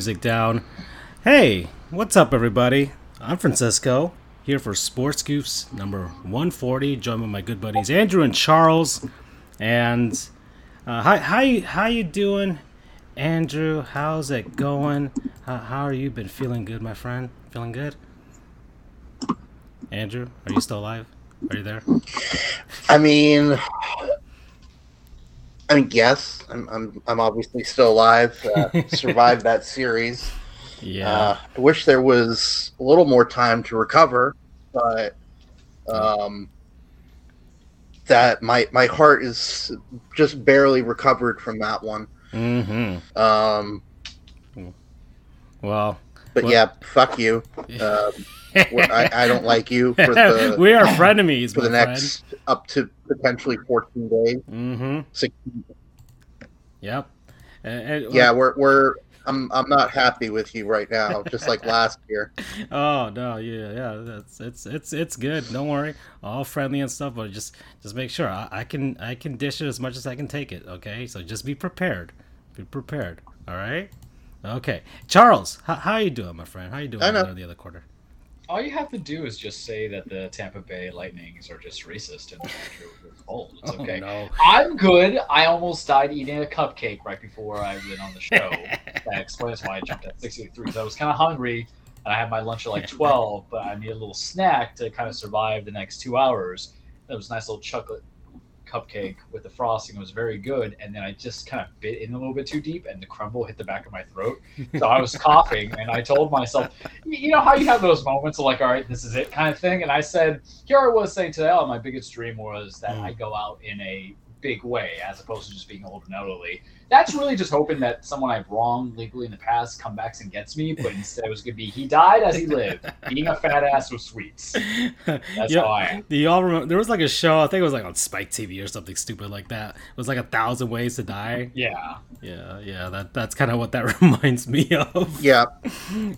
music down. Hey, what's up, everybody? I'm Francisco here for Sports Goofs number 140. Joined with my good buddies Andrew and Charles. And uh, how how how you doing, Andrew? How's it going? How, how are you been feeling good, my friend? Feeling good? Andrew, are you still alive? Are you there? I mean, I mean, yes, I'm I'm, I'm obviously still alive. Uh, survived that series. Yeah. Uh, I wish there was a little more time to recover, but um, that my my heart is just barely recovered from that one. mm-hmm. Um, Well, but Well- yeah, fuck you. Uh, I, I don't like you for the we are frenemies, for the next up to potentially 14 days. Mm-hmm. 16 Yep. And- and- Yeah, we're we're I'm I'm not happy with you right now, just like last year. Oh no, yeah, yeah. That's it's it's it's good. Don't worry, all friendly and stuff. But just just make sure I, I can I can dish it as much as I can take it. Okay, so just be prepared. Be prepared. All right. Okay, Charles, how, how you doing, my friend? How you doing I know. over there in the other quarter? All you have to do is just say that the Tampa Bay Lightnings are just racist and bold. It's Oh, okay. no. I'm good. I almost died eating a cupcake right before I went on the show. that explains why I jumped at 63 because I was kind of hungry and I had my lunch at like 12, but I needed a little snack to kind of survive the next two hours. It was a nice little chocolate cupcake with the frosting. It was very good, and then I just kind of bit in a little bit too deep, and the crumble hit the back of my throat. So I was coughing, and I told myself, you know how you have those moments of like, all right, this is it kind of thing. And I said, here I was saying today, oh, my biggest dream was that Mm. I go out in a big way as opposed to just being old and elderly. That's really just hoping that someone I've wronged legally in the past come back and gets me, but instead it was going to be he died as he lived, eating a fat ass with sweets. That's Yeah. how I am. Do y'all remember? There was like a show. I think it was like on Spike TV or something stupid like that. It was like a thousand ways to die. Yeah. Yeah, yeah. That that's kind of what that reminds me of. Yeah,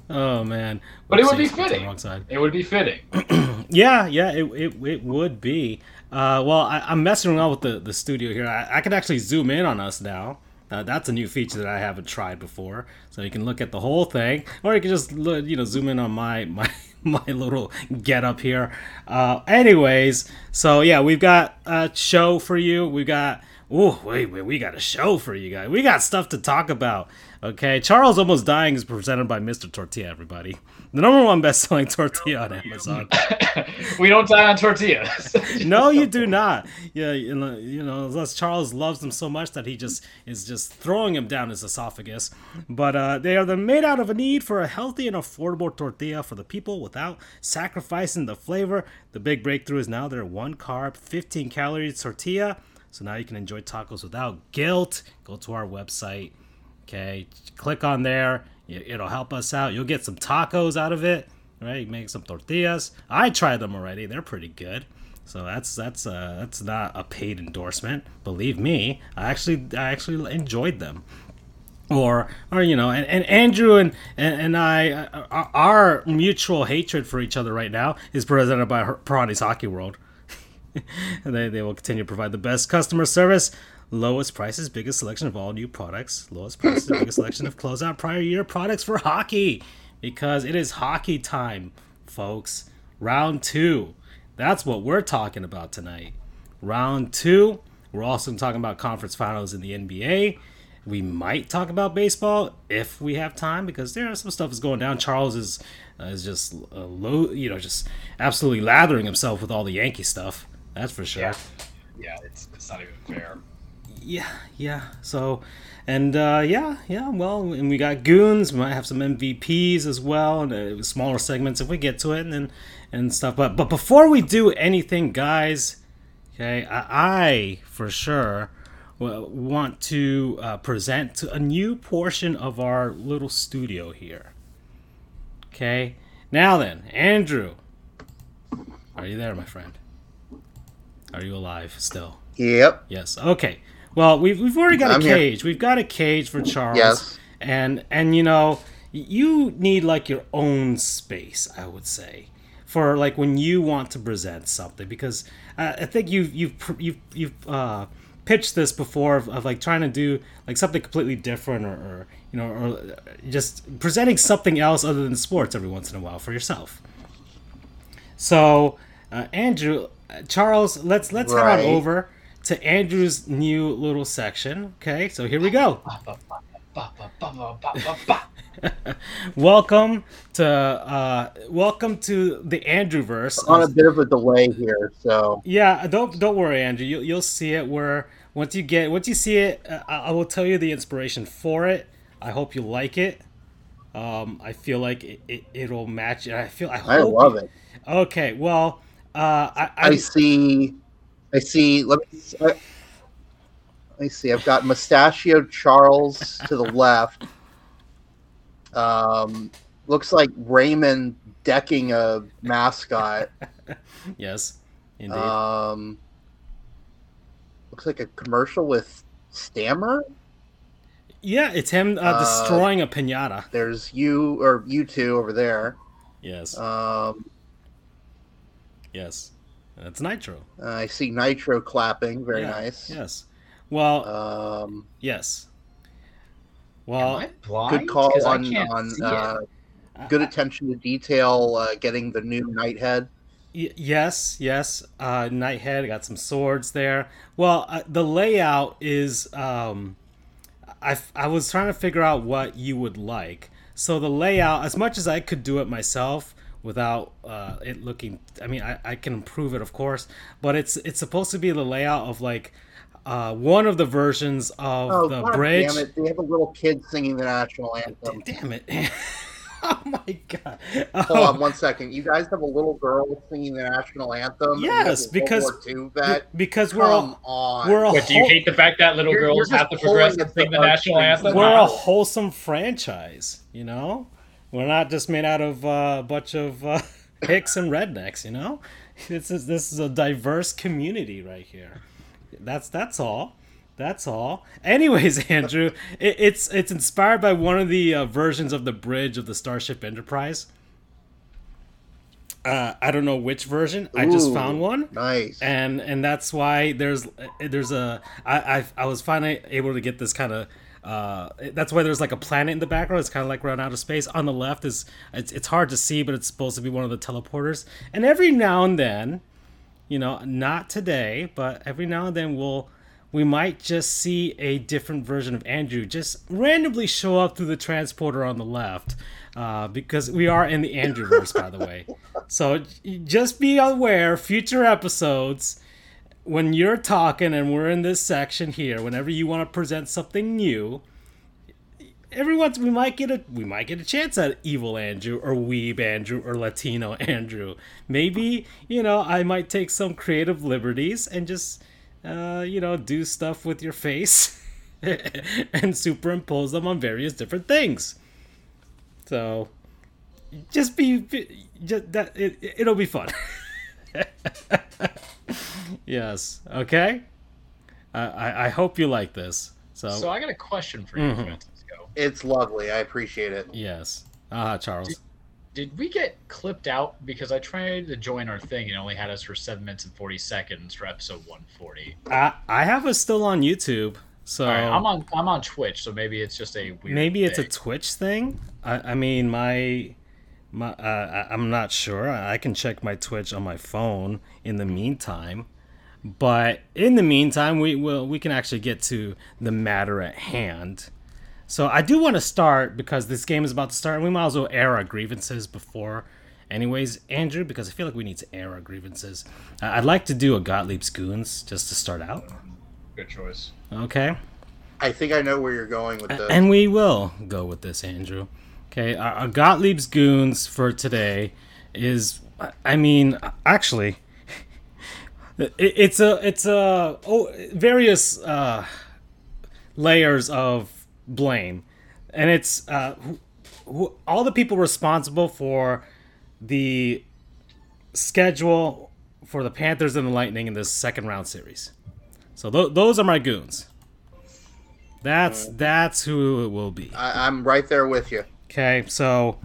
Oh man. But it would be Whoops, it's on the fitting. It would be fitting. Yeah, yeah, it, it, it would be. Uh, well, I, I'm messing around with the, the studio here. I, I can actually zoom in on us now. Uh, that's a new feature that I haven't tried before. So you can look at the whole thing, or you can just look, you know zoom in on my my my little get up here. Uh, anyways, so yeah, we've got a show for you. We got oh wait wait we got a show for you guys. We got stuff to talk about. Okay, Charles almost dying is presented by Mr. Tortilla. Everybody, the number one best-selling tortilla on Amazon. we don't die on tortillas. no, you do not. Yeah, you know, you know, unless Charles loves them so much that he just is just throwing them down his esophagus. But uh, they are the made out of a need for a healthy and affordable tortilla for the people without sacrificing the flavor. The big breakthrough is now their one carb, 15 calories tortilla. So now you can enjoy tacos without guilt. Go to our website. Okay, click on there. It- It'll help us out. You'll get some tacos out of it. Right, make some tortillas. I tried them already. They're pretty good. So that's that's uh, that's not a paid endorsement. Believe me, I actually I actually enjoyed them. Or or you know, and, and Andrew and and, and I, uh, our- our mutual hatred for each other right now is presented by Piranha's Hockey World. They, they will continue to provide the best customer service, lowest prices, biggest selection of all new products, lowest prices, biggest selection of closeout prior year products for hockey. Because it is hockey time, folks. Round two. That's what we're talking about tonight. Round two. We're also talking about conference finals in the NBA. We might talk about baseball if we have time because there are some stuff is going down. Charles is uh, is just uh, low, you know, just absolutely lathering himself with all the Yankee stuff. That's for sure. yeah. Yeah, it's, it's not even fair. Yeah, yeah. So, and uh, yeah, yeah. Well, and we got goons. We might have some MVPs as well, and uh, smaller segments if we get to it, and then and stuff. But but before we do anything, guys, okay, I, I for sure wa- want to uh, present to a new portion of our little studio here. Okay. Now then, Andrew, are you there, my friend? Are you alive still? yep, Yes. Okay. Well, we've we've already got I'm a here. cage. We've got a cage for Charles. Yes. And and you know, you need like your own space, I would say, for like when you want to present something because uh, I think you've you've you've you've uh, pitched this before of, of like trying to do like something completely different or, or you know or just presenting something else other than sports every once in a while for yourself. So, uh, Andrew, uh, Charles, let's let's head on over to Andrew's new little section. Okay, so here we go. welcome to uh, welcome to the Andrewverse. On a bit of a delay here, so yeah, don't don't worry, Andrew. You, you'll see it. Where once you get once you see it, uh, I, I will tell you the inspiration for it. I hope you like it. Um, I feel like it, it, will match. I feel I, I love it. Okay, well, uh, I, I, I see I see. Let me. Let me see. I've got Mustachio Charles to the left. Um, looks like Raymond decking a mascot. yes, indeed. Um, looks like a commercial with Stammer. yeah, it's him uh, destroying a pinata. There's you or you two over there. Yes, Um, yes, that's Nitro. I see Nitro clapping. Very Yeah, nice. Yes. Well, Um, yes. Am Well, I blind? good call on can't on uh, good attention to detail. Uh, getting the new Nighthead. Y- yes, yes. Uh, Nighthead got some swords there. Well, uh, the layout is. Um, I I was trying to figure out what you would like. So the layout, as much as I could do it myself without uh, it looking, I mean, I, I can improve it, of course, but it's it's supposed to be the layout of like uh, one of the versions of Oh, the God bridge. damn it! They have a little kid singing the national anthem. Damn it! oh my god! Hold Oh. on one second. You guys have a little girl singing the national anthem. and you have Yes, because- World War II vet. because we're Come a, on. we're a What, do you hate the fact that little You're- girls you're have to just pulling progress and sing the the national anthem? we're a wholesome franchise, you know. We're not just made out of uh, a bunch of uh, hicks and rednecks, you know. This is this is a diverse community right here. That's that's all. That's all. Anyways, Andrew, it, it's it's inspired by one of the uh, versions of the bridge of the Starship Enterprise. Uh, I don't know which version. I just found one Nice. and and that's why there's there's a I I, I was finally able to get this kind of uh that's why there's like a planet in the background. It's kind of like around outer space. On the left is it's, it's hard to see but it's supposed to be one of the teleporters. And every now and then you know not today but every now and then we'll we might just see a different version of andrew just randomly show up through the transporter on the left uh, because we are in the andrewverse by the way. So just be aware future episodes when you're talking and we're in this section here whenever you want to present something new every once we might get a we might get a chance at evil andrew or weeb andrew or latino andrew. Maybe you know i might take some creative liberties and just uh, you know do stuff with your face and superimpose them on various different things. So just be, just that it, it'll be fun yes okay I, I i hope you like this so, So I got a question for you, Mhm. Francisco. it's lovely. I appreciate it. yes ah charles Did we get clipped out because I tried to join our thing and only had us for seven minutes and forty seconds for episode one forty? i i have us still on youtube so All right, I'm on I'm on Twitch, so maybe it's just a weird. maybe it's a twitch thing i i mean my my uh, I- i'm not sure. I can check my twitch on my phone in the meantime. But in the meantime we will we can actually get to the matter at hand. So i do want to start because this game is about to start and we might as well air our grievances before anyways. Andrew because i feel like we need to air our grievances. Uh, i'd like to do a gottlieb's goons just to start out. Good choice. okay. I think I know where you're going with this. and we will go with this, Andrew. Okay, our Gottlieb's goons for today is, I mean, actually, it, it's a it's a oh various uh, layers of blame, and it's uh, who, who, all the people responsible for the schedule for the Panthers and the Lightning in this second round series. So th- those are my goons. That's that's who it will be. I, I'm right there with you. Okay, so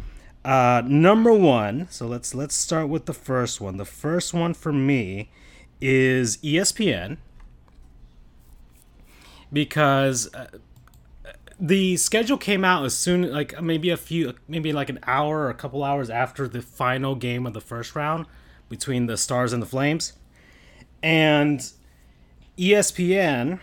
uh, number one. So let's let's start with the first one. The first one for me is ESPN. because uh, the schedule came out as soon like maybe a few maybe like an hour or a couple hours after the final game of the first round between the Stars and the Flames. And ESPN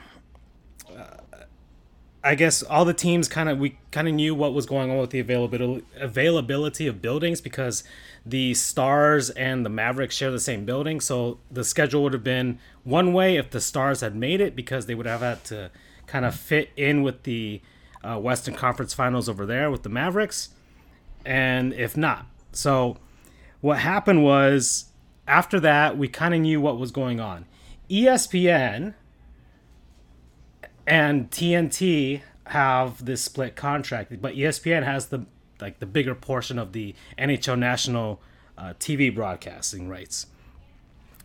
I guess all the teams kind of we kind of knew what was going on with the availability availability of buildings because the Stars and the Mavericks share the same building, so the schedule would have been one way if the Stars had made it because they would have had to kind of fit in with the uh, Western Conference Finals over there with the Mavericks, and if not, so what happened was after that we kind of knew what was going on. ESPN and TNT have this split contract, but ESPN has the like the bigger portion of the NHL national uh, TV broadcasting rights.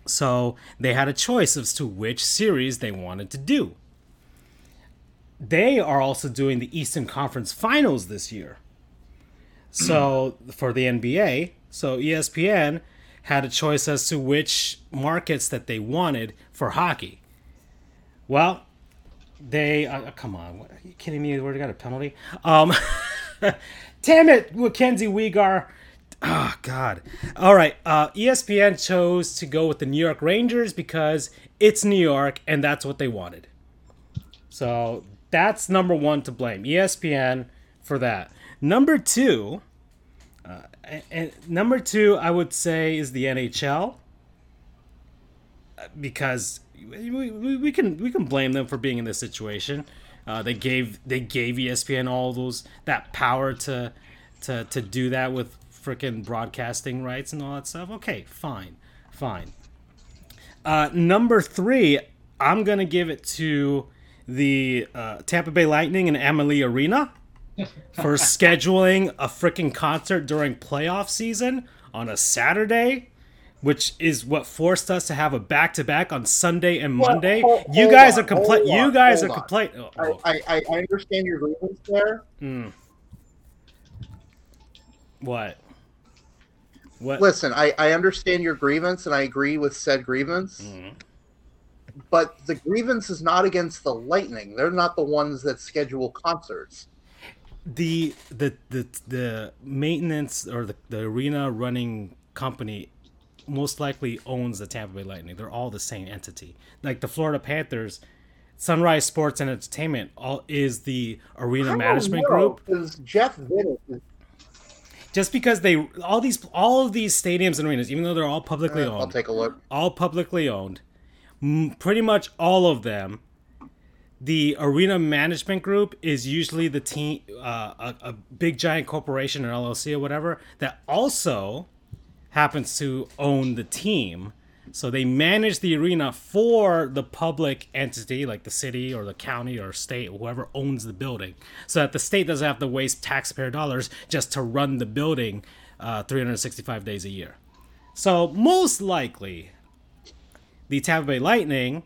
So they had a choice as to which series they wanted to do. They are also doing the Eastern Conference Finals this year. So for the NBA, so ESPN had a choice as to which markets that they wanted for hockey. Well, they uh, come on, what, are you kidding me? We already got a penalty. Um, damn it, Mackenzie Weegar. Oh God! All right, uh, ESPN chose to go with the New York Rangers because it's New York and that's what they wanted. So that's number one to blame. ESPN for that. Number two, uh, and, and number two, I would say is the NHL uh, because we, we, can we can blame them for being in this situation. Uh, they gave they gave ESPN all those that power to to to do that with freaking broadcasting rights and all that stuff. Okay, fine, fine. Uh, number three, I'm gonna give it to the uh, Tampa Bay Lightning and Amalie Arena for scheduling a freaking concert during playoff season on a Saturday which is what forced us to have a back to back on Sunday and Well, Monday. hold- you guys on, are complaining. You guys are complaining. Oh, I, oh. I, I I understand your grievance there. Mm. What? What? Listen, I, I understand your grievance and I agree with said grievance. Mm. But the grievance is not against the Lightning. They're not the ones that schedule concerts. The the the the maintenance or the, the arena running company most likely owns the Tampa Bay Lightning. They're all the same entity. Like the Florida Panthers, Sunrise Sports and Entertainment all is the arena management group. Because Jeff Vinik Just because they all these all of these stadiums and arenas, even though they're all publicly owned, I'll owned, take a look. all publicly owned, pretty much all of them. The arena management group is usually the team, uh, a, a big giant corporation or LLC or whatever that also happens to own the team. So they manage the arena for the public entity, like the city or the county or state, whoever owns the building, so that the state doesn't have to waste taxpayer dollars just to run the building uh, 365 days a year. So most likely, the Tampa Bay Lightning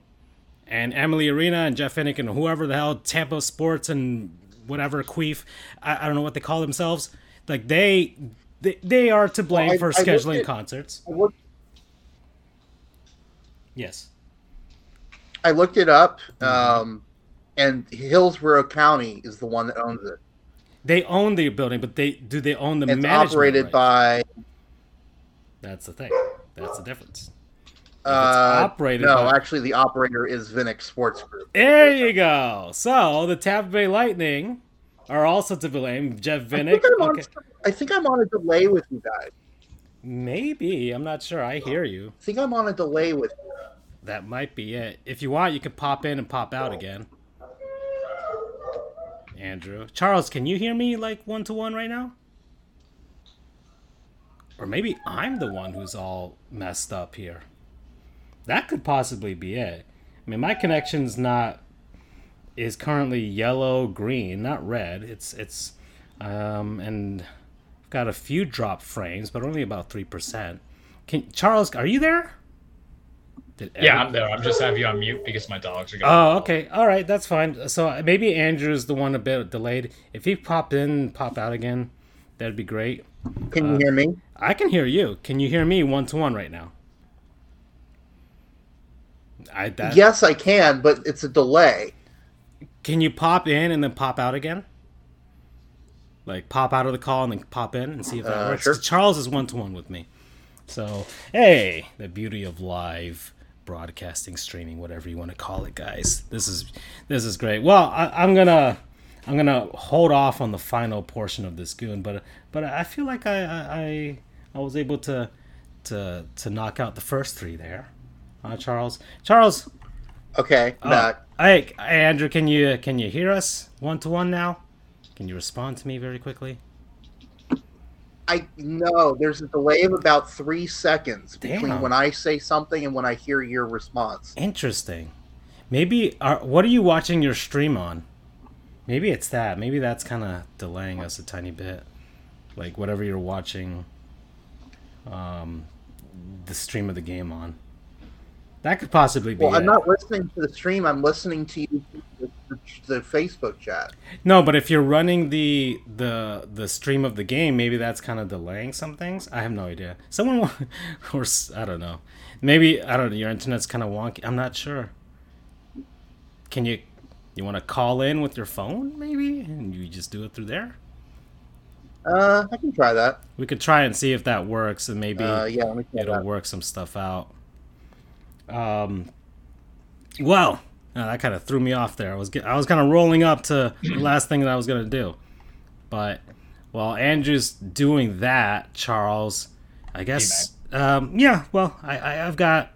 and Amalie Arena and Jeff Vinik and whoever the hell Tampa Sports and whatever Queef, I, I don't know what they call themselves. Like they, they, they are to blame Well, I- for I scheduling at- concerts. Looked, Yes. I looked it up, Mm-hmm. um, and Hillsborough County is the one that owns it. They own the building, but they do they own the It's operated rights? by That's the thing. That's the difference. uh, operated no, by- actually the operator is Vinik Sports Group. There you go. So the Tampa Bay Lightning are also to blame. Jeff I think, I'm on, I think I'm on a delay with you guys. Maybe. I'm not sure. I hear you. I think I'm on a delay with you. That might be it. If you want, you can pop in and pop out again. Andrew. Charles, can you hear me like one to one right now? Or maybe I'm the one who's all messed up here. That could possibly be it. I mean, my connection's not is currently yellow green, not red. It's it's um and got a few drop frames, but only about 3%. Can Charles, are you there? Did Yeah, I'm there. I'm just have you on mute because my dogs are going. Oh, okay. All right, that's fine. So maybe Andrew's the one a bit delayed. If he pop in, pop out again, that'd be great. Can Uh, you hear me? I can hear you. Can you hear me one to one right now? I that Yes, I can, but it's a delay. Can you pop in and then pop out again? Like pop out of the call and then pop in and see if that Uh, works. sure. Charles is one to one with me. So hey, the beauty of live broadcasting, streaming, whatever you want to call it, guys. This is this is great. Well, I, I'm gonna I'm gonna hold off on the final portion of this goon, but but I feel like I I, I, I was able to to to knock out the first three there. Uh, Charles, Charles, Okay. Oh, hey, Andrew, can you can you hear us one to one now? Can you respond to me very quickly? I know there's a delay of about three seconds between Damn. when I say something and when I hear your response. Interesting. Maybe are what are you watching your stream on? Maybe it's that. Maybe that's kind of delaying us a tiny bit. Like whatever you're watching um the stream of the game on. That could possibly be Well, I'm it. not listening to the stream. I'm listening to you the, the, Facebook chat. No, but if you're running the the the stream of the game, maybe that's kind of delaying some things. I have no idea. Someone or I don't know. Maybe I don't know. Your internet's kind of wonky. I'm not sure. Can you you want to call in with your phone maybe and you just do it through there? Uh, I can try that. We could try and see if that works and maybe Uh, yeah, let me try it'll that. work some stuff out. Um, well, uh, that kind of threw me off there. I was get, I was kind of rolling up to the last thing that I was gonna do, but while Andrew's doing that, Charles, I guess, um, yeah. Well, I, I I've got,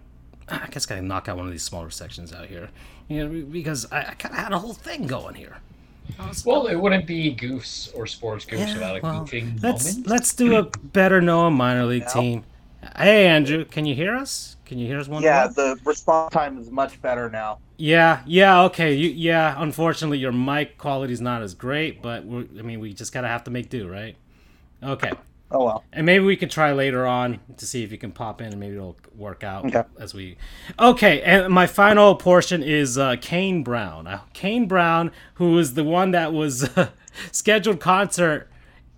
I guess, gotta knock out one of these smaller sections out here, you know, because I, I kind of had a whole thing going here. Well, it wouldn't be goofs or sports goofs Yeah, without a well, goofing let's moment. let's do a better Noah minor league Yeah. team. Hey Andrew, can you hear us? Can you hear us one? Yeah, one? the response time is much better now. Yeah, yeah, okay. You, yeah, unfortunately, your mic quality is not as great, but we're, I mean, we just gotta have to make do, right? Okay, Oh well. and maybe we could try later on to see if you can pop in, and maybe it'll work out Okay. as we. Okay, and my final portion is uh, Kane Brown. Uh, Kane Brown, who was the one that was scheduled concert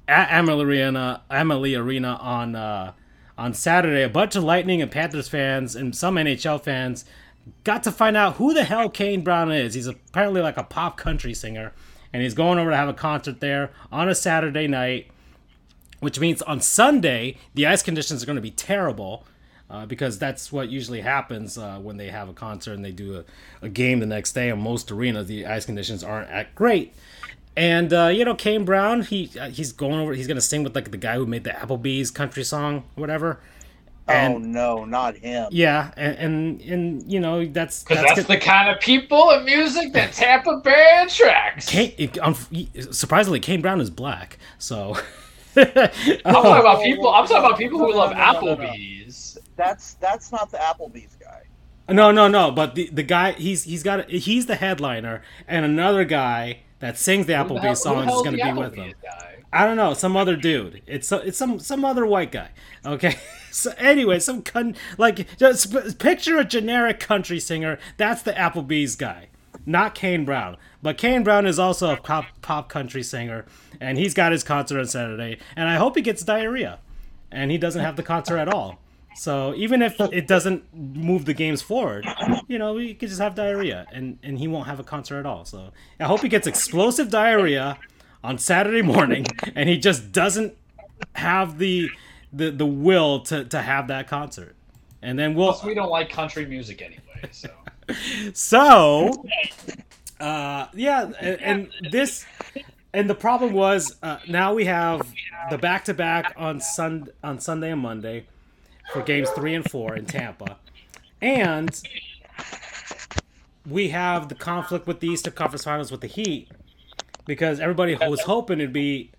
at Amalie Arena, Amalie Arena on uh, on Saturday. A bunch of Lightning and Panthers fans and some NHL fans got to find out who the hell Kane Brown is. He's apparently like a pop country singer, and he's going over to have a concert there on a Saturday night, which means on Sunday the ice conditions are going to be terrible. Uh, because that's what usually happens uh, when they have a concert and they do a, a game the next day. In most arenas, the ice conditions aren't at great. And uh, you know, Kane Brown, he uh, he's going over. He's gonna sing with like the guy who made the Applebee's country song, whatever. And oh no, not him. yeah, and, and and you know that's Because that's that's, the kind of people and music that Tampa Bay attracts. Kane, it- um, surprisingly, Kane Brown is black, so. I'm talking Oh, about people. I'm talking about people who No, love no, no. Applebee's. That's that's not the Applebee's guy. no, no, no. But the the guy, he's he's got he's the headliner, and another guy that sings the hell- Applebee's the songs is going to be with them. Guy? I don't know, some other dude. It's it's some some other white guy. Okay. So anyway, some con- like just picture a generic country singer. That's the Applebee's guy, not Kane Brown. But Kane Brown is also a pop pop country singer, and he's got his concert on Saturday. And I hope he gets diarrhea, and he doesn't have the concert at all. So even if it doesn't move the games forward, you know, he could just have diarrhea, and and he won't have a concert at all. So I hope he gets explosive diarrhea on Saturday morning, and he just doesn't have the the the will to to have that concert. And then we'll Plus, we don't like country music anyway. So so uh yeah and, and this and the problem was uh, now we have the back to back on sun on Sunday and Monday for games 3 and 4 in Tampa. And we have the conflict with the Eastern Conference Finals with the Heat because everybody was hoping it'd be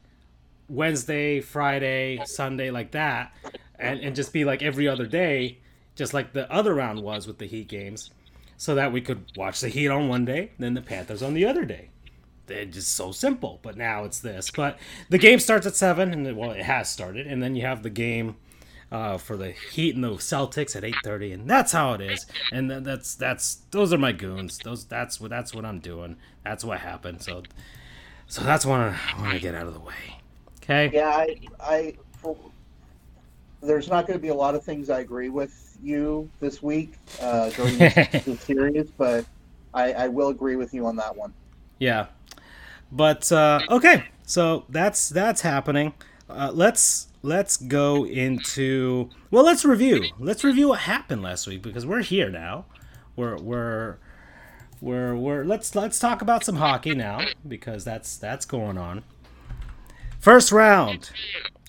Wednesday, Friday, Sunday like that and and just be like every other day just like the other round was with the Heat games so that we could watch the Heat on one day, then the Panthers on the other day. They're just so simple. But now it's this. But the game starts at seven, and well, it has started, and then you have the game uh, for the Heat and the Celtics at eight thirty, and that's how it is. And tha- that's that's those are my goons. Those that's what that's what I'm doing. That's what happened. So so that's what I want to get out of the way. Okay. Yeah, I, I for, there's not going to be a lot of things I agree with you this week uh, during this, this series, but I, I will agree with you on that one. Yeah, but uh, okay, so that's that's happening. Uh, let's let's go into well, let's review. Let's review what happened last week because we're here now. We're we're we're we're let's let's talk about some hockey now because that's that's going on. First round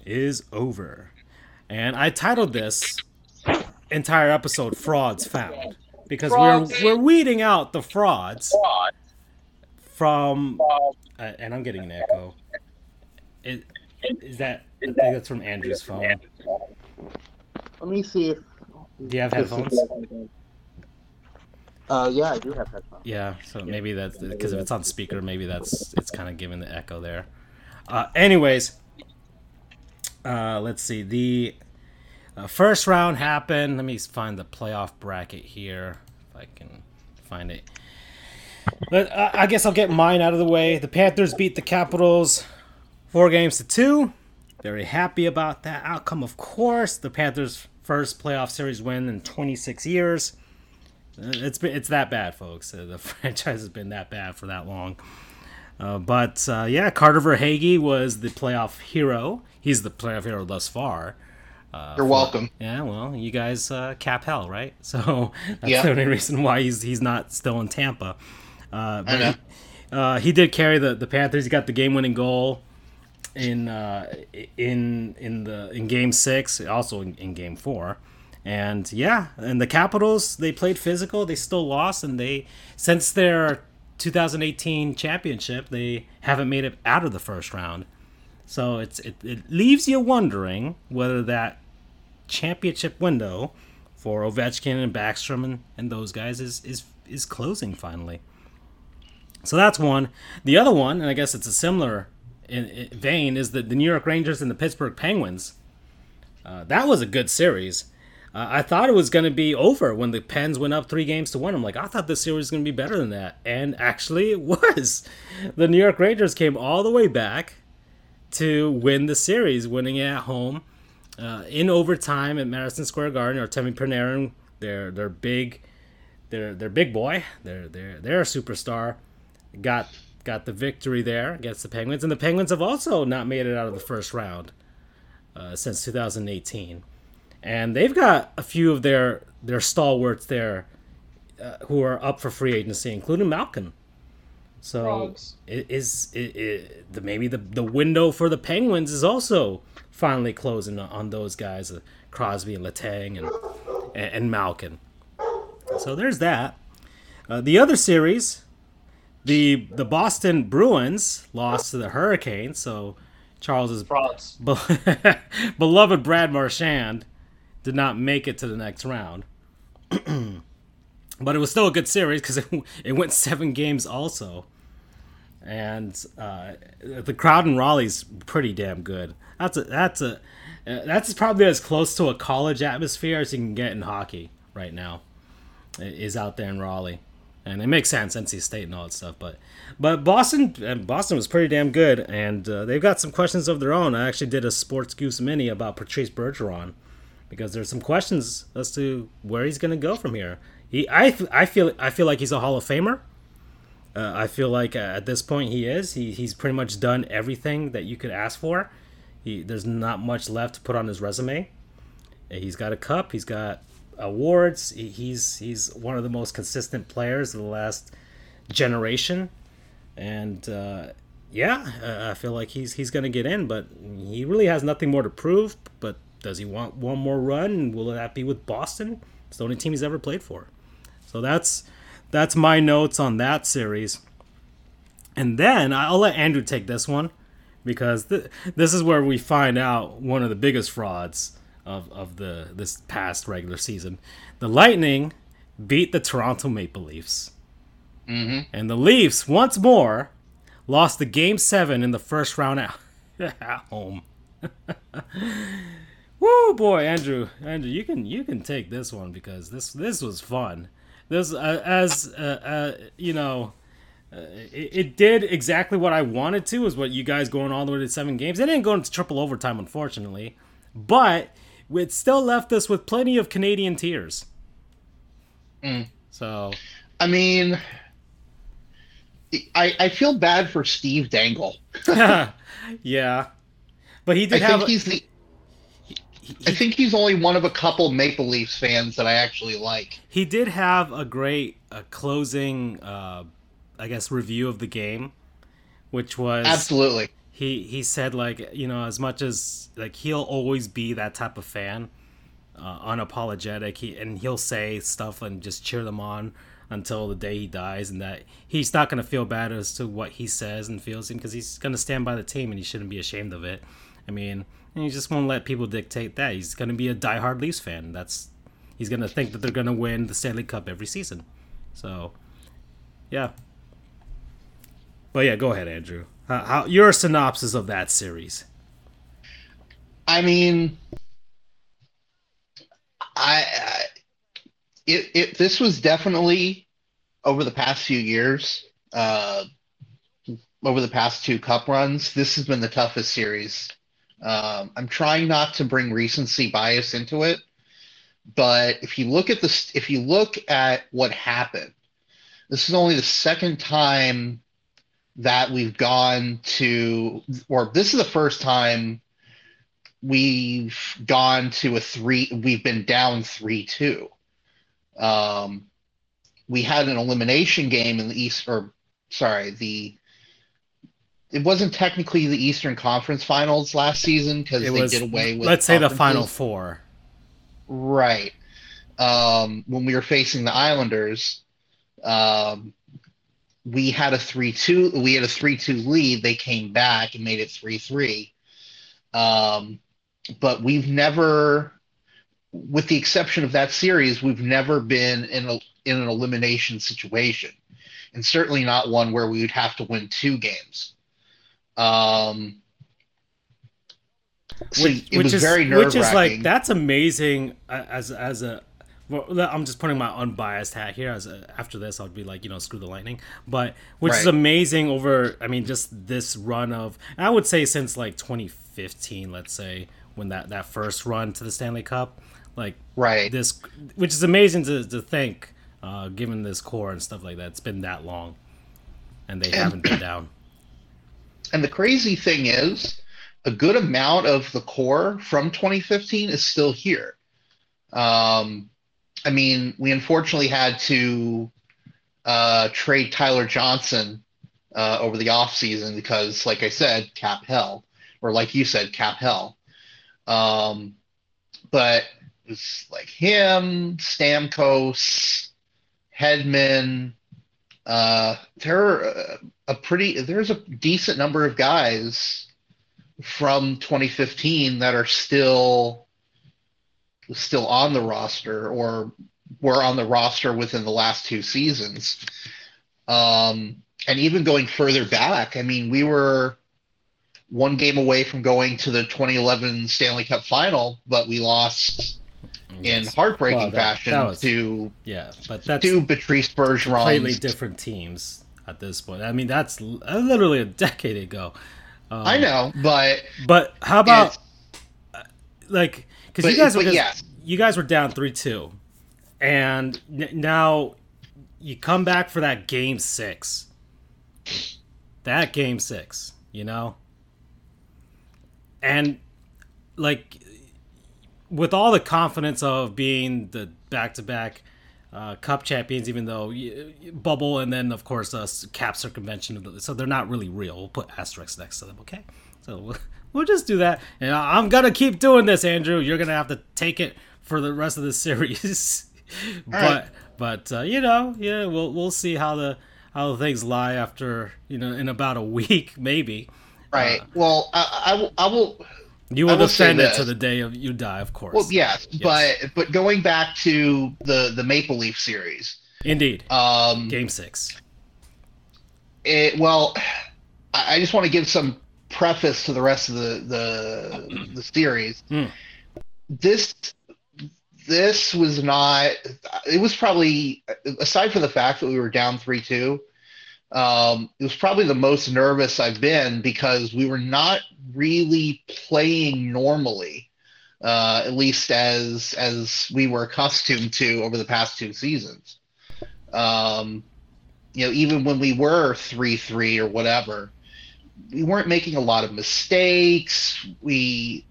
is over, and I titled this entire episode "Frauds Found" because Frauds. we're we're weeding out the frauds from uh, and I'm getting an echo. Is, is that? I think that's from Andrew's phone. Let me see if. Do you have headphones? Uh, yeah, I do have headphones. Yeah, so maybe that's because if it's on speaker, maybe that's it's kind of giving the echo there. Uh, anyways, uh, let's see. The uh, first round happened. Let me find the playoff bracket here if I can find it. But uh, I guess I'll get mine out of the way. The Panthers beat the Capitals four games to two. Very happy about that outcome, of course. The Panthers' first playoff series win in 26 years. Uh, It's been it's that bad, folks. Uh, the franchise has been that bad for that long. Uh, but uh, yeah, Carter Verhaeghe was the playoff hero. He's the playoff hero thus far. Uh, You're for- welcome. Yeah, well, you guys uh, cap hell, right? So that's Yeah. the only reason why he's he's not still in Tampa. Uh, but I know. he, uh, he did carry the, the Panthers. He got the game winning goal in uh, in in the in game six, also in, in game four. And yeah, and the Capitals they played physical. They still lost, and they since their 2018 championship, they haven't made it out of the first round. So it's it, it leaves you wondering whether that championship window for Ovechkin and Backstrom and, and those guys is, is is closing finally. So that's one. The other one, and I guess it's a similar in, in vein, is the, the New York Rangers and the Pittsburgh Penguins. Uh, that was a good series. Uh, I thought it was going to be over when the Pens went up three games to one. I'm like, I thought this series was going to be better than that, and actually it was. The New York Rangers came all the way back to win the series, winning it at home uh, in overtime at Madison Square Garden. Or Artemi Panarin, their their big, their their big boy, their their their superstar, got got the victory there against the Penguins, and the Penguins have also not made it out of the first round uh, since 2018, and they've got a few of their their stalwarts there uh, who are up for free agency, including Malkin. So Frogs. it is it, it, the maybe the the window for the Penguins is also finally closing on, those guys, uh, Crosby and Letang and, and and Malkin. So there's that. Uh, the other series, the the Boston Bruins lost to the Hurricanes. So Charles's be- beloved Brad Marchand did not make it to the next round. but it was still a good series because it, it went seven games also. And uh, the crowd in Raleigh's pretty damn good. That's a that's a uh, that's probably as close to a college atmosphere as you can get in hockey right now. Is out there in Raleigh, and it makes sense NC State and all that stuff. But but Boston Boston was pretty damn good, and uh, they've got some questions of their own. I actually did a Sports Goofs mini about Patrice Bergeron because there's some questions as to where he's going to go from here. He I, I feel I feel like he's a Hall of Famer. Uh, I feel like uh, at this point he is. He, he's pretty much done everything that you could ask for. He, there's not much left to put on his resume. He's got a cup. He's got awards. He's he's one of the most consistent players of the last generation, and uh, yeah, I feel like he's he's gonna get in. But he really has nothing more to prove. But does he want one more run? Will that be with Boston? It's the only team he's ever played for. So that's that's my notes on that series. And then I'll let Andrew take this one because th- this is where we find out one of the biggest frauds of, of the this past regular season. The Lightning beat the Toronto Maple Leafs. hmm And the Leafs once more lost the game 7 in the first round at, at home. Woo boy, Andrew, Andrew, you can you can take this one because this this was fun. This uh, as uh, uh, you know, uh, it, it did exactly what I wanted to. Is what you guys going all the way to seven games. It didn't go into triple overtime, unfortunately, but it still left us with plenty of Canadian tears. Mm. So I mean, I, I feel bad for Steve Dangle. yeah, but he I did have. think he's the. he, I think he's only one of a couple Maple Leafs fans that I actually like. he did have a great uh, closing, uh, I guess, review of the game, which was Absolutely. He he said like you know as much as like he'll always be that type of fan uh, unapologetic he and he'll say stuff and just cheer them on until the day he dies and that he's not going to feel bad as to what he says and feels him because he's going to stand by the team and he shouldn't be ashamed of it. I mean he just won't let people dictate that. He's going to be a diehard leafs fan. That's he's going to think that they're going to win the stanley cup every season. So yeah but yeah go ahead andrew how, how your synopsis of that series I mean, I, I it, it this was definitely over the past few years, uh, over the past two cup runs. This has been the toughest series. Um, I'm trying not to bring recency bias into it, but if you look at this, if you look at what happened, this is only the second time that we've gone to, or this is the first time we've gone to a three we've been down three two. Um we had an elimination game in the east or sorry the it wasn't technically the eastern conference finals last season because they was did away with let's say the final four. Right. Um when we were facing the islanders um we had a 3-2 we had a 3-2 lead they came back and made it 3-3 um but we've never with the exception of that series we've never been in a in an elimination situation and certainly not one where we would have to win two games. Um so which, it which was is very which is like that's amazing uh, as as a well, I'm just putting my unbiased hat here. As a, after this, I'll be like, you know, screw the lightning. But which is amazing over. I mean, just this run of. I would say since like 2015, let's say when that that first run to the Stanley Cup, like right this, which is amazing to to think, uh, given this core and stuff like that. It's been that long, and they haven't been down. And the crazy thing is, a good amount of the core from 2015 is still here. Um, I mean, we unfortunately had to uh, trade Tyler Johnson uh, over the offseason because, like I said, cap hell, or like you said, cap hell. Um, but it's like him, Stamkos, Hedman. Uh, there are a pretty there's a decent number of guys from 2015 that are still still on the roster or were on the roster within the last two seasons. Um, and even going further back, I mean, we were one game away from going to the 2011 Stanley Cup final, but we lost in heartbreaking Well, that- fashion that was- to Yeah, but that's to Patrice Bergeron. completely different teams at this point. I mean, that's uh, literally a decade ago. Um, I know, but But how about like because you guys were just, yes. you guys were down three two, and n- now you come back for that game six. That game six, you know, and like with all the confidence of being the back to back. Uh, cup champions, even though bubble, and then of course uh, cap circumvention. of the- So they're not really real. We'll put asterisks next to them, okay? So we'll, just do that. And I'm gonna keep doing this, Andrew. You're gonna have to take it for the rest of the series. but right. but uh, you know, yeah, we'll we'll see how the how things lie after you know in about a week maybe. right. Uh, well, I, I will. I will you will will defend it to the day of you die, of course. Well, yes, Yes. but but going back to the the Maple Leaf series, Indeed. um, Game six. it, well, I just want to give some preface to the rest of the the the series. Hmm. This this was not. It was probably aside from the fact that we were down three two. Um, it was probably the most nervous I've been because we were not really playing normally, uh, at least as as we were accustomed to over the past two seasons. Um, you know, even when we were three three or whatever, we weren't making a lot of mistakes. We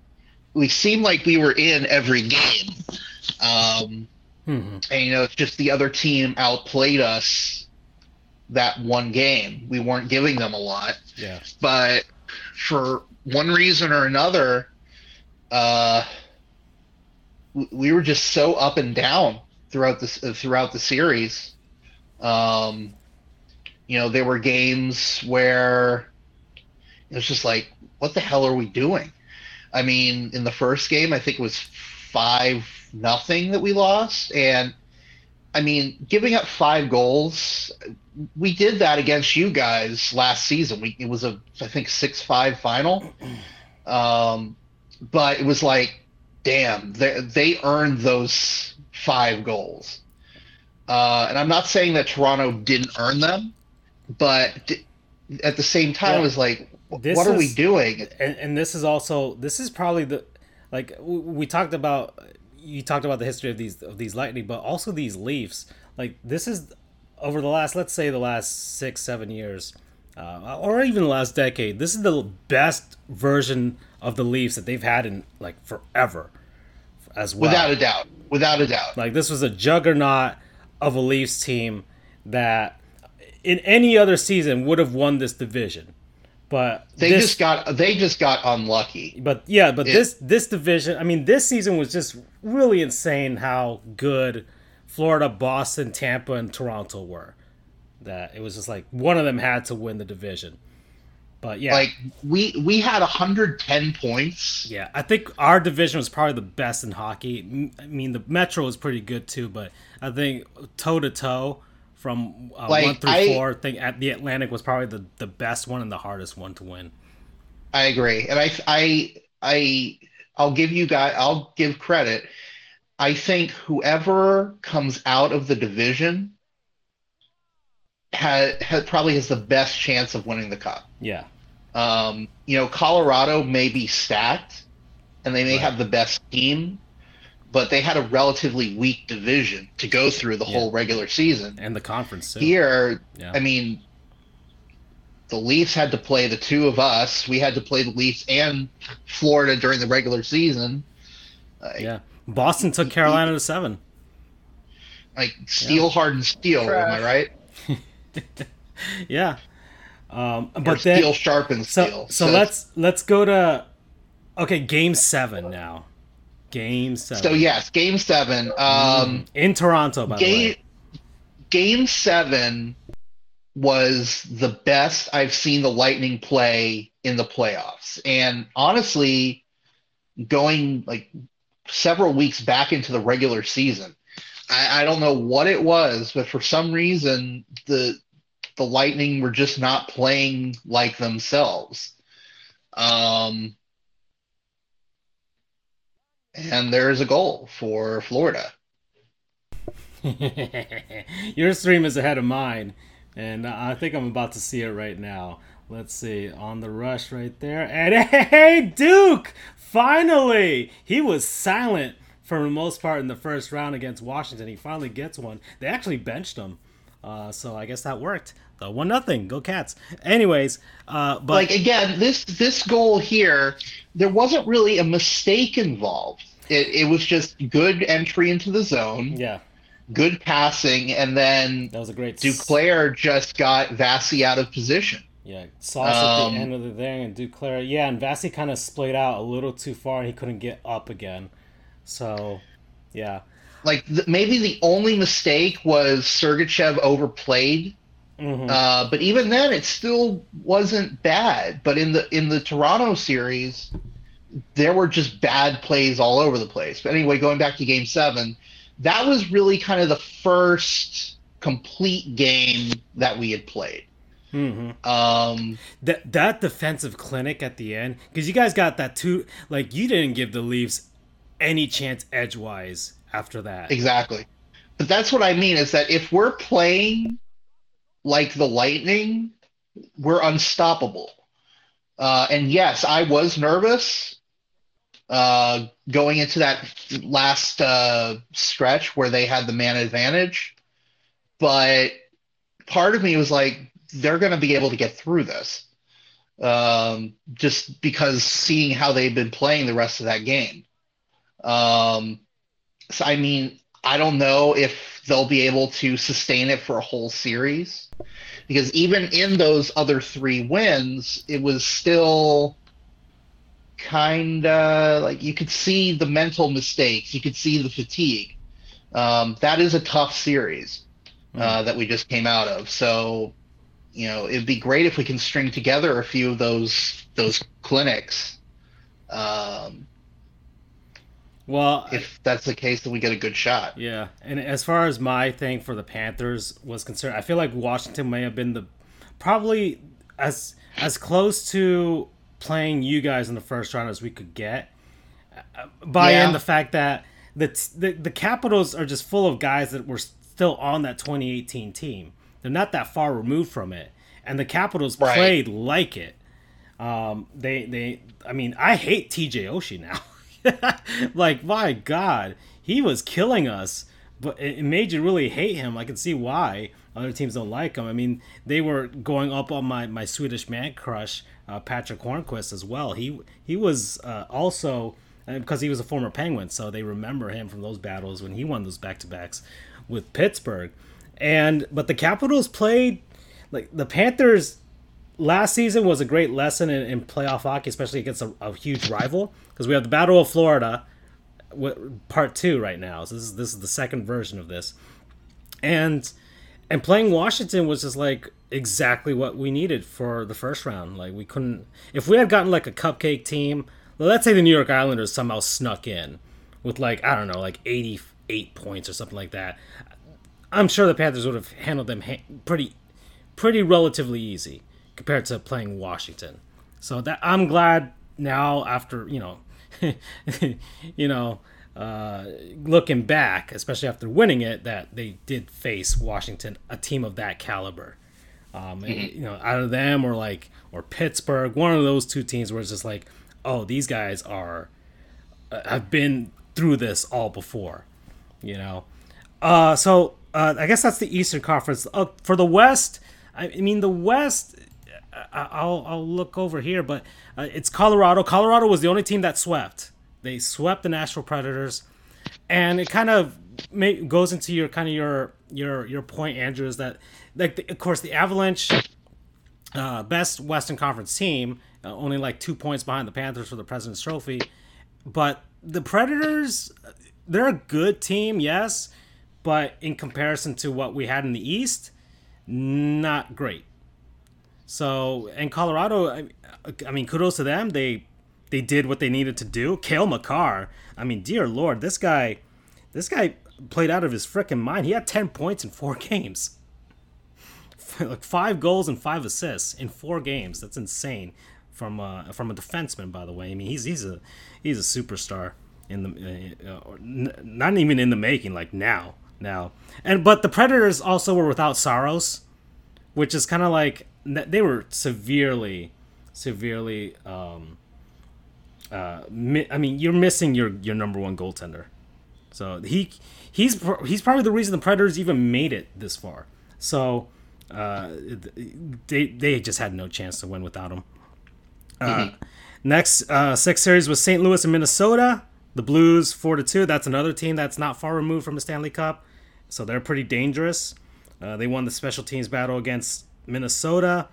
we seemed like we were in every game. Um, hmm and you know, it's just the other team outplayed us that one game. We weren't giving them a lot, Yeah. but for one reason or another, uh, we were just so up and down throughout this uh, throughout the series. Um, you know, there were games where it was just like, what the hell are we doing? I mean, in the first game, I think it was five nothing that we lost, and I mean, giving up five goals, we did that against you guys last season. We it was a I think six five final, um, but it was like, damn, they they earned those five goals. Uh, and I'm not saying that Toronto didn't earn them, but d- at the same time, Yeah. it was like, This what are we doing? and, and this is also this is probably the like we talked about you talked about the history of these of these lightning but also these leafs like this is over the last let's say the last six seven years uh, or even the last decade this is the best version of the leafs that they've had in like forever as well Without a doubt, without a doubt. like this was a juggernaut of a Leafs team that in any other season would have won this division. But They this, just got they just got unlucky. but yeah, but Yeah. this this division, I mean, this season was just really insane how good Florida, Boston, Tampa, and Toronto were. That it was just like one of them had to win the division. But yeah, Like we we had 110 points. yeah, I think our division was probably the best in hockey. I mean, the Metro was pretty good too, but I think toe to toe from uh, Like, one through I- four, I think at the Atlantic was probably the, the best one and the hardest one to win. I agree, and I I I I'll give you guys I'll give credit. I think whoever comes out of the division had, had probably has the best chance of winning the cup. Yeah, Um, you know, Colorado may be stacked, and they may Right. have the best team, but they had a relatively weak division to go through the Yeah. whole regular season. and the conference too. Here, yeah. I mean, the Leafs had to play the two of us. We had to play the Leafs and Florida during the regular season. Like, yeah, Boston took Carolina to seven. like steel hardened steel, am I right? Yeah, um, Or but then steel sharpened so steel. so let's let's go to okay, game seven now. Game seven. So yes, game seven. Um, in Toronto, by the game way. game seven was the best I've seen the Lightning play in the playoffs, and honestly, going like several weeks back into the regular season, I, I don't know what it was, but for some reason the the Lightning were just not playing like themselves. Um, and there's a goal for Florida. Your stream is ahead of mine, and I think I'm about to see it right now. Let's see on the rush right there, and hey, Duke! Finally, he was silent for the most part in the first round against Washington. He finally gets one. They actually benched him, uh, so I guess that worked. The one nothing, go Cats. Anyways, uh, but like again, this this goal here, there wasn't really a mistake involved. It, it was just good entry into the zone, yeah, good passing, and then that was a great. Duclair just got Vassy out of position. Yeah, sauce at Um, the end of the thing and Duclair. Yeah, and Vassy kind of splayed out a little too far and he couldn't get up again. So, yeah. Like th- maybe the only mistake was Sergachev overplayed, hmm uh, but even then, it still wasn't bad. But in the in the Toronto series, there were just bad plays all over the place. But anyway, going back to Game Seven, that was really kind of the first complete game that we had played. hmm Um, That that defensive clinic at the end, because you guys got that too. Like you didn't give the Leafs any chance edgewise after that. exactly. But that's what I mean is that if we're playing like the Lightning, we're unstoppable. Uh, and yes, I was nervous uh, going into that last uh, stretch where they had the man advantage. But part of me was like, they're going to be able to get through this. Um, just because seeing how they've been playing the rest of that game. Um, so, I mean, I don't know if they'll be able to sustain it for a whole series because even in those other three wins, it was still kind of like you could see the mental mistakes, you could see the fatigue. Um, that is a tough series uh, that we just came out of. So, you know, it'd be great if we can string together a few of those those clinics. Um, Well, if that's the case, then we get a good shot. Yeah, and as far as my thing for the Panthers was concerned, I feel like Washington may have been the probably as as close to playing you guys in the first round as we could get. Uh, By Yeah. in the fact that the, the the Capitals are just full of guys that were still on that 2018 team. They're not that far removed from it, and the Capitals Right. played like it. Um, they they I mean I hate TJ Oshie now. like my God, he was killing us, but it, made you really hate him. I can see why other teams don't like him. I mean, they were going up on my, my Swedish man crush, uh, Patric Hornqvist as well. He he was uh, also uh, because he was a former Penguin, so they remember him from those battles when he won those back to backs with Pittsburgh. And but the Capitals played like the Panthers last season was a great lesson in, in playoff hockey, especially against a, a huge rival, because we have the Battle of Florida, part two right now. So this is this is the second version of this, and and playing Washington was just like exactly what we needed for the first round. Like we couldn't if we had gotten like a cupcake team. Let's say the New York Islanders somehow snuck in with like I don't know, like eighty eight points or something like that. I'm sure the Panthers would have handled them pretty pretty relatively easy compared to playing Washington. So that I'm glad now after you know, you know, uh, looking back, especially after winning it, that they did face Washington, a team of that caliber. Um, and, you know, out of them or like or Pittsburgh, one of those two teams where it's just like, oh, these guys are uh, have been through this all before, you know. Uh, so uh, I guess that's the Eastern Conference. Uh, for the West, I, I mean the West. I'll I'll look over here, but uh, it's Colorado. Colorado was the only team that swept. They swept the Nashville Predators, and it kind of ma- goes into your kind of your your your point, Andrew, is that like the, of course the Avalanche, uh, best Western Conference team, uh, only like two points behind the Panthers for the President's Trophy, but the Predators, they're a good team, yes, but in comparison to what we had in the East, not great. So, and Colorado, I, I mean, kudos to them. They they did what they needed to do. Cale Makar, I mean, dear lord, this guy, this guy played out of his freaking mind. He had ten points in four games, like five goals and five assists in four games. That's insane from uh, from a defenseman, by the way. I mean, he's he's a he's a superstar in the uh, uh, not even in the making, like now now. And but the Predators also were without Saros, which is kind of like they were severely, severely. Um, uh, mi- I mean, you're missing your your number one goaltender, so he he's he's probably the reason the Predators even made it this far. So uh, they they just had no chance to win without him. Uh, Next uh, six series was St. Louis and Minnesota. The Blues four to two. That's another team that's not far removed from the Stanley Cup, so they're pretty dangerous. Uh, they won the special teams battle against Minnesota,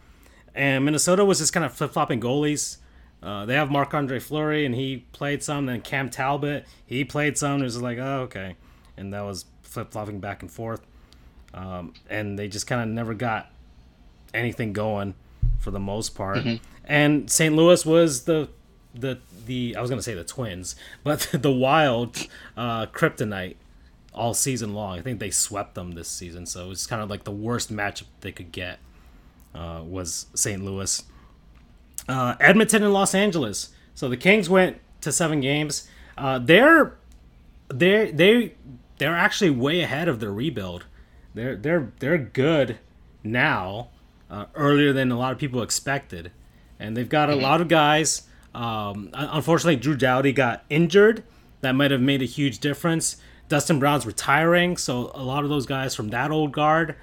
and Minnesota was just kind of flip flopping goalies. Uh, they have Marc Andre Fleury, and he played some. Then Cam Talbot, he played some. It was like, oh, okay, and that was flip flopping back and forth. Um, and they just kind of never got anything going for the most part. And St. Louis was the the the I was gonna say the Twins, but the Wild uh, Kryptonite all season long. I think they swept them this season, so it was kind of like the worst matchup they could get uh, was St. Louis. Uh, Edmonton and Los Angeles. So the Kings went to seven games. Uh, they're they they they're actually way ahead of their rebuild. They're they're they're good now, uh, earlier than a lot of people expected, and they've got a lot of guys. Um, unfortunately, Drew Doughty got injured. That might have made a huge difference. Dustin Brown's retiring, so a lot of those guys from that old guard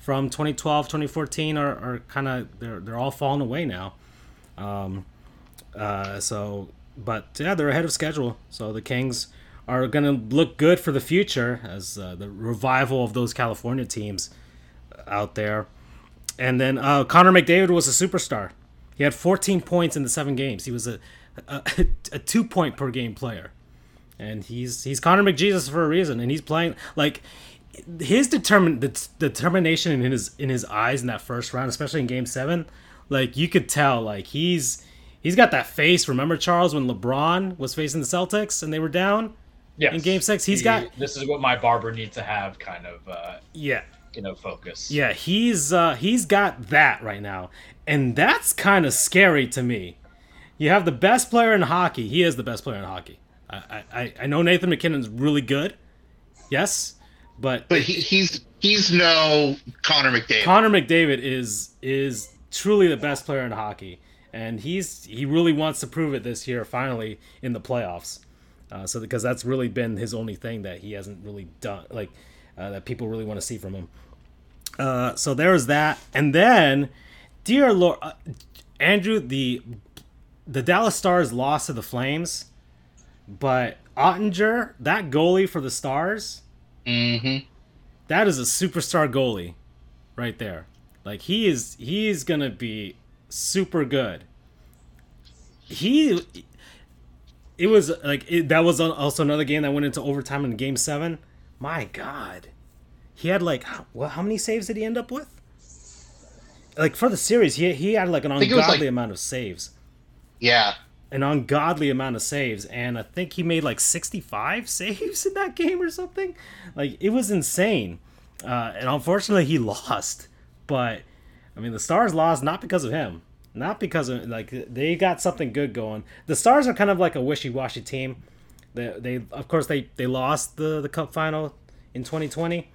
from 2012, 2014 are, are kind of they're they're all falling away now. Um, uh, so, but yeah, they're ahead of schedule. So the Kings are going to look good for the future as uh, the revival of those California teams out there. And then uh, Connor McDavid was a superstar. He had 14 points in the seven games. He was a a, a two point per game player, and he's he's Connor McJesus for a reason. And he's playing like his determined the determination in his in his eyes in that first round, especially in Game Seven. Like you could tell, like he's he's got that face. Remember Charles when LeBron was facing the Celtics and they were down Yes. in Game Six? He's He- got This is what my barber needs to have, kind of, uh, yeah. you know, focus. Yeah, he's uh, he's got that right now, and that's kind of scary to me. You have the best player in hockey. He is the best player in hockey. I I, I know Nathan MacKinnon's really good, yes, but But he, he's he's no Connor McDavid. Connor McDavid is is truly the best player in hockey, and he's he really wants to prove it this year. Finally in the playoffs, uh, so because that's really been his only thing that he hasn't really done, like uh, that people really want to see from him. Uh, so there's that, and then, dear Lord, uh, Andrew, the the Dallas Stars lost to the Flames, but Oettinger, that goalie for the Stars, mm-hmm. that is a superstar goalie right there. Like he is he is gonna be super good. He it was like it, that was also another game that went into overtime in game seven. My god. He had like well, how many saves did he end up with? Like for the series he, he had like an think it was, ungodly like- amount of saves. Yeah. An ungodly amount of saves and i think he made like 65 saves in that game or something. Like it was insane. Uh, and unfortunately he lost. But i mean the stars lost not because of him. Not because of like they got something good going. The stars are kind of like a wishy-washy team. They, they of course they they lost the the cup final in 2020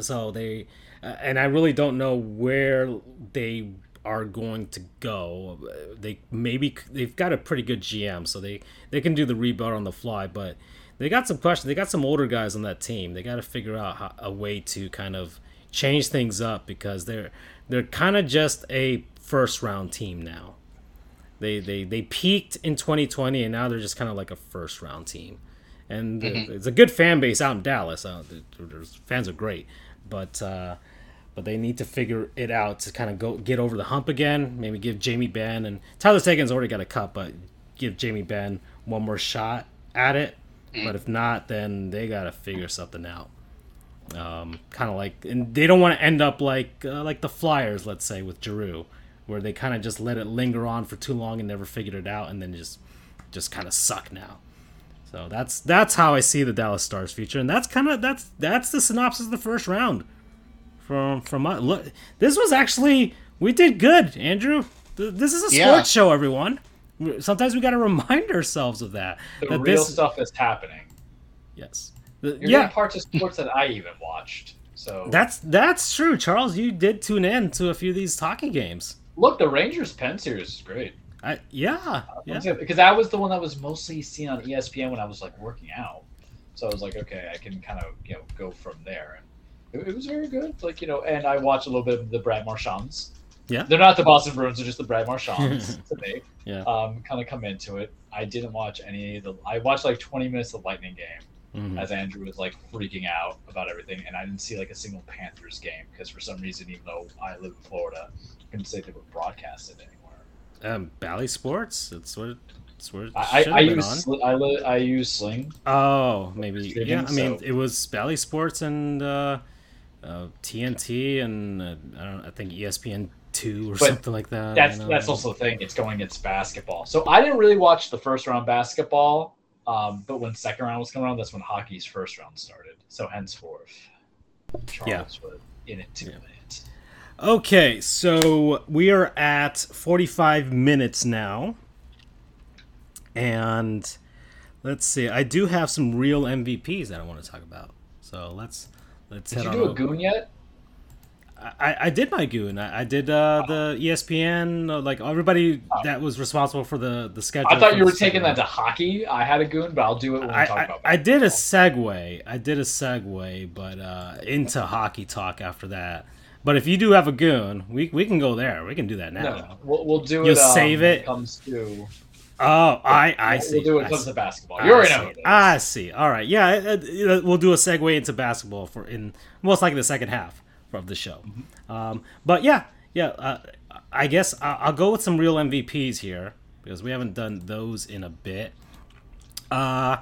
so they uh, and i really don't know where they are going to go. They maybe they've got a pretty good gm so they they can do the rebuild on the fly but they got some questions. They got some older guys on that team. They got to figure out how, a way to kind of change things up because they're they're kind of just a first round team now. They they they peaked in 2020 and now they're just kind of like a first round team. And Mm-hmm. it's a good fan base out in dallas. Uh, fans are great but uh but they need to figure it out to kind of go get over the hump again maybe give jamie benn and tyler seguin's already got a cup but give jamie benn one more shot at it but if not then they gotta figure something out um, kind of like, and they don't want to end up like uh, like the Flyers, let's say, with Giroux, where they kind of just let it linger on for too long and never figured it out, and then just just kind of suck now. So that's that's how I see the Dallas Stars future, and that's kind of that's that's the synopsis of the first round. From from my look, this was actually we did good, Andrew. This is a Yeah. sports show, everyone. Sometimes we got to remind ourselves of that. The that real this, stuff is happening. yes, The- You're yeah, getting parts of sports that I even watched. So That's that's true, Charles. You did tune in to a few of these talking games. look, the Rangers Penn series is great. I, yeah, yeah. Because that was the one that was mostly seen on ESPN when I was like working out. So I was like, okay, I can kind of you know go from there, and it, it was very good. Like you know, and I watched a little bit of the Brad Marchands. Yeah. they're not the Boston Bruins; they're just the Brad Marchands to me. Yeah. um, kind of come into it. I didn't watch any of the. I watched like 20 minutes of the Lightning game Mhm. as Andrew was like freaking out about everything, and I didn't see like a single Panthers game because for some reason, even though I live in Florida, I couldn't say they were broadcasted anywhere. Um, Bally Sports. That's what. That's what it I, I, use. I, li- I use Sling. Oh, maybe. Yeah, I mean, so- it was Bally Sports and uh, uh, TNT and uh, I don't. know, I think ESPN two or But something like that. That's that's also the thing. It's going against basketball. So I didn't really watch the first round basketball, um, but when second round was coming around, that's when hockey's first round started. So henceforth, Charles Yeah. was in it to Yeah. Okay, so we are at 45 minutes now. And let's see. I do have some real MVPs that I want to talk about. So let's let's Did you do a goon yet? I, I did my goon. I, I did uh, the ESPN, uh, like everybody that was responsible for the the schedule. I thought you were taking that to hockey. I had a goon, but I'll do it when we I, talk I, about. I did a segue. I did a segue, but uh, into hockey talk after that. But if you do have a goon, we we can go there. We can do that now. No, we'll, we'll do You'll it. um, save when it? comes to. Oh, I I see. We'll do it when it comes to basketball. You already see. know. who. I see. All right. Yeah, uh, uh, we'll do a segue into basketball for in most likely the second half of the show. Mm-hmm. Um, but yeah, yeah. Uh, I guess I'll go with some real MVPs here because we haven't done those in a bit. Uh,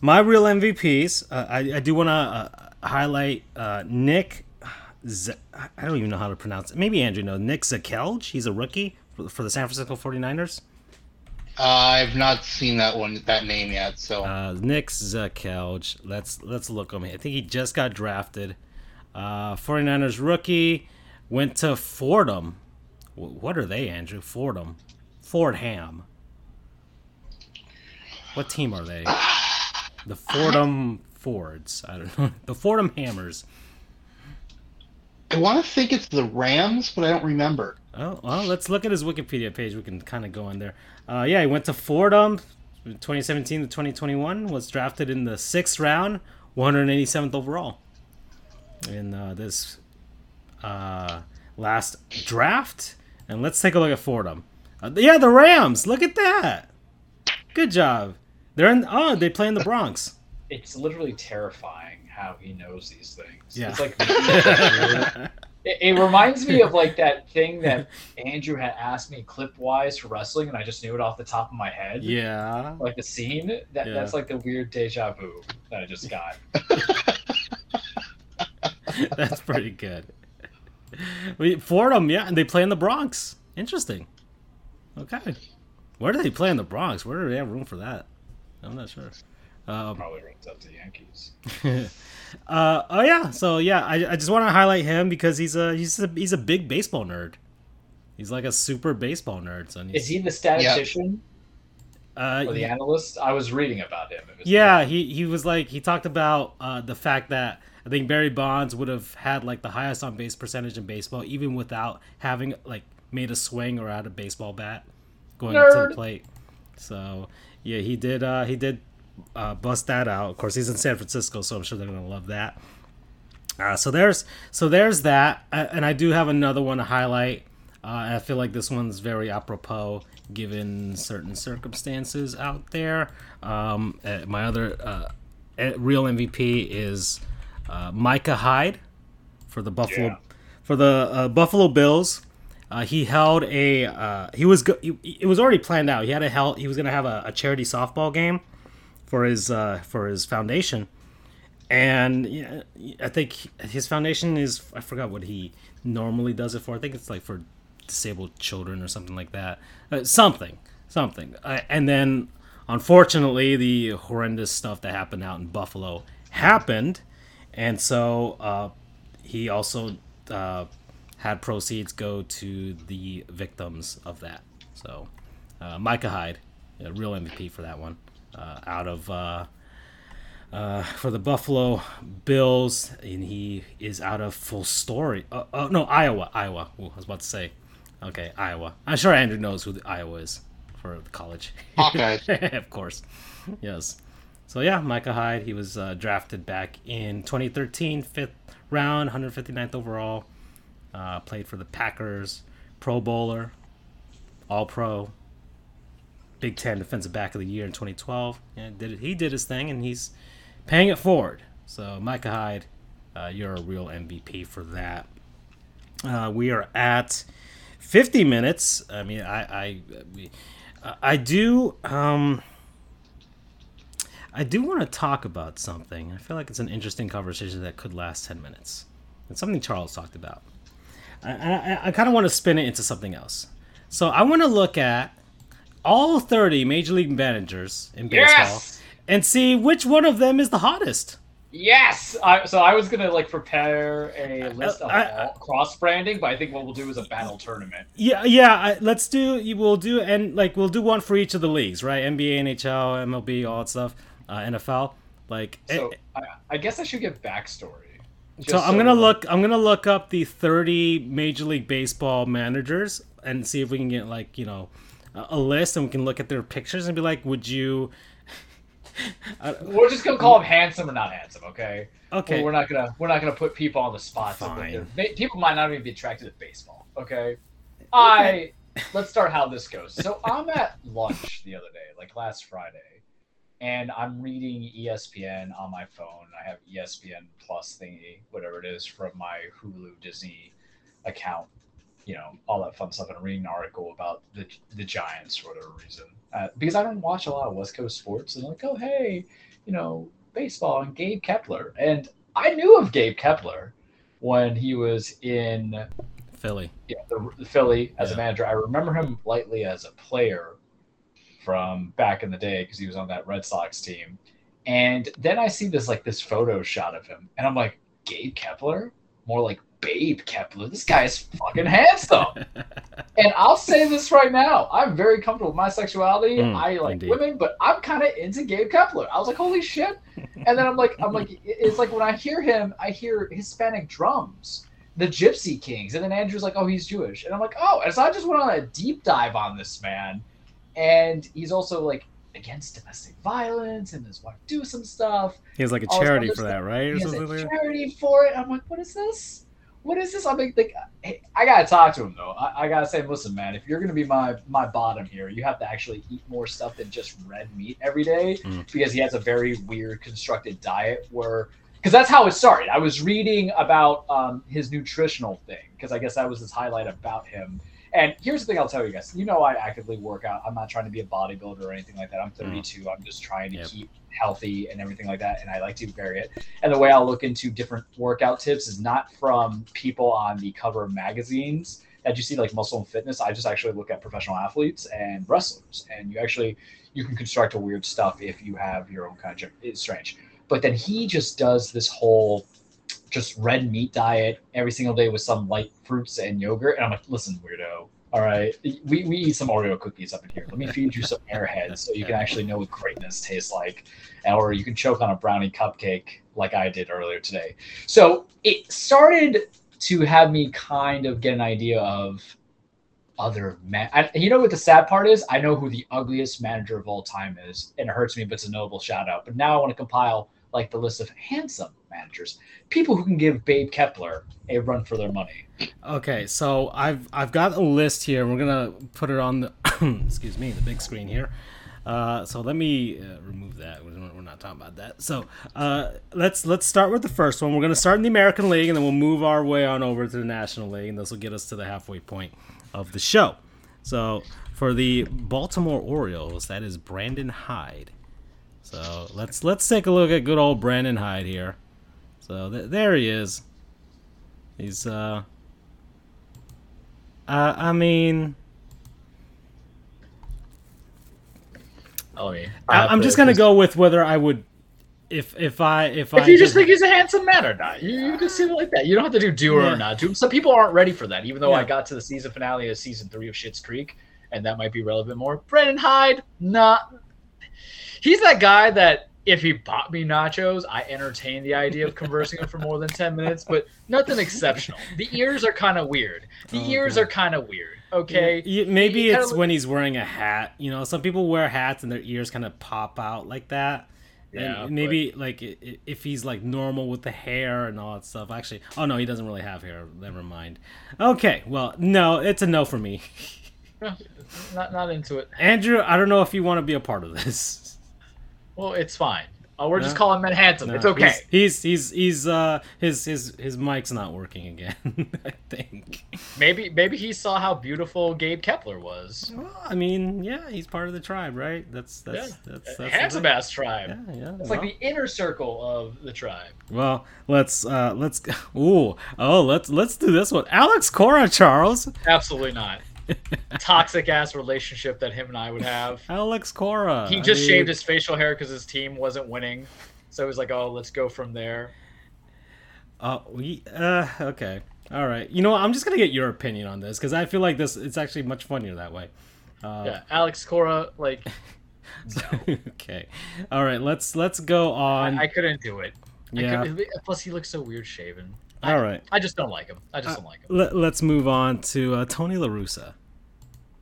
my real MVPs. Uh, I, I do want to uh, highlight uh, Nick. Z- I don't even know how to pronounce it. Maybe Andrew knows. Nick Zakelj. He's a rookie for, for the San Francisco 49ers. I've not seen that one, that name yet. So Uh, Nick Zakelj. Let's let's look on him. I think he just got drafted. Uh, 49ers rookie went to Fordham. Wh- What are they, Andrew? Fordham, Fordham. What team are they? The Fordham Fords. I don't know. The Fordham Hammers. I want to think it's the Rams, but I don't remember. Oh well, let's look at his Wikipedia page. We can kind of go in there. Uh, yeah, he went to Fordham, 2017 to 2021. Was drafted in the sixth round, 187th overall. In uh, this uh, last draft, and let's take a look at Fordham. Uh, yeah, the Rams. Look at that. Good job. They're in. Oh, they play in the Bronx. It's literally terrifying how he knows these things. Yeah. It's like it, it reminds me of like that thing that Andrew had asked me clip wise for wrestling, and I just knew it off the top of my head. yeah. Like the scene. That Yeah. that's like the weird deja vu that I just got. That's pretty good. We, Fordham, yeah, and they play in the Bronx. Interesting. Okay. Where do they play in the Bronx? Where do they have room for that? I'm not sure. Um, Probably runs up to the Yankees. uh, oh yeah, so yeah, I, I just want to highlight him because he's a he's a he's a big baseball nerd. He's like a super baseball nerd. So he's, Is he the statistician uh, or the analyst? I was reading about him. It was- Yeah, he, he was like he talked about uh, the fact that I think Barry Bonds would have had like the highest on base percentage in baseball even without having like made a swing or had a baseball bat going up to the plate. So yeah, he did uh, he did uh, bust that out. Of course, he's in San Francisco, so I'm sure they're gonna love that. Uh, so there's so there's that, uh, and I do have another one to highlight. Uh, I feel like this one's very apropos given certain circumstances out there. Um, uh, my other uh, uh, real MVP is uh, Micah Hyde for the Buffalo Yeah. for the uh, Buffalo Bills. Uh, he held a uh, he was go- he, it was already planned out. He had a held he was gonna have a, a charity softball game for his uh, for his foundation and I think his foundation is I forgot what he normally does it for. I think it's like for disabled children or something like that. Uh, something, something. Uh, and then, unfortunately, the horrendous stuff that happened out in Buffalo happened, and so uh, he also uh, had proceeds go to the victims of that. So, uh, Micah Hyde, a real MVP for that one, uh, out of. Uh, uh, for the Buffalo Bills, and he is out of full story. Uh, uh, no, Iowa, Iowa. Ooh, I was about to say, okay, Iowa. I'm sure Andrew knows who the Iowa is for the college. Hawkeyes. of course, yes. So yeah, Micah Hyde. He was uh, drafted back in 2013, fifth round, 159th overall. Uh, played for the Packers, Pro Bowler, All Pro, Big Ten Defensive Back of the Year in 2012. And did it, he did his thing, and he's paying it forward. So Micah Hyde, uh, you're a real MVP for that. Uh, we are at 50 minutes. I mean, I I we, I do um I do want to talk about something. I feel like it's an interesting conversation that could last 10 minutes. It's something Charles talked about. I, I, I kind of want to spin it into something else. So I want to look at all 30 major league managers in baseball Yes! and see which one of them is the hottest. Yes. I, so I was gonna like prepare a list of I- I- all cross branding, but I think what we'll do is a battle tournament. Yeah, yeah. I, let's do. We'll do and like we'll do one for each of the leagues, right? NBA, NHL, MLB, all that stuff. Uh, NFL. Like, So eh, I, I guess I should give backstory. so I'm gonna look. I'm gonna look up the 30 Major League Baseball managers and see if we can get like you know a, list, and we can look at their pictures and be like, would you? We're just gonna call them handsome or not handsome, okay? okay. We're not gonna we're not gonna put people on the spot. Fine. People might not even be attracted to baseball. Okay. I let's start how this goes. So I'm at lunch the other day, like last Friday, and I'm reading ESPN on my phone. I have ESPN Plus thingy, whatever it is, from my Hulu Disney account. You know, all that fun stuff. And reading an article about the the Giants for whatever reason, uh, because I don't watch a lot of West Coast sports. And like, oh hey, you know, baseball and Gabe Kapler. And I knew of Gabe Kapler when he was in Philly. know, the, the Philly as Yeah. a manager. I remember him lightly as a player from back in the day because he was on that Red Sox team. And then I see this like this photo shot of him, and I'm like, Gabe Kapler, more like Babe Kapler. This guy is fucking handsome. And I'll say this right now: I'm very comfortable with my sexuality. Mm, I like indeed. women, but I'm kind of into Gabe Kapler. I was like, holy shit! And then I'm like, I'm like, it's like when I hear him, I hear Hispanic drums, the Gypsy Kings, and then Andrew's like, oh, he's Jewish, and I'm like, oh, and so I just went on a deep dive on this man, and he's also like against domestic violence, and his wife do some stuff. He has like a charity for the- that, right? Or He has a like that? charity for it. I'm like, what is this? What is this? I'm like, like, hey, I gotta talk to him though. I, I gotta say, listen, man, if you're gonna be my my bottom here, you have to actually eat more stuff than just red meat every day Mm. because he has a very weird constructed diet where. Because that's how it started. I was reading about um, his nutritional thing because I guess that was his highlight about him. And here's the thing I'll tell you guys. You know, I actively work out. I'm not trying to be a bodybuilder or anything like that. I'm mm. 32. I'm just trying to Yep. keep healthy and everything like that. And I like to vary it. And the way I'll look into different workout tips is not from people on the cover of magazines that you see like muscle and fitness. I just actually look at professional athletes and wrestlers. And you actually you can construct a weird stuff if you have your own kind of gym. It's strange. But then he just does this whole just red meat diet every single day with some light fruits and yogurt. And I'm like, listen, weirdo. All right, we, we eat some Oreo cookies up in here. Let me feed you some airheads so you can actually know what greatness tastes like or you can choke on a brownie cupcake like I did earlier today. So it started to have me kind of get an idea of other man. I, you know what the sad part is? I know who the ugliest manager of all time is, and it hurts me, but it's a notable shout out. But now I want to compile like the list of handsome managers, people who can give Babe Kapler a run for their money. Okay, so I've I've got a list here. We're gonna put it on the excuse me the big screen here. Uh, so let me uh, remove that. We're not, talking about that. So uh, let's let's start with the first one. We're gonna start in the American League, and then we'll move our way on over to the National League, and this will get us to the halfway point of the show. So for the Baltimore Orioles, that is Brandon Hyde. So let's let's take a look at good old Brandon Hyde here. So th- there he is. He's uh uh, I mean, Oh yeah. I, I'm just gonna go with whether I would, if if I if, I If you just think he's a handsome man or not, you, you just see it like that. You don't have to do do Yeah. or not do. Some people aren't ready for that. Even though I got to the season finale of season three of Schitt's Creek, and that might be relevant more. Brandon Hyde, not. He's that guy that if he bought me nachos, I entertain the idea of conversing him for more than ten minutes, but nothing exceptional. The ears are kind of weird. The Oh, ears God. are kind of weird. Okay. Y- maybe it's look- when he's wearing a hat. You know, some people wear hats and their ears kind of pop out like that. And Yeah, maybe like i- i- if he's like normal with the hair and all that stuff. Actually, oh no, he doesn't really have hair. Never mind. Okay, well, no, it's a no for me. Not not into it. Andrew, I don't know if you want to be a part of this. Well, it's fine. Oh, we're just calling men handsome. No, it's okay. He's he's he's, he's uh his his his mic's not working again. I think. Maybe maybe he saw how beautiful Gabe Kapler was. Well, I mean, yeah, he's part of the tribe, right? That's that's Yeah. that's, that's the Handsome ass tribe. Yeah, yeah. It's well, like the inner circle of the tribe. well, let's uh let's ooh oh let's let's do this one. Alex Cora, Charles. Absolutely not. Toxic ass relationship that him and I would have. Alex Cora. He I just mean, shaved his facial hair because his team wasn't winning. So he was like, "Oh, let's go from there." Uh, we uh okay. All right. You know what? I'm just gonna get your opinion on this because I feel like this it's actually much funnier that way. Uh, Yeah, Alex Cora, like okay. All right. Let's let's go on. I, I couldn't do it. Yeah. plus, he looks so weird shaven. I, All right. I just don't like him. I just Uh, don't like him. Let, let's move on to uh, Tony La Russa.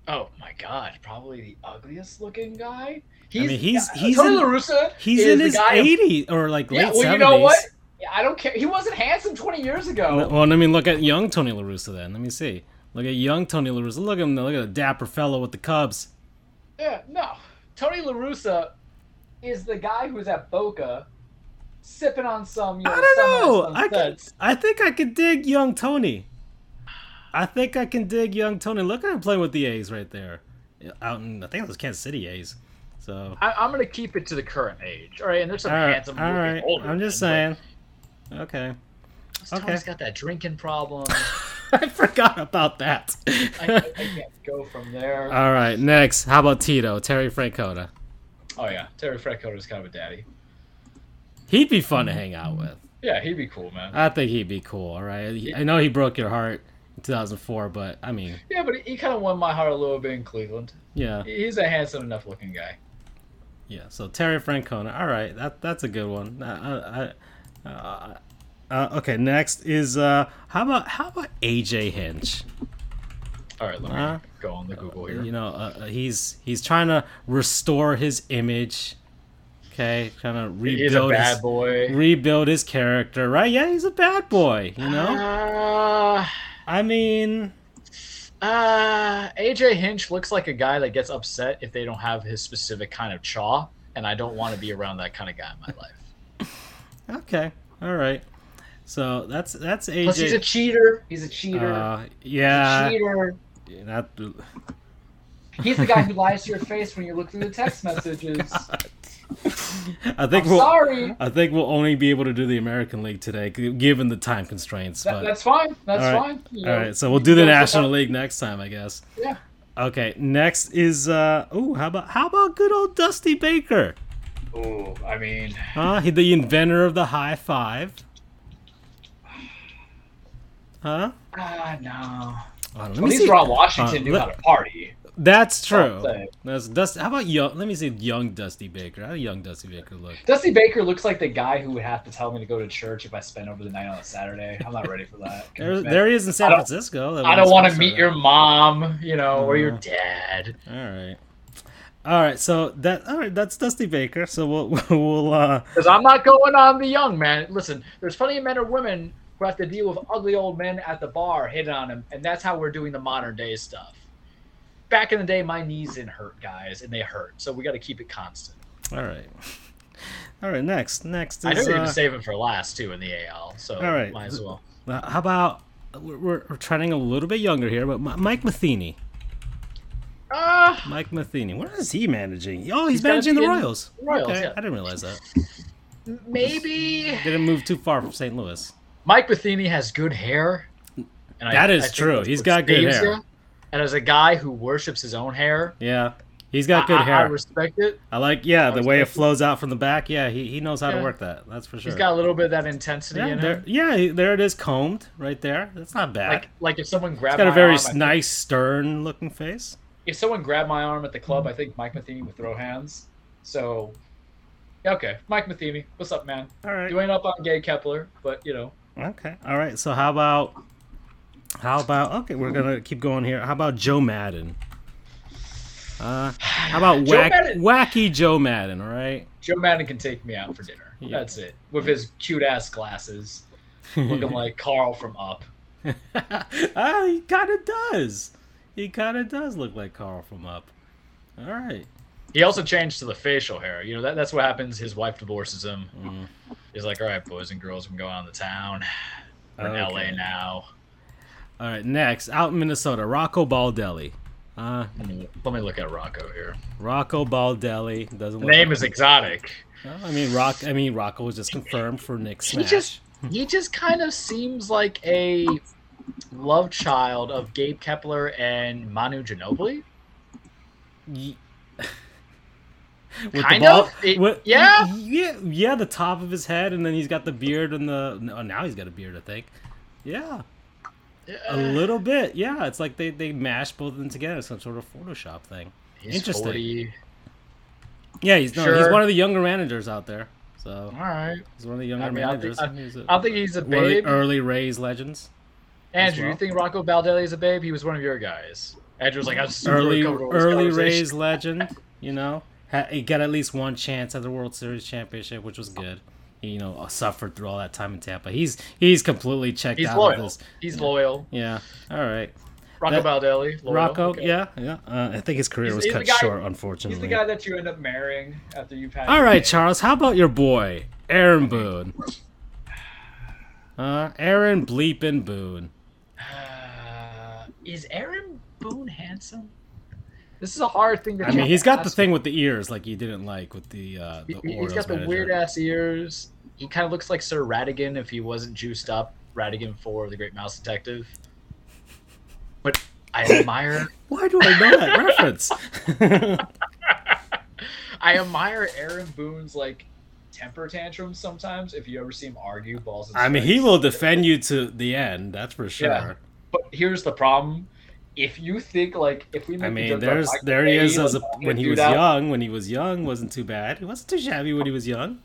Oh my god, probably the ugliest looking guy. I mean, he's- he's Tony in- La Russa He's in his guy 80s or like Yeah, late well, 70s. you know what? Yeah, I don't care. He wasn't handsome 20 years ago. Well, I mean, look at young Tony La Russa then. Let me see. Look at young Tony La Russa. Look at him. Look at the dapper fellow with the Cubs. Yeah, no. Tony La Russa is the guy who's at Boca sipping on some, you know, I don't know. I can. I think I could dig young Tony. I think I can dig young Tony. Look at him playing with the A's right there. Out in, I think it was Kansas City A's. So, I, I'm going to keep it to the current age. All right, and there's some all right, handsome all looking older I'm just saying. Okay. Tony's okay. got that drinking problem. I forgot about that. I, I, can't go from there. all right. Next, how about Tito? Terry Francona. oh, yeah. Terry Francona is kind of a daddy. He'd be fun to hang out with. Yeah, he'd be cool, man. I think he'd be cool. All right. I know he broke your heart 2004, but I mean, yeah, but he kind of won my heart a little bit in Cleveland. yeah, He's a handsome enough looking guy. yeah. So Terry Francona. All right, that that's a good one. Uh, I, uh, uh, okay, next is uh, how about how about AJ Hinch? All right, let me Uh, go on the Google here. You know, uh, uh, he's he's trying to restore his image. Okay, trying to He's a rebuild bad his, boy. rebuild his character, right? Yeah, he's a bad boy. You know, Uh, I mean, uh, AJ Hinch looks like a guy that gets upset if they don't have his specific kind of chaw, and I don't want to be around that kind of guy in my life. okay, all right. So that's that's AJ. Plus, he's a cheater. He's a cheater. Uh, He's a yeah, cheater. that, He's the guy who lies to your face when you look through the text messages. I think I'm we'll. sorry. I think we'll only be able to do the American League today, given the time constraints. That, But that's fine. That's All right. fine. You all know, right, so we'll do the National League next time, I guess. Yeah. Okay, next is uh oh, how about how about good old Dusty Baker? Oh, I mean, Huh? He the inventor of the high five. Huh? ah, no. Oh, let At me least see. Ron Washington Uh, knew let- how to party. That's true. That's Dusty. How about young? Let me see young Dusty Baker. How young Dusty Baker look? Dusty Baker looks like the guy who would have to tell me to go to church if I spent over the night on a Saturday. I'm not ready for that. There, there he is in San I Francisco. I don't want to meet your mom, you know, or your Uh. dad. All right. All right. So that all right. That's Dusty Baker. So we'll we'll uh Because I'm not going on the young man. Listen, there's plenty of men or women who have to deal with ugly old men at the bar hitting on them, and that's how we're doing the modern day stuff. Back in the day, my knees didn't hurt, guys, and they hurt. So we got to keep it constant. all right. All right. Next. Next I know is you're gonna uh, save it for last too in the AL. So All right. might as well. uh, how about we're, we're, we're trending a little bit younger here, but Mi- Mike Matheny. Ah, Mike Matheny. What is he managing? Oh, he's, He's managing the Royals. Royals, okay, yeah. I didn't realize that. maybe Didn't move too far from St. Louis. Mike Matheny has good hair. And That is think true. He's got good hair. And as a guy who worships his own hair, Yeah, he's got good I, hair. I respect it. I like. Yeah, I the way it flows out from the back. Yeah, he, he knows how to work that. That's for sure. He's got a little bit of that intensity yeah, in there, him. yeah, there it is, combed right there. That's not bad. Like, like if someone he's grabbed got a very arm, nice, stern looking face. if someone grabbed my arm at the club, I think Mike Matheny would throw hands. So, yeah, okay, Mike Matheny, what's up, man? All right. You ain't up on Gay Kapler, but you know, Okay. All right. So how about how about okay? We're gonna keep going here. How about Joe Maddon? Uh, how about Joe whack, Maddon- wacky Joe Maddon? All right. Joe Maddon can take me out for dinner. Yeah. That's it. With his cute ass glasses, looking like Carl from Up. ah, he kind of does. He kind of does look like Carl from Up. All right. He also changed to the facial hair. You know that that's what happens. His wife divorces him. Mm. He's like, all right, boys and girls, we can go out in the town. We're in LA now. All right. Next, out in Minnesota, Rocco Baldelli. Uh, Let me, let me look at Rocco here. Rocco Baldelli doesn't. The look name like- is exotic. Well, I mean, Rock. I mean, Rocco was just confirmed for Nick He just he just kind of seems like a love child of Gabe Kapler and Manu Ginobili. Ye- With Kind of? It- with- yeah? yeah, yeah. The top of his head, and then he's got the beard, and the no, now he's got a beard. I think. Yeah, a little bit. Yeah, it's like they they mashed both of them together, some sort of Photoshop thing. He's Interesting. 40. Yeah, he's no, he's one of the younger managers out there. So All right. he's one of the younger I mean, I think- managers. I- He's a- I think he's a one of the babe. early Rays legends. Andrew, well. you think Rocco Baldelli is a babe? He was one of your guys. Andrew was like, I'm super early comfortable with this early. Rays legend. You know, ha- he got at least one chance at the World Series championship, which was good. You know, suffered through all that time in Tampa. He's he's completely checked He's out loyal. of this. He's loyal. Yeah. All right. Rocco That- Baldelli. Loyal. Rocco. Okay. Yeah. Yeah. Uh, I think his career He's- was he's cut guy- short, unfortunately. He's the guy that you end up marrying after you've had. All right. Charles. How about your boy, Aaron Boone? Uh, Aaron Bleepin Boone. Uh, is Aaron Boone handsome? This is a hard thing to. Do. I mean, he's got the thing with the ears, like you didn't like with the uh, the He- He's got the manager. weird ass ears. He kind of looks like Sir Ratigan if he wasn't juiced up. Ratigan for the Great Mouse Detective. But I admire, Why do I know that reference? I admire Aaron Boone's like temper tantrums sometimes. If you ever see him argue balls. And I mean, he will defend you to the end. That's for sure. Yeah. But here's the problem: if you think like if we make I mean, there's there he is as a, when he was that, young. When he was young, wasn't too bad. He wasn't too shabby when he was young.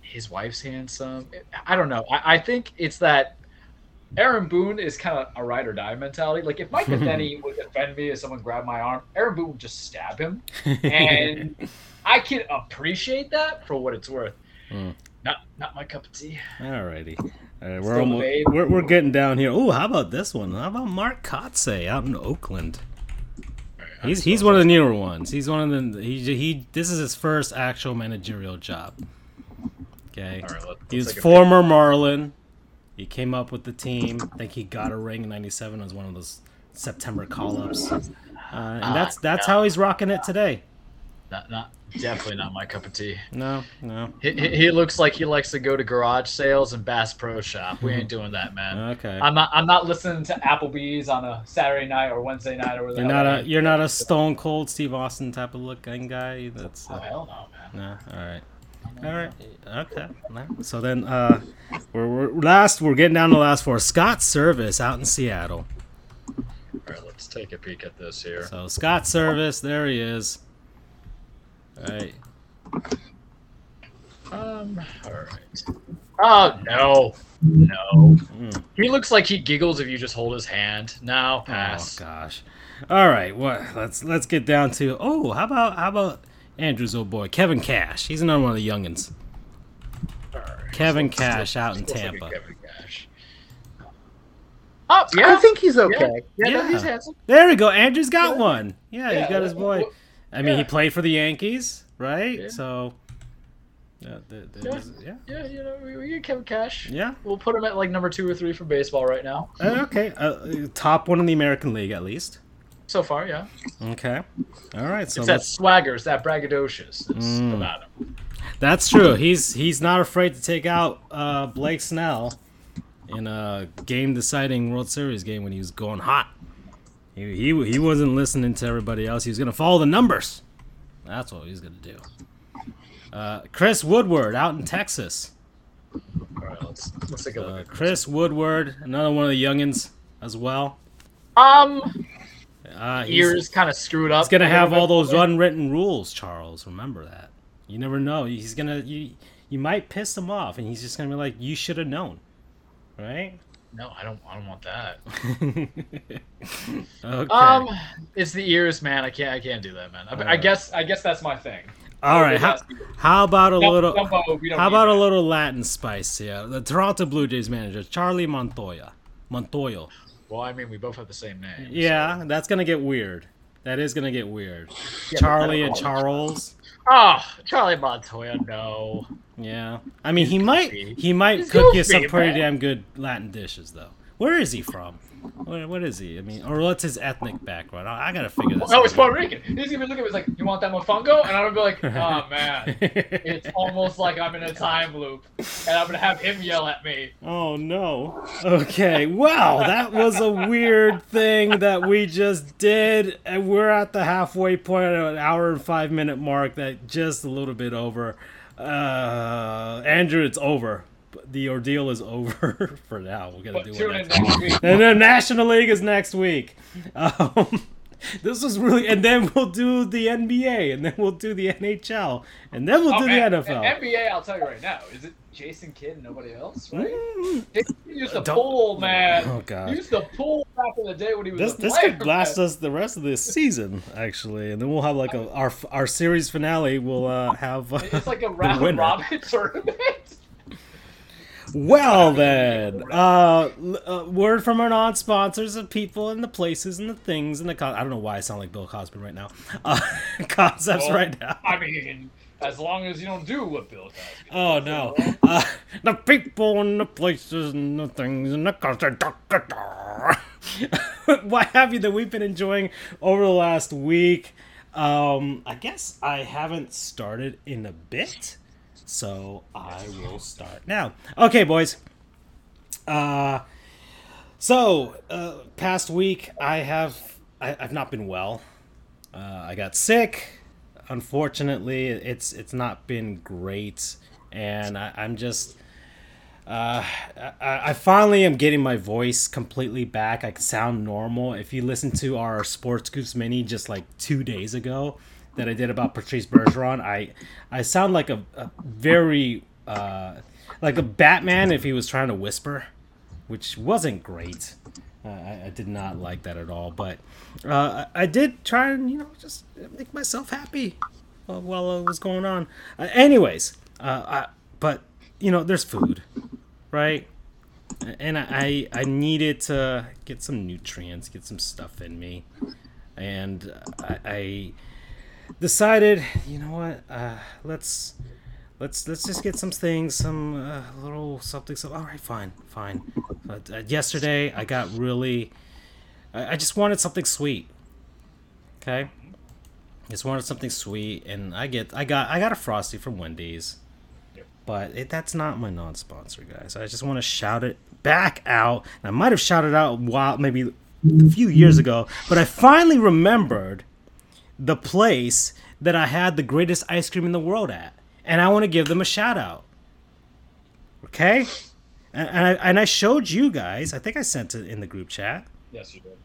his wife's handsome. I don't know. I, I think it's that Aaron Boone is kind of a ride or die mentality. Like if Mike Denny would defend me if someone grabbed my arm, Aaron Boone would just stab him, and I can appreciate that for what it's worth. Mm. Not not my cup of tea. Alrighty. All right, we're Still almost we're, we're getting down here. Oh, how about this one? How about Mark Kotsay out in Oakland? He's he's one of the newer ones. He's one of the he he. This is his first actual managerial job. Okay, All right, let- he let's was take a former Marlin. He came up with the team. I think he got a ring in '97. Was one of those September call-ups, uh, and that's that's how he's rocking it today. Not, not definitely not my cup of tea. No, no. He, he, he looks like he likes to go to garage sales and Bass Pro Shop. We ain't doing that, man. Okay. I'm not. I'm not listening to Applebee's on a Saturday night or Wednesday night or whatever. You're not a you're not a Stone Cold Steve Austin type of looking guy. That's Oh uh, hell no, man. no. All right. All right. Okay. So then, uh, we're, we're last. We're getting down to the last four. Scott Servais out in Seattle. All right, let's take a peek at this here. So Scott Servais, there he is. All right. Um. All right. Oh no, no. Mm. He looks like he giggles if you just hold his hand. Now pass. Oh gosh. All right. What? Let's let's get down to. Oh, how about how about Andrew's old boy Kevin Cash? He's another one of the youngins. All right. Kevin Looks- Cash out in looks like Tampa. Kevin Cash. Oh yeah, I think he's okay. yeah, no, Yeah. he's handsome. There we go. Andrew's got Yeah. one. Yeah, Yeah, he's got his boy. well, I mean, he played for the Yankees, right? Yeah. So. Yeah, th- th- Yeah. yeah. Yeah, you know, we, we get Kevin Cash. Yeah. We'll put him at like number two or three for baseball right now. Uh, okay. Uh, top one in the American League, at least. So far, yeah. Okay. All right. So it's that let's- swagger, it's that braggadocious Mm. about him. that's true. He's he's not afraid to take out uh, Blake Snell in a game-deciding World Series game when he was going hot. He, he he wasn't listening to everybody else. He was gonna follow the numbers. That's what he's gonna do. Uh, Chris Woodward out in Texas. All right, let's let's take a look. Uh. Chris Woodward, another one of the youngins as well. Um, Uh, he's, ears kind of screwed up. he's gonna have all bit. those unwritten rules, Charles. Remember that. You never know. He's gonna you. You might piss him off, and he's just gonna be like, "You should have known," right? No, I don't. I don't want that. okay. Um, it's the ears, man. I can't. I can't do that, man. I, I guess. I guess that's my thing. all right. How, how about a little? How about a little Latin spice here? The Toronto Blue Jays manager, Charlie Montoyo. Montoyo. Well, I mean, we both have the same name. Yeah, that's gonna get weird. That is gonna get weird. Yeah, Charlie and Charles. Oh, Charlie Montoyo. No. Yeah, I mean he might he might He's cook you some pretty damn good Latin dishes though. Where is he from? Where, what is he? I mean, or what's his ethnic background? I, I gotta figure this. Out. Oh, it's Puerto Rican. He's even looking at me like, "You want that mofongo?" And I'm gonna be like, "Oh man." It's almost like I'm in a time loop, and I'm gonna have him yell at me. Oh no. Okay. Wow, that was a weird thing that we just did, and we're at the halfway point at an hour and five minute mark. That just a little bit over. Uh, Andrew, it's over. The ordeal is over for now. We're gonna But do it next. week. And the National League is next week. Um, this is really, and then we'll do the NBA, and then we'll do the NHL, and then we'll Oh, do the NFL. NBA, I'll tell you right now, is it Jason Kidd and nobody else, right? Mm, Jason used to pull, man. Oh He god. used to pull back in the day when he was This this player, could last man. us the rest of this season, actually, and then we'll have like a our our series finale. We'll uh, have. It's like a round robin tournament. Well then, uh, uh, word from our non-sponsors of people and the places and the things and the con- I don't know why I sound like Bill Cosby right now. Uh, concepts Well, right now. I mean, as long as you don't do what Bill Cosby. Oh no, uh, the people and the places and the things and the concept. what have you that we've been enjoying over the last week? Um, I guess I haven't started in a bit. So I will start now. Okay, boys. Uh, so uh, past week I have I, I've not been well. Uh, I got sick. Unfortunately, it's it's not been great, and I, I'm just. Uh, I, I finally am getting my voice completely back. I can sound normal. If you listen to our Sports Goofs mini just like two days ago, that I did about Patrice Bergeron, I I sound like a, a very uh, like a Batman if he was trying to whisper, which wasn't great. Uh, I, I did not like that at all. But uh, I did try and you know just make myself happy while, while it was going on. Uh, anyways, uh, I, but you know there's food, right? And I I needed to get some nutrients, get some stuff in me, and I. I decided, you know what? Uh, let's let's let's just get some things, some uh, little something. So all right, fine, fine. But uh, yesterday I got really, I, I just wanted something sweet. Okay, just wanted something sweet, and I get I got I got a frosty from Wendy's, but it, that's not my non-sponsor, guys. I just want to shout it back out. And I might have shouted out while maybe a few years ago, but I finally remembered the place that I had the greatest ice cream in the world at, and I want to give them a shout out. Okay, and, and I and I showed you guys. I think I sent it in the group chat. Yes, you did.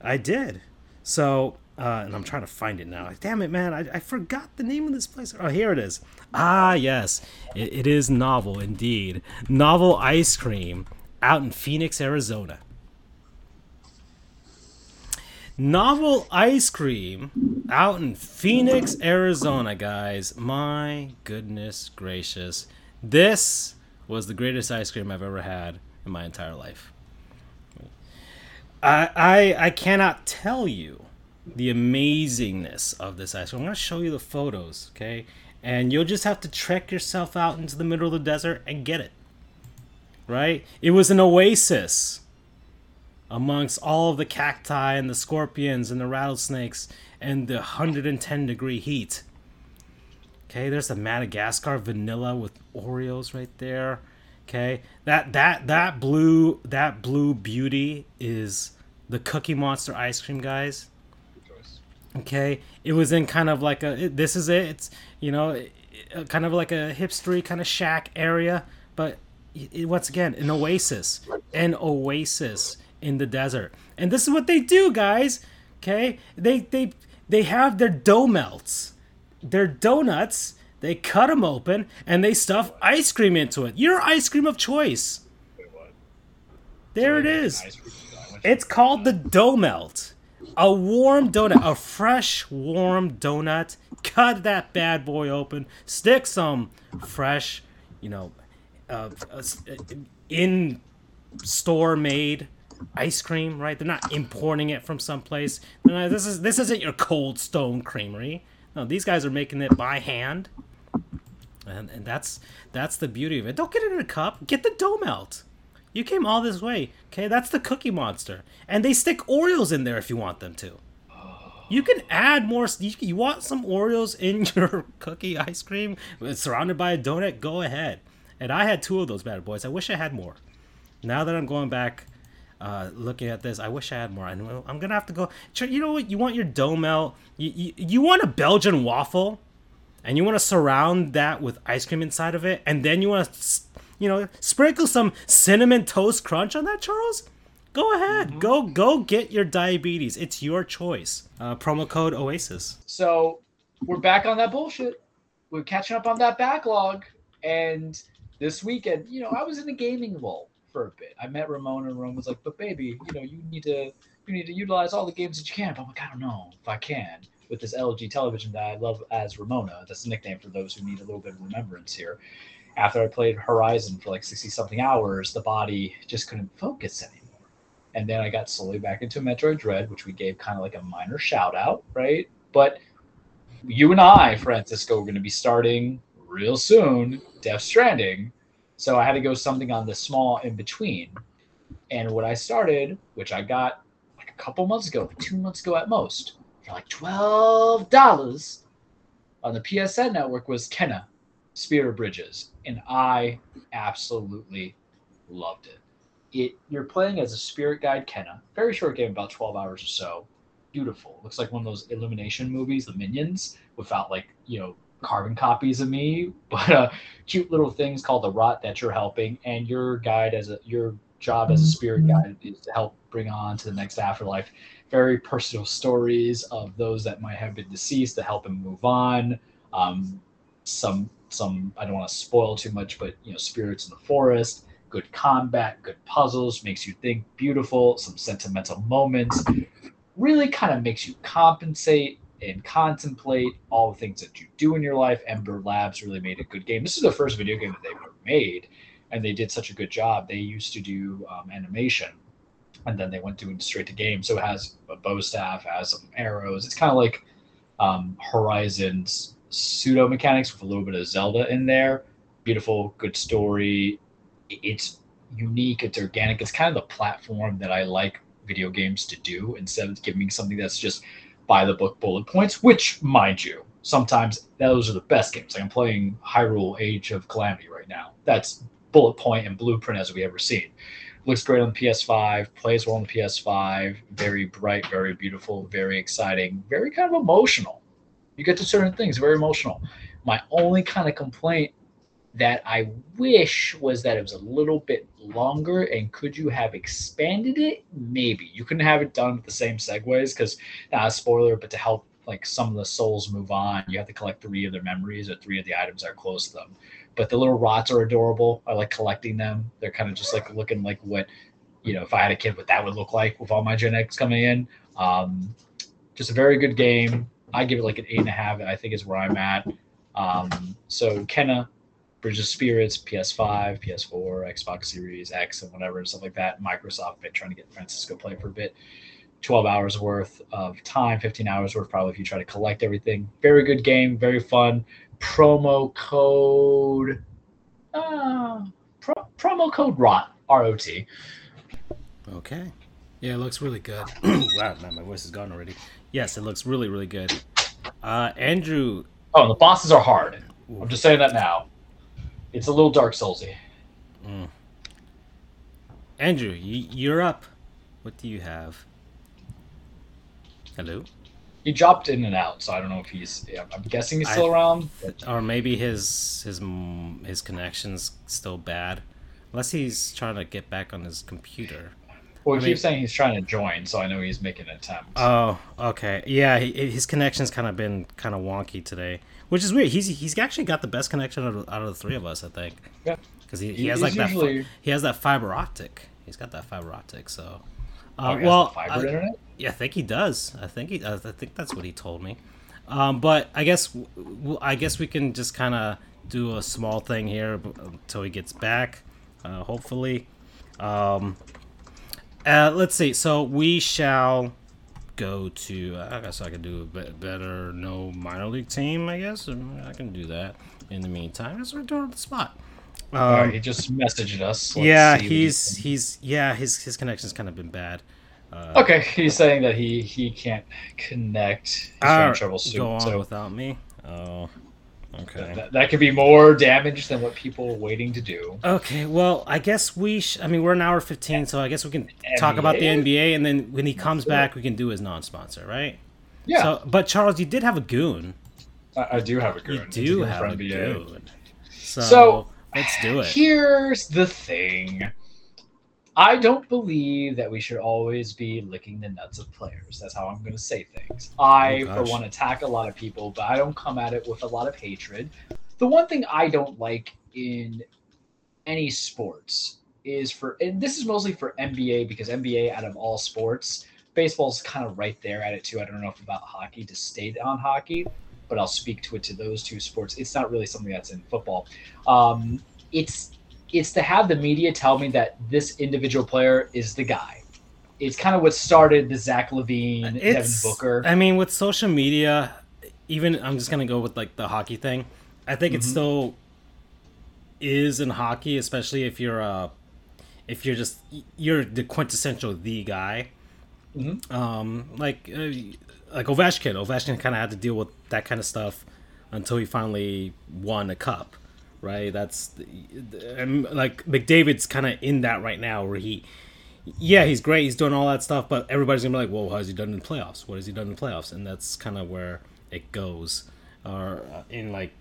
I did. So, uh, and I'm trying to find it now. Like, Damn it, man! I, I forgot the name of this place. Oh, here it is. Ah, yes, it, it is novel indeed. Novel ice cream out in Phoenix, Arizona. Novel ice cream out in Phoenix, Arizona, guys. My goodness gracious. This was the greatest ice cream I've ever had in my entire life. I I, I cannot tell you the amazingness of this ice cream. I'm going to show you the photos, okay? And you'll just have to trek yourself out into the middle of the desert and get it. Right? It was an oasis amongst all of the cacti and the scorpions and the rattlesnakes and the 110 degree heat. Okay, there's the Madagascar vanilla with Oreos right there. Okay, that that that blue that blue beauty is the Cookie Monster ice cream, guys. Okay, it was in kind of like a. This is it. It's you know, it- kind of like a hipstery kind of shack area, but it, once again, an oasis, an oasis in the desert. And this is what they do, guys. Okay, they they they have their dough melts, their donuts. They cut them open and they stuff ice cream into it. Your ice cream of choice. Wait. There it is. ice cream. I went to- It's called the dough melt. A warm donut, a fresh, warm donut. Cut that bad boy open. Stick some fresh, you know, uh, uh, in store made ice cream. Right? They're not importing it from someplace. This is this isn't your Cold Stone Creamery. No, these guys are making it by hand. And, and that's that's the beauty of it. Don't get it in a cup. Get the dough melt. You came all this way. Okay, that's the Cookie Monster, and they stick Oreos in there if you want them to. You can add more. You, you want some Oreos in your cookie ice cream surrounded by a donut? Go ahead. And I had two of those bad boys. I wish I had more. Now that I'm going back, uh, looking at this, I wish I had more. I know I'm gonna have to go. You know what? You want your dough melt. You, you, you want a Belgian waffle, and you want to surround that with ice cream inside of it, and then you want to, you know, sprinkle some cinnamon toast crunch on that, Charles. Go ahead, go go get your diabetes. It's your choice. Uh, promo code Oasis. So we're back on that bullshit. We're catching up on that backlog, and this weekend, you know, I was in a gaming lull for a bit. I met Ramona, and Ramona was like, "But baby, you know, you need to you need to utilize all the games that you can." But I'm like, I don't know if I can with this LG television that I love as Ramona. That's a nickname for those who need a little bit of remembrance here. After I played Horizon for like 60 something hours, the body just couldn't focus anymore. And then I got slowly back into Metroid Dread, which we gave kind of like a minor shout out, right? But you and I, Francisco, are going to be starting real soon Death Stranding. So I had to go something on the small in between. And what I started, which I got like a couple months ago, two months ago at most, for like $12 on the PSN network was Kena, Spirit Bridges. And I absolutely loved it. It you're playing as a spirit guide Kena, Very short game, about 12 hours or so. Beautiful. Looks like one of those Illumination movies, the Minions, without like, you know, carbon copies of me, but uh, cute little things called the rot that you're helping, and your guide as a your job as a spirit guide is to help bring on to the next afterlife very personal stories of those that might have been deceased to help them move on. Um, some some I don't want to spoil too much, but you know, spirits in the forest, good combat, good puzzles, makes you think, beautiful, some sentimental moments. Really kind of makes you compensate and contemplate all the things that you do in your life. Ember Labs really made a good game. This is the first video game that they've ever made, and they did such a good job. They used to do um, animation, and then they went to straight to game. So it has a bow staff, has some arrows. It's kind of like um, Horizon's pseudo mechanics with a little bit of Zelda in there. Beautiful, good story. It's unique. It's organic. It's kind of the platform that I like video games to do instead of giving me something that's just by the book bullet points, which, mind you, sometimes those are the best games. Like I'm playing Hyrule Age of Calamity right now. That's bullet point and blueprint as we ever seen. Looks great on PS5, plays well on PS5, very bright, very beautiful, very exciting, very kind of emotional. You get to certain things, very emotional. My only kind of complaint that I wish was that it was a little bit longer and could you have expanded it? Maybe. You couldn't have it done with the same segues because, not a spoiler, but to help like some of the souls move on, you have to collect three of their memories or three of the items that are close to them. But the little rots are adorable. I like collecting them. They're kind of just like looking like what, you know, if I had a kid, what that would look like with all my Gen genetics coming in. Um, just a very good game. I give it like an eight and a half. I think is where I'm at. Um, so Kena, Bridge of Spirits, PS5, PS4, Xbox Series X, and whatever and stuff like that. Microsoft been trying to get Francisco play for a bit. 12 hours worth of time, 15 hours worth probably if you try to collect everything. Very good game, very fun. Promo code, uh, pro- promo code ROT, R O T. Okay. Yeah, it looks really good. wow, man, my voice is gone already. Yes, it looks really, really good. Uh, Andrew. Oh, and the bosses are hard. I'm just saying that now. It's a little Dark Soulsy. Mm. Andrew, you're up. What do you have? Hello. He dropped in and out, so I don't know if he's. I'm guessing he's still I, around. But... Or maybe his his his connection's still bad, unless he's trying to get back on his computer. Well, he I keeps mean, saying he's trying to join, so I know he's making an attempt. Oh, okay. Yeah, he, his connection's kind of been kind of wonky today, which is weird. He's he's actually got the best connection out of, out of the three of us, I think. Yeah. Because he, he has like usually... that. He has that fiber optic. He's got that fiber optic. So. Uh, oh, well, fiber I, internet. Yeah, I think he does. I think he. I think that's what he told me. Um, but I guess I guess we can just kind of do a small thing here until he gets back. Uh, hopefully. Um, uh, let's see. So we shall go to. I guess I can do a bit better. No minor league team. I guess I can do that. In the meantime, let's return to the spot. Um, All right, he just messaged us. Let's yeah, he's he's yeah his his connection's kind of been bad. Uh, okay, he's saying that he he can't connect. He's having trouble soon. Go on so. without me. Oh, okay. That, that, could be more damage than what people are waiting to do. Okay, well, I guess we. Sh- I mean, we're an hour fifteen, so I guess we can NBA? talk about the NBA, and then when he comes back, we can do his non-sponsor, right? Yeah. So, but Charles, you did have a goon. I, I do have a goon. You do have a goon. So, so let's do it. Here's the thing. I don't believe that we should always be licking the nuts of players. That's how I'm going to say things. I, oh, for one, attack a lot of people, but I don't come at it with a lot of hatred. The one thing I don't like in any sports is for and this is mostly for NBA because NBA out of all sports, baseball's kind of right there at it too. I don't know if about hockey to stay on hockey, but I'll speak to it to those two sports. It's not really something that's in football. Um, it's it's to have the media tell me that this individual player is the guy. It's kind of what started the Zach LaVine, Devin Booker. I mean, with social media, even I'm just gonna go with like the hockey thing. I think it Mhm. still is in hockey, especially if you're uh if you're just you're the quintessential the guy. Mhm. Um, like uh, like Ovechkin. Ovechkin kind of had to deal with that kind of stuff until he finally won a cup, right? That's and like McDavid's kind of in that right now, where he, yeah, he's great, he's doing all that stuff, but everybody's gonna be like, "Well, how's he done in the playoffs? What has he done in the playoffs?" And that's kind of where it goes, or uh, in like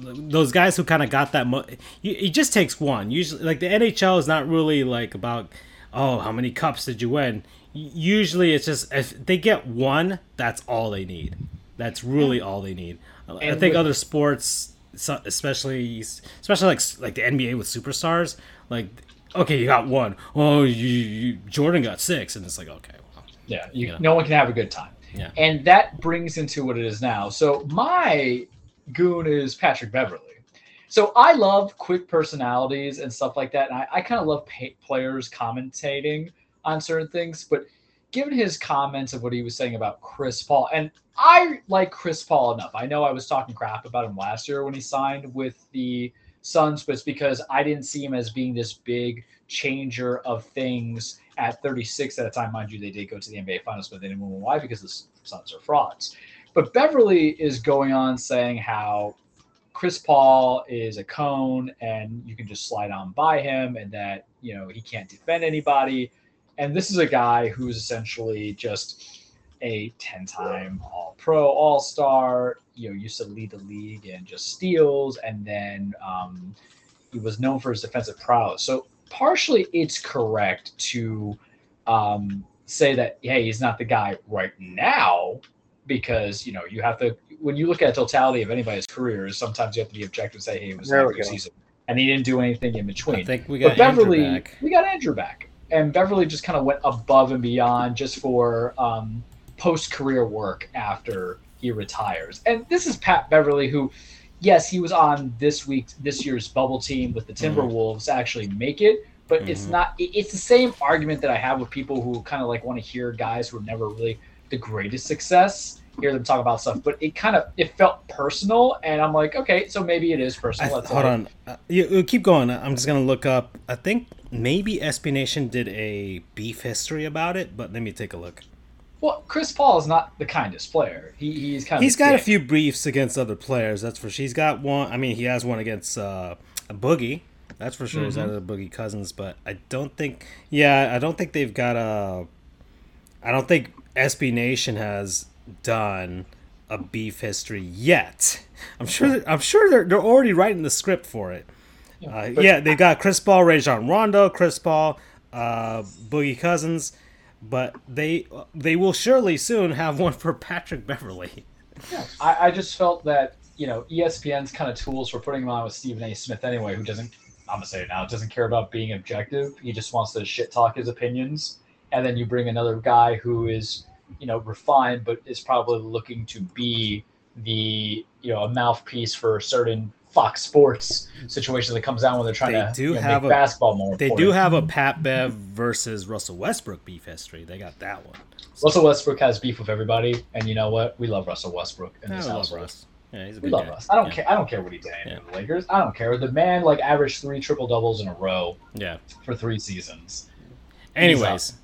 those guys who kind of got that. Mo- it just takes one. Usually, like the NHL is not really like about, oh, how many cups did you win? Usually, it's just if they get one, that's all they need. That's really all they need. I think with- other sports, so- especially especially like like the NBA with superstars, like okay, you got one. Oh, you, you Jordan got six, and it's like okay, well, Yeah, you, You know. no one can have a good time. Yeah. And that brings into what it is now. So my goon is Patrick Beverley. So I love quick personalities and stuff like that. And I, I kind of love pa- players commentating on certain things. But given his comments of what he was saying about Chris Paul, and I like Chris Paul enough. I know I was talking crap about him last year when he signed with the Suns, but it's because I didn't see him as being this big changer of things at 36 at a time. Mind you, they did go to the NBA Finals, but they didn't win. Why? Because the Suns are frauds. But Beverley is going on saying how Chris Paul is a cone and you can just slide on by him and that, you know, he can't defend anybody. And this is a guy who's essentially just a 10 time all pro, all star, you know, used to lead the league in just steals. And then um, he was known for his defensive prowess. So partially it's correct to um, say that, hey, he's not the guy right now because, you know, you have to, when you look at the totality of anybody's careers, sometimes you have to be objective and say, hey, it was There not a good season. And he didn't do anything in between I think we but got Andrew Beverley, back. we got Andrew back, and Beverley just kind of went above and beyond just for um, post career work after he retires. And this is Pat Beverley, who, yes, he was on this week, this year's bubble team with the Timberwolves, actually make it. But it's Mhm. not. it- It's the same argument that I have with people who kind of like want to hear guys who are never really the greatest success hear them talk about stuff. But it kind of it felt personal, and I'm like, okay, so maybe it is personal. That's hold on. Uh, you, you keep going. I'm just gonna look up. I think maybe SB Nation did a beef history about it, but let me take a look. Well, Chris Paul is not the kindest player. He, he's kind of He's got a few briefs against other players. That's for sure. He's got one. I mean, he has one against uh, a Boogie. That's for sure. He's Mhm. out of the Boogie Cousins, but I don't think. Yeah, I don't think they've got a. I don't think SB Nation has done a beef history yet. I'm sure. I'm sure they're they're already writing the script for it. Uh, yeah, they got Chris Paul, Rajon Rondo, Chris Paul, uh, Boogie Cousins, but they they will surely soon have one for Patrick Beverley. I, I just felt that you know ESPN's kind of tools for putting him on with Stephen A. Smith anyway, who doesn't. I'm gonna say it now. Doesn't care about being objective. He just wants to shit talk his opinions, and then you bring another guy who is you know refined, but is probably looking to be the you know a mouthpiece for certain Fox Sports situations that comes out when they're trying They to do you know, have make a- basketball more. They important. do have a Pat Bev versus Russell Westbrook beef history. They got that one. Russell Westbrook has beef with everybody, and you know what? We love Russell Westbrook And I this love. Russ. Yeah, he's a We love guy. Russ. I don't yeah. care. I don't care what he did Yeah. the Lakers. I don't care. The man like averaged three triple doubles in a row Yeah. for three seasons. Anyways,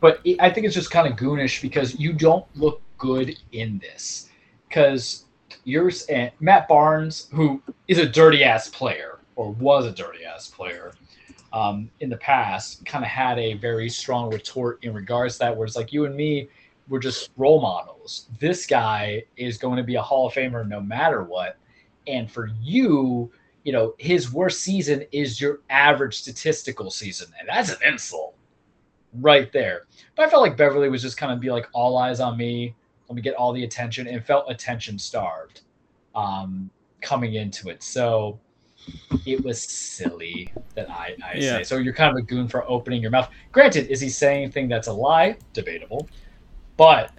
But it, I think it's just kind of goonish because you don't look good in this. Because you're and Matt Barnes, who is a dirty ass player or was a dirty ass player um, in the past, kind of had a very strong retort in regards to that. Where it's like you and me, we're just role models. This guy is going to be a Hall of Famer no matter what. And for you, you know, his worst season is your average statistical season, and that's an insult right there. But I felt like Beverley was just kind of be like all eyes on me. Let me get all the attention and felt attention starved um, coming into it. So it was silly that I, I Yeah. say. So you're kind of a goon for opening your mouth. Granted, is he saying anything that's a lie? Debatable, but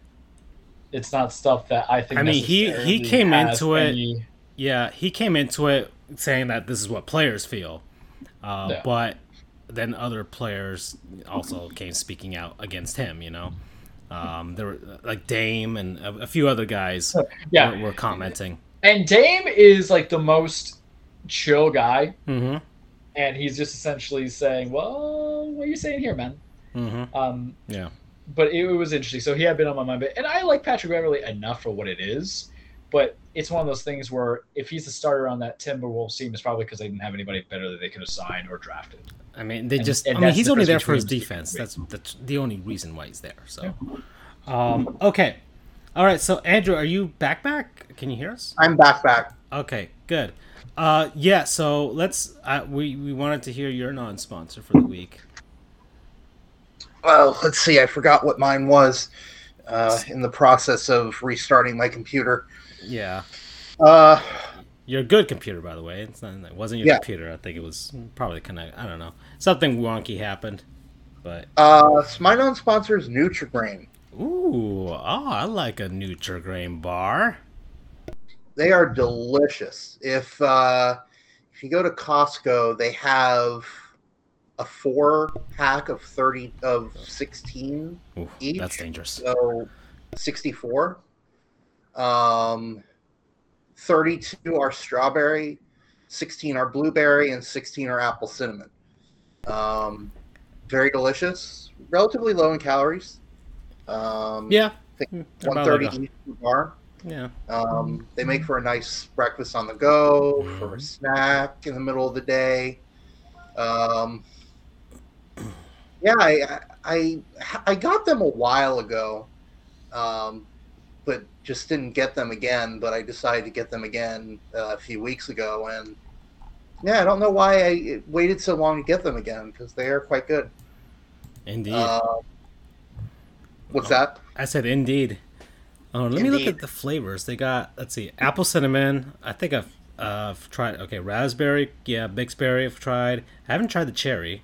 it's not stuff that I think. I mean, he- he came into it- any- Yeah, he came into it saying that this is what players feel, uh, Yeah. but then other players also came speaking out against him. You know, um, there were like Dame and a, a few other guys Yeah, were, were commenting. and Dame is like the most chill guy, Mm-hmm. and he's just essentially saying, "Well, what are you saying here, man?" Mm-hmm. Um, Yeah. but it, it was interesting. So he had been on my mind, but and I like Patrick Beverley enough for what it is. But it's one of those things where if he's the starter on that Timberwolves team, it's probably because they didn't have anybody better that they could have signed or drafted. I mean, they And- just. and I mean, he's the only there for his defense. That's that's the only reason why he's there. So, um, okay, all right. So, Andrew, are you back? Back? Can you hear us? I'm back back. Okay, good. Uh, yeah. So let's. Uh, we we wanted to hear your non-sponsor for the week. Well, let's see. I forgot what mine was uh, in the process of restarting my computer. Yeah, Uh, your good computer, by the way. It's not. It wasn't your Yeah. computer. I think it was probably connect. I don't know. Something wonky happened, but uh, my non-sponsor is Nutrigrain. ooh, oh, I like a Nutrigrain bar. They are delicious. If uh, if you go to Costco, they have a four pack of thirty of sixteen, Ooh, Each? that's dangerous. so sixty-four. Um, thirty-two are strawberry, sixteen are blueberry, and sixteen are apple cinnamon. Um, very delicious. Relatively low in calories. Um, Yeah, think Hmm, one about thirty like a- each per bar. yeah. Um, they make for a nice breakfast on the go, for a snack in the middle of the day. Um, yeah, I, I I got them a while ago, um, but just didn't get them again. But I decided to get them again uh, a few weeks ago, and yeah, I don't know why I waited so long to get them again because they are quite good. Indeed. Uh, what's that? I said indeed. Oh, let me look at the flavors. They got let's see, apple cinnamon. I think I've uh, I've tried. Okay, raspberry. Yeah, Bixberry. I've tried. I haven't tried the cherry.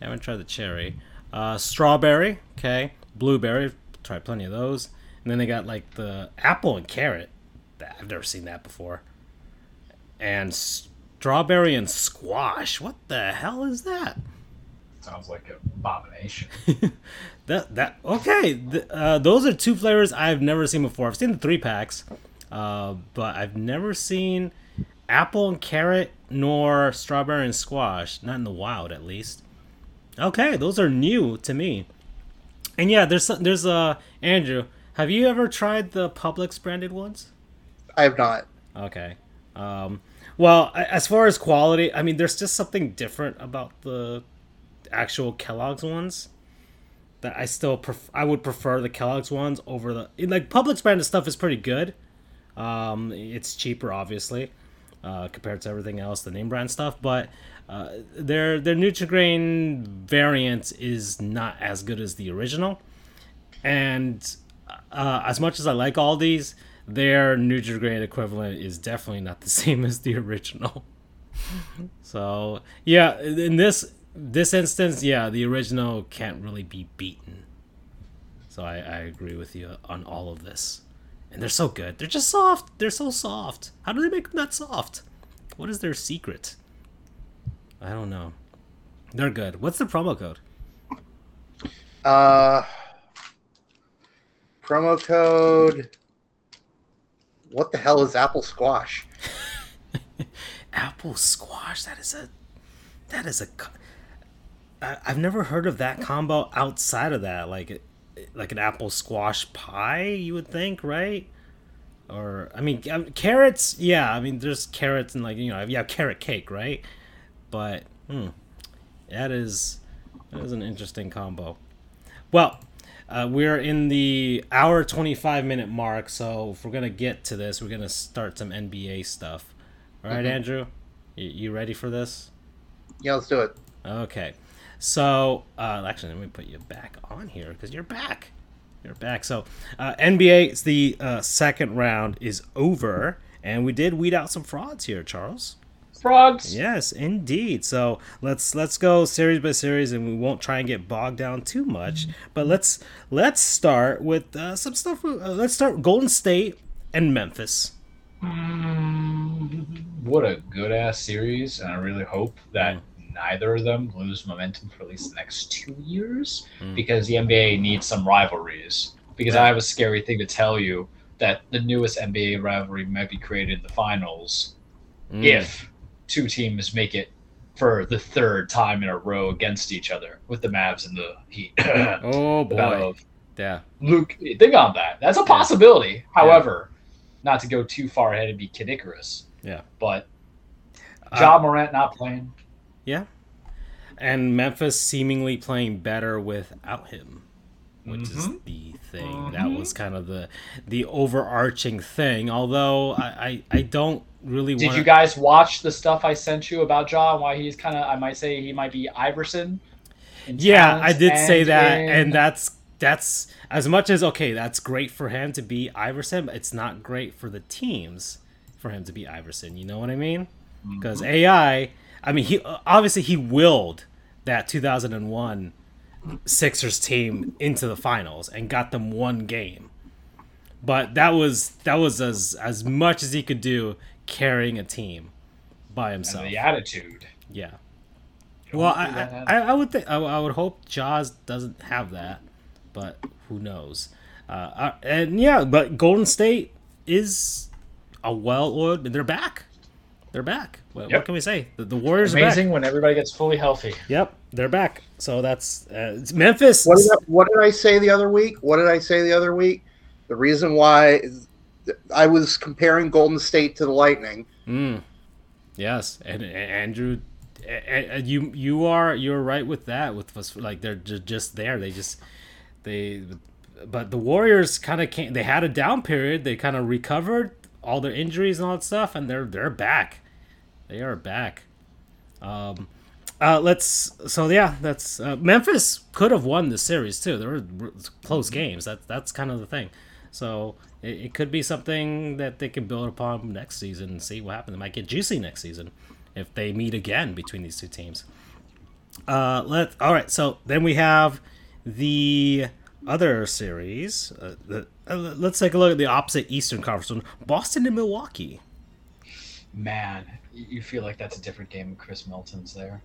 I haven't tried the cherry. Uh, strawberry. Okay, blueberry. I've tried plenty of those. And then they got like the apple and carrot. I've never seen that before. And strawberry and squash. What the hell is that? Sounds like an abomination. that that okay. Th- uh, those are two flavors I've never seen before. I've seen the three packs, uh, but I've never seen apple and carrot nor strawberry and squash. Not in the wild, at least. Okay, those are new to me. And yeah, there's there's uh Andrew. Have you ever tried the Publix branded ones? I have not. Okay. Um, well, as far as quality, I mean, there's just something different about the actual Kellogg's ones that I still pref- I would prefer the Kellogg's ones over the like Publix branded stuff is pretty good. Um, it's cheaper, obviously, uh, compared to everything else, the name brand stuff. But uh, their their Nutrigrain variant is not as good as the original. And uh, as much as I like all these, their Nutrigrain equivalent is definitely not the same as the original. so yeah, in this this instance, yeah, the original can't really be beaten. So I, I agree with you on all of this. And they're so good. They're just soft. They're so soft. How do they make them that soft? What is their secret? I don't know. They're good. What's the promo code? Uh, promo code. What the hell is Apple Squash? Apple squash. That is a. That is a. I've never heard of that combo outside of that. Like, like an apple squash pie. You would think, right? Or I mean, um, carrots. Yeah, I mean, there's carrots and like you know, have carrot cake, right? But hmm, that is that is an interesting combo. Well, uh, we're in the hour 25 minute mark, so if we're gonna get to this, we're gonna start some NBA stuff. All right, Mhm. Andrew, you, you ready for this? Yeah, let's do it. Okay, so uh, actually, let me put you back on here because you're back. You're back. So uh, NBA, it's the uh, second round is over, and we did weed out some frauds here, Charles. Frogs. Yes, indeed. So let's let's go series by series, and we won't try and get bogged down too much. But let's let's start with uh, some stuff. Uh, let's start Golden State and Memphis. What a good ass series, and I really hope that neither of them lose momentum for at least the next two years Mm. because the NBA needs some rivalries. Because Yeah. I have a scary thing to tell you that the newest NBA rivalry might be created in the finals Mm. if two teams make it for the third time in a row against each other with the Mavs and the Heat. Oh boy, of yeah. Luke, think on that. That's a possibility. However, not to go too far ahead and be Kid Icarus. Yeah. But Uh, Ja Morant not playing. Yeah. And Memphis seemingly playing better without him, which is Mhm. the thing. That Mhm. was kind of the the overarching thing. Although I I, I don't really Did want you guys watch the stuff I sent you about Ja and why he's kind of, I might say he might be Iverson? Yeah, I did say that, in- and that's that's as much as okay. That's great for him to be Iverson. But it's not great for the teams for him to be Iverson. You know what I mean? Because Mm-hmm. AI, I mean, he obviously he willed that 2001 Sixers team into the finals and got them one game. But that was that was as as much as he could do carrying a team by and himself. the attitude. Yeah. Well, I. I, I would think I, I would hope Ja's doesn't have that, but who knows? Uh, uh, and yeah, but Golden State is a well-oiled. They're back. They're back. What, what can we say? The, the Warriors are Amazing when everybody gets fully healthy. Yep, they're back. So that's uh, Memphis. What did, I, what did I say the other week? What did I say the other week? The reason why is I was comparing Golden State to the Lightning. Mm. Yes, and, and Andrew, and, you you are you're right with that. With like they're ju- just there. They just they, but the Warriors kind of came. They had a down period. They kind of recovered all their injuries and all that stuff, and they're they're back. They are back. Um, uh, let's so yeah, that's uh, Memphis could have won the series too. There were close games. That that's kind of the thing. So it, it could be something that they can build upon next season and see what happens. It might get juicy next season if they meet again between these two teams. Uh, let all right. So then we have the other series. Uh, the, uh, let's take a look at the opposite Eastern Conference one: Boston and Milwaukee. Man, you feel like that's a different game Khris Middleton's there.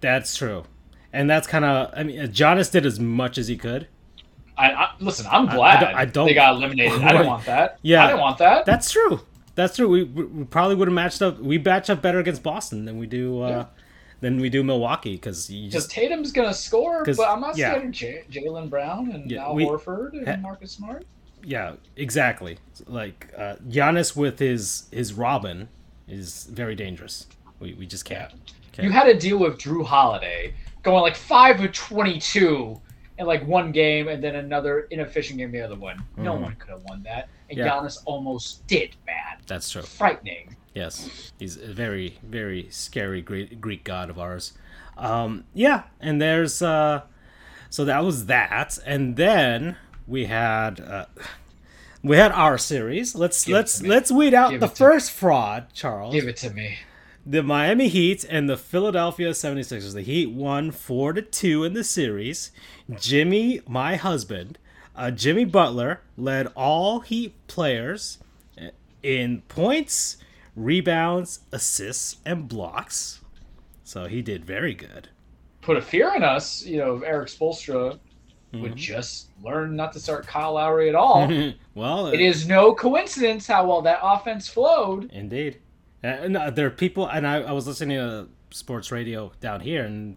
That's true, and that's kind of. I mean, Giannis did as much as he could. I, I listen. I'm I- I glad don't- I don't- they got eliminated. I didn't want that. Yeah. I didn't want that. That's true. That's true. We, we probably would have matched up. We match up better against Boston than we do uh, Yeah. than we do Milwaukee because you Because just Tatum's gonna score, but I'm not yeah. scared of J- Jaylen Brown and Yeah, Al we- Horford and ha- Marcus Smart. yeah exactly like uh, Giannis with his his Robin is very dangerous. We, we just can't. Okay. You had to deal with Jrue Holiday going like five of twenty-two in like one game, and then another inefficient game the other one. No Mhm. one could have won that, and Yeah. Giannis almost did. Man, That's true. frightening. Yes, he's a very, very scary Greek, Greek god of ours. Um, yeah, and there's uh, so that was that, and then we had uh, we had our series. Let's Give let's let's weed out Give the to me. first fraud, Charles. Give it to me. The Miami Heat and the Philadelphia 76ers. The Heat won 4 to 2 in the series. Jimmy, my husband, uh, Jimmy Butler led all Heat players in points, rebounds, assists, and blocks. So he did very good. Put a fear in us. You know, if Erik Spoelstra Mm-hmm. would just learn not to start Kyle Lowry at all. well, It is no coincidence how well that offense flowed. Indeed. Uh, no, there are people, and I, I was listening to sports radio down here, and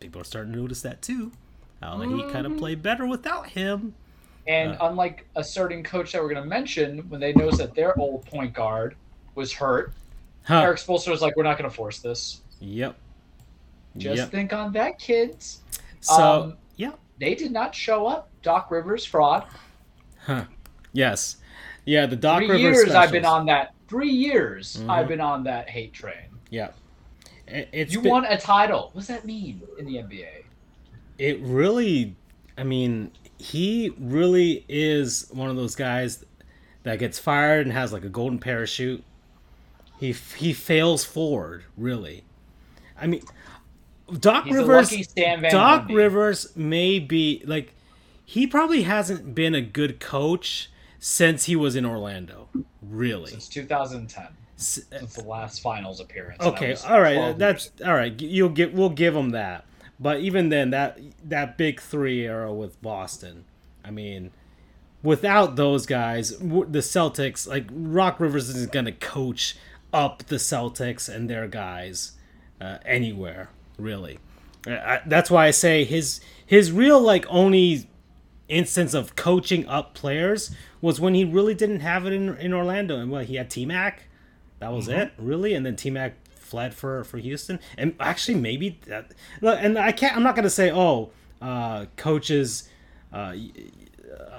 people are starting to notice that too. How he kind of played better without him. And Uh. unlike a certain coach that we're going to mention, when they noticed that their old point guard was hurt, Huh. Erik Spoelstra was like, "We're not going to force this. Yep. Just yep. think on that, kids." So, um, yeah. They did not show up. Doc Rivers fraud. Huh. Yes. Yeah, the Doc Three Rivers years I've been on that. Three years Mhm. I've been on that hate train. Yeah. It, it's you been- won a title. What does that mean in the NBA? it really i mean he really is one of those guys that gets fired and has like a golden parachute He he fails forward really. I mean, Doc He's Rivers. lucky Stan Van Doc. Rivers may be like he probably hasn't been a good coach since he was in Orlando. Really. since 2010, S- since the last finals appearance. Okay, all right, that's all right. You'll get we'll give him that. But even then, that that big three era with Boston, I mean, without those guys, the Celtics like Doc Rivers isn't gonna coach up the Celtics and their guys uh, anywhere really. I, I, that's why I say his his real like only instance of coaching up players was when he really didn't have it in in Orlando and what he had T Mac. That was it, really, and then T Mac fled for for Houston, and actually maybe that. Look, and I can't. I'm not gonna say oh, uh, coaches. Uh,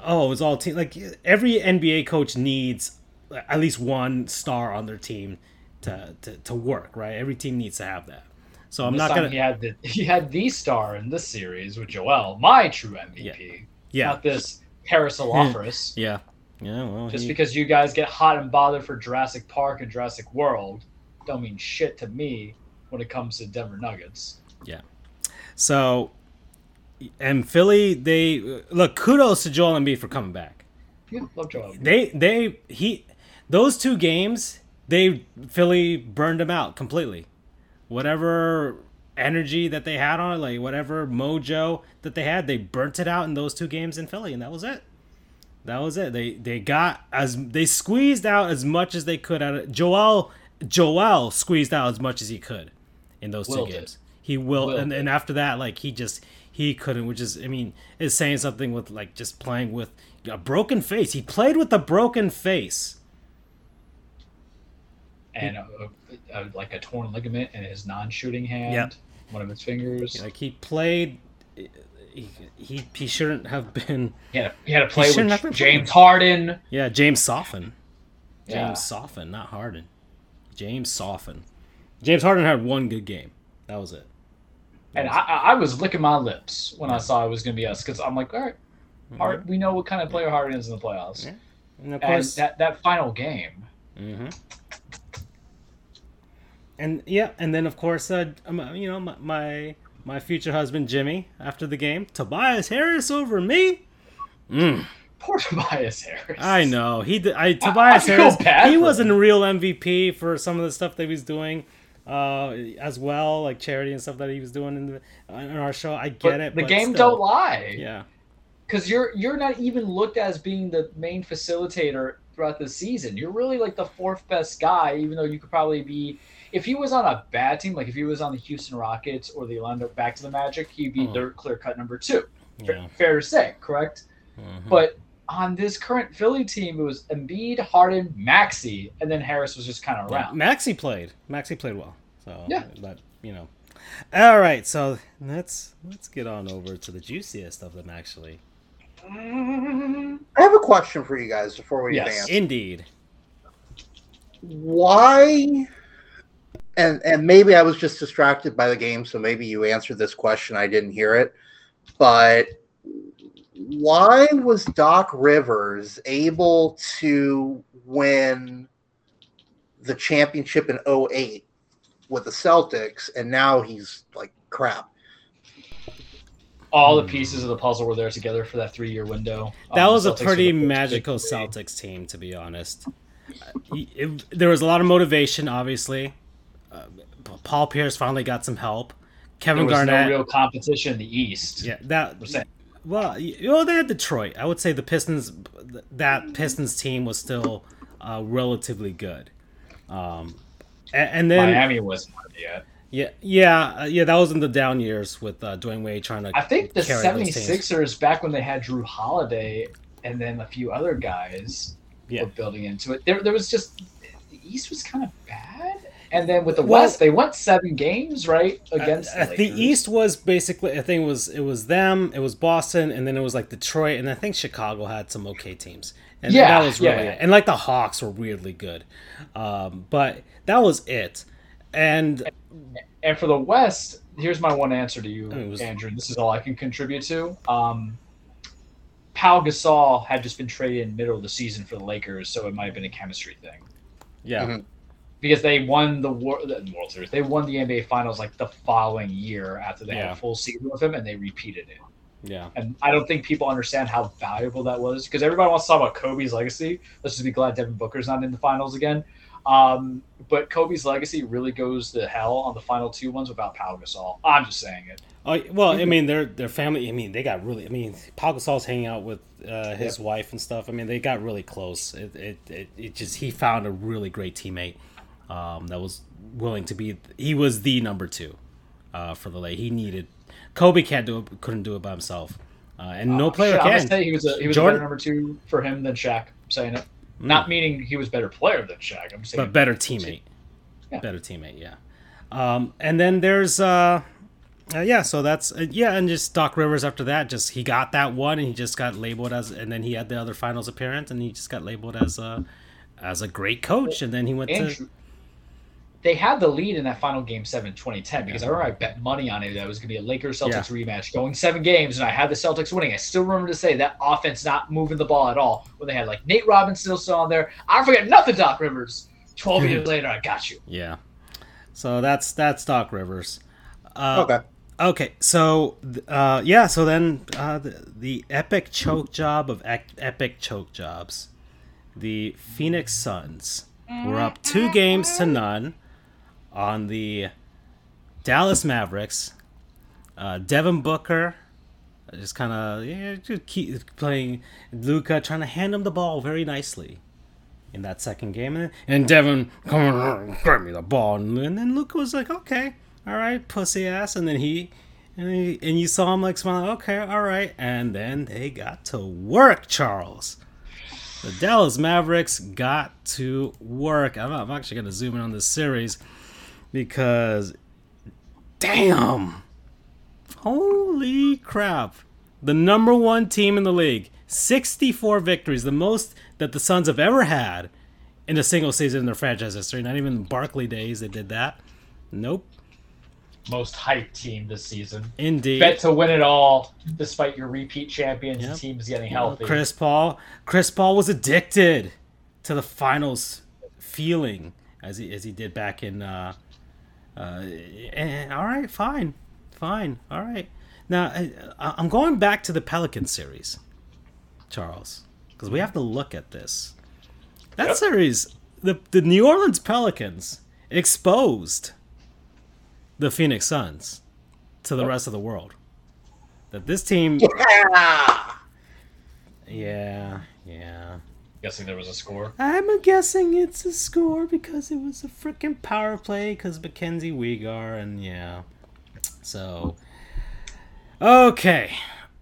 oh, it's all team. Like every NBA coach needs at least one star on their team to to, to work. Right, every team needs to have that. So I'm not gonna. He had the he had the star in this series with Joel, my true MVP. Yeah, Not this Alofris. yeah, yeah. Well, Just he- because you guys get hot and bothered for Jurassic Park and Jurassic World, don't mean shit to me when it comes to Denver Nuggets. Yeah. So, and Philly, they look. Kudos to Joel Embiid for coming back. Yeah, love Joel. They, they, he, those two games, they Philly burned him out completely. Whatever energy that they had on it, like whatever mojo that they had, they burnt it out in those two games in Philly, and that was it. That was it. They they got as they squeezed out as much as they could out of Joel. Joel squeezed out as much as he could in those two games. He will, and, and after that, like he just he couldn't. Which is, I mean, is saying something with like just playing with a broken face. He played with a broken face. And a, a, a- like a torn ligament in his non-shooting hand, Yep. one of his fingers. Like he played. He, he, he shouldn't have been. He had he had to play with James Harden. Yeah, James Soften. James Yeah. Soften, not Harden. James Soften. James Harden had one good game. That was it. And I, I I was licking my lips when I saw it was going to be us because I'm like, all right, Hard, we know what kind of player Harden is in the playoffs. Yeah. And of And course, that, that final game, hmm and yeah, and then of course, uh, um, you know, my, my my future husband Jimmy after the game, Tobias Harris over me. Mm, poor Tobias Harris. I know he. Did, I Tobias feel Harris. He wasn't a real MVP for some of the stuff that he was doing, uh, as well, like charity and stuff that he was doing in the in our show. I get But it. the but game still. don't lie. Yeah. because you're you're not even looked as being the main facilitator throughout the season. You're really like the fourth best guy, even though you could probably be. If he was on a bad team, like if he was on the Houston Rockets or the Orlando back to the Magic, he'd be Mhm. their clear cut number two. Fa- Yeah. Fair to say, correct? Mhm. But on this current Philly team, it was Embiid, Harden, Maxey, and then Harris was just kind of Yeah, around. Maxey played. Maxey played well. So Yeah. but you know. All right, so let's let's get on over to the juiciest of them actually. I have a question for you guys before we Yes. advance. Indeed. Why? And and maybe I was just distracted by the game, so maybe you answered this question. I didn't hear it, but why was Doc Rivers able to win the championship in 08 with the Celtics, and now he's like crap? All the pieces of the puzzle were there together for that three year window. That Um, was a pretty magical. Celtics team, to be honest. Uh, it- there was a lot of motivation, obviously. Uh, Paul Pierce finally got some help. Kevin Garnett. no real competition in the East. yeah, that We're. Well, y- well, they had Detroit. I would say the Pistons, that Pistons team was still uh, relatively good. Um, a- and, then Miami wasn't yet. yeah, yeah, uh, yeah, that was in the down years with uh, Dwyane Wade trying to. I think the carry those 76ers, back when they had Jrue Holiday and then a few other guys Yeah. were building into it, there, there was just the East was kind of bad. And then with the Well- West, they went seven games, right? Against Uh, the, uh, the East was basically I think it was it was them, it was Boston, and then it was like Detroit, and I think Chicago had some okay teams. And Yeah, that was really yeah. it. And like the Hawks were weirdly good, um, but that was it. And And for the West, here's my one answer to you, I mean, it was- Andrew. This is all I can contribute to. Um, Pau Gasol had just been traded in the middle of the season for the Lakers, so it might have been a chemistry thing. yeah, Mhm. Because they won the, Wor- the World Series. They won the NBA Finals like the following year after they had a full season with him, and they repeated it. Yeah. And I don't think people understand how valuable that was because everybody wants to talk about Kobe's legacy. Let's just be glad Devin Booker's not in the finals again. Um, but Kobe's legacy really goes to hell on the final two ones without Pau Gasol. I'm just saying it. Oh well, I mean, their their family. I mean, they got really. I mean, Pau Gasol's hanging out with uh, his wife and stuff. I mean, they got really close. It, it it it just he found a really great teammate um, that was willing to be. He was the number two uh, for the late. He needed. Kobe can't do it. Couldn't do it by himself, uh, and no Uh, player can. say he was a he was Jordan- a better number two for him than Shaq. I'm saying it. Not meaning he was better player than Shaq. I'm saying but better teammate. Yeah. Better teammate, yeah. Um, and then there's uh, uh, yeah, so that's uh, yeah, and just Doc Rivers after that, just he got that one and he just got labeled as, and then he had the other finals appearance and he just got labeled as a as a great coach, and then he went to Andrew, they had the lead in that final game seven 2010 because I remember I bet money on it that it was going to be a Lakers Celtics rematch going seven games and I had the Celtics winning. I still remember to say that offense not moving the ball at all when they had like Nate Robinson still on there. I don't forget nothing, Doc Rivers. 12 years later, I got you. yeah. So that's that's Doc Rivers. Uh, Okay. Okay, so uh, yeah, so then uh, the, the epic choke job of ec- epic choke jobs, the Phoenix Suns were up two games to none on the Dallas Mavericks. Uh, Devin Booker uh, just kind of yeah, just keep playing Luka, trying to hand him the ball very nicely in that second game, and, and Devin come on, me the ball, and, and then Luka was like, okay, all right, pussy ass, and then he. And, he, and you saw him like smiling, okay, all right. And then they got to work, Charles. The Dallas Mavericks got to work. I'm, I'm actually going to zoom in on this series because, damn, holy crap. The number one team in the league, 64 victories, the most that the Suns have ever had in a single season in their franchise history. Not even the Barkley days they did that. Nope. Most hyped team this season. Indeed. Bet to win it all despite your repeat champions Yep. teams getting healthy. Chris Paul. Chris Paul was addicted to the finals feeling as he as he did back in. Uh, uh, and, all right, fine, fine, all right. Now I, I'm going back to the Pelican series, Charles, because we have to look at this. That Yep. series, the the New Orleans Pelicans exposed the Phoenix Suns to the rest of the world. That this team Yeah. Yeah, yeah. Guessing there was a score. I'm guessing it's a score because it was a freaking power play because Mackenzie Weegar and yeah. So okay,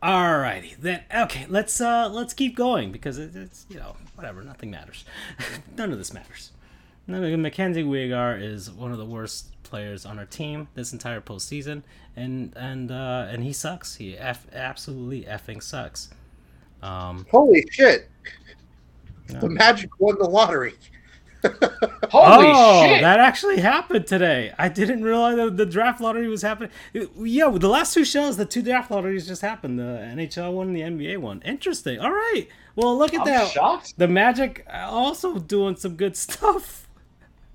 alrighty then. Okay, let's uh let's keep going because it, it's you know whatever, nothing matters. None of this matters. None of Mackenzie Weegar is one of the worst players on our team this entire postseason, and and uh, and he sucks. He f- absolutely effing sucks. Um, Holy shit. Yeah. The Magic won the lottery. Holy oh, shit! that actually happened today. I didn't realize that the draft lottery was happening. It- yeah, the last two shows, the two draft lotteries just happened. The NHL one and the NBA one. Interesting. All right. Well, look at I'm that. shocked. The Magic also doing some good stuff.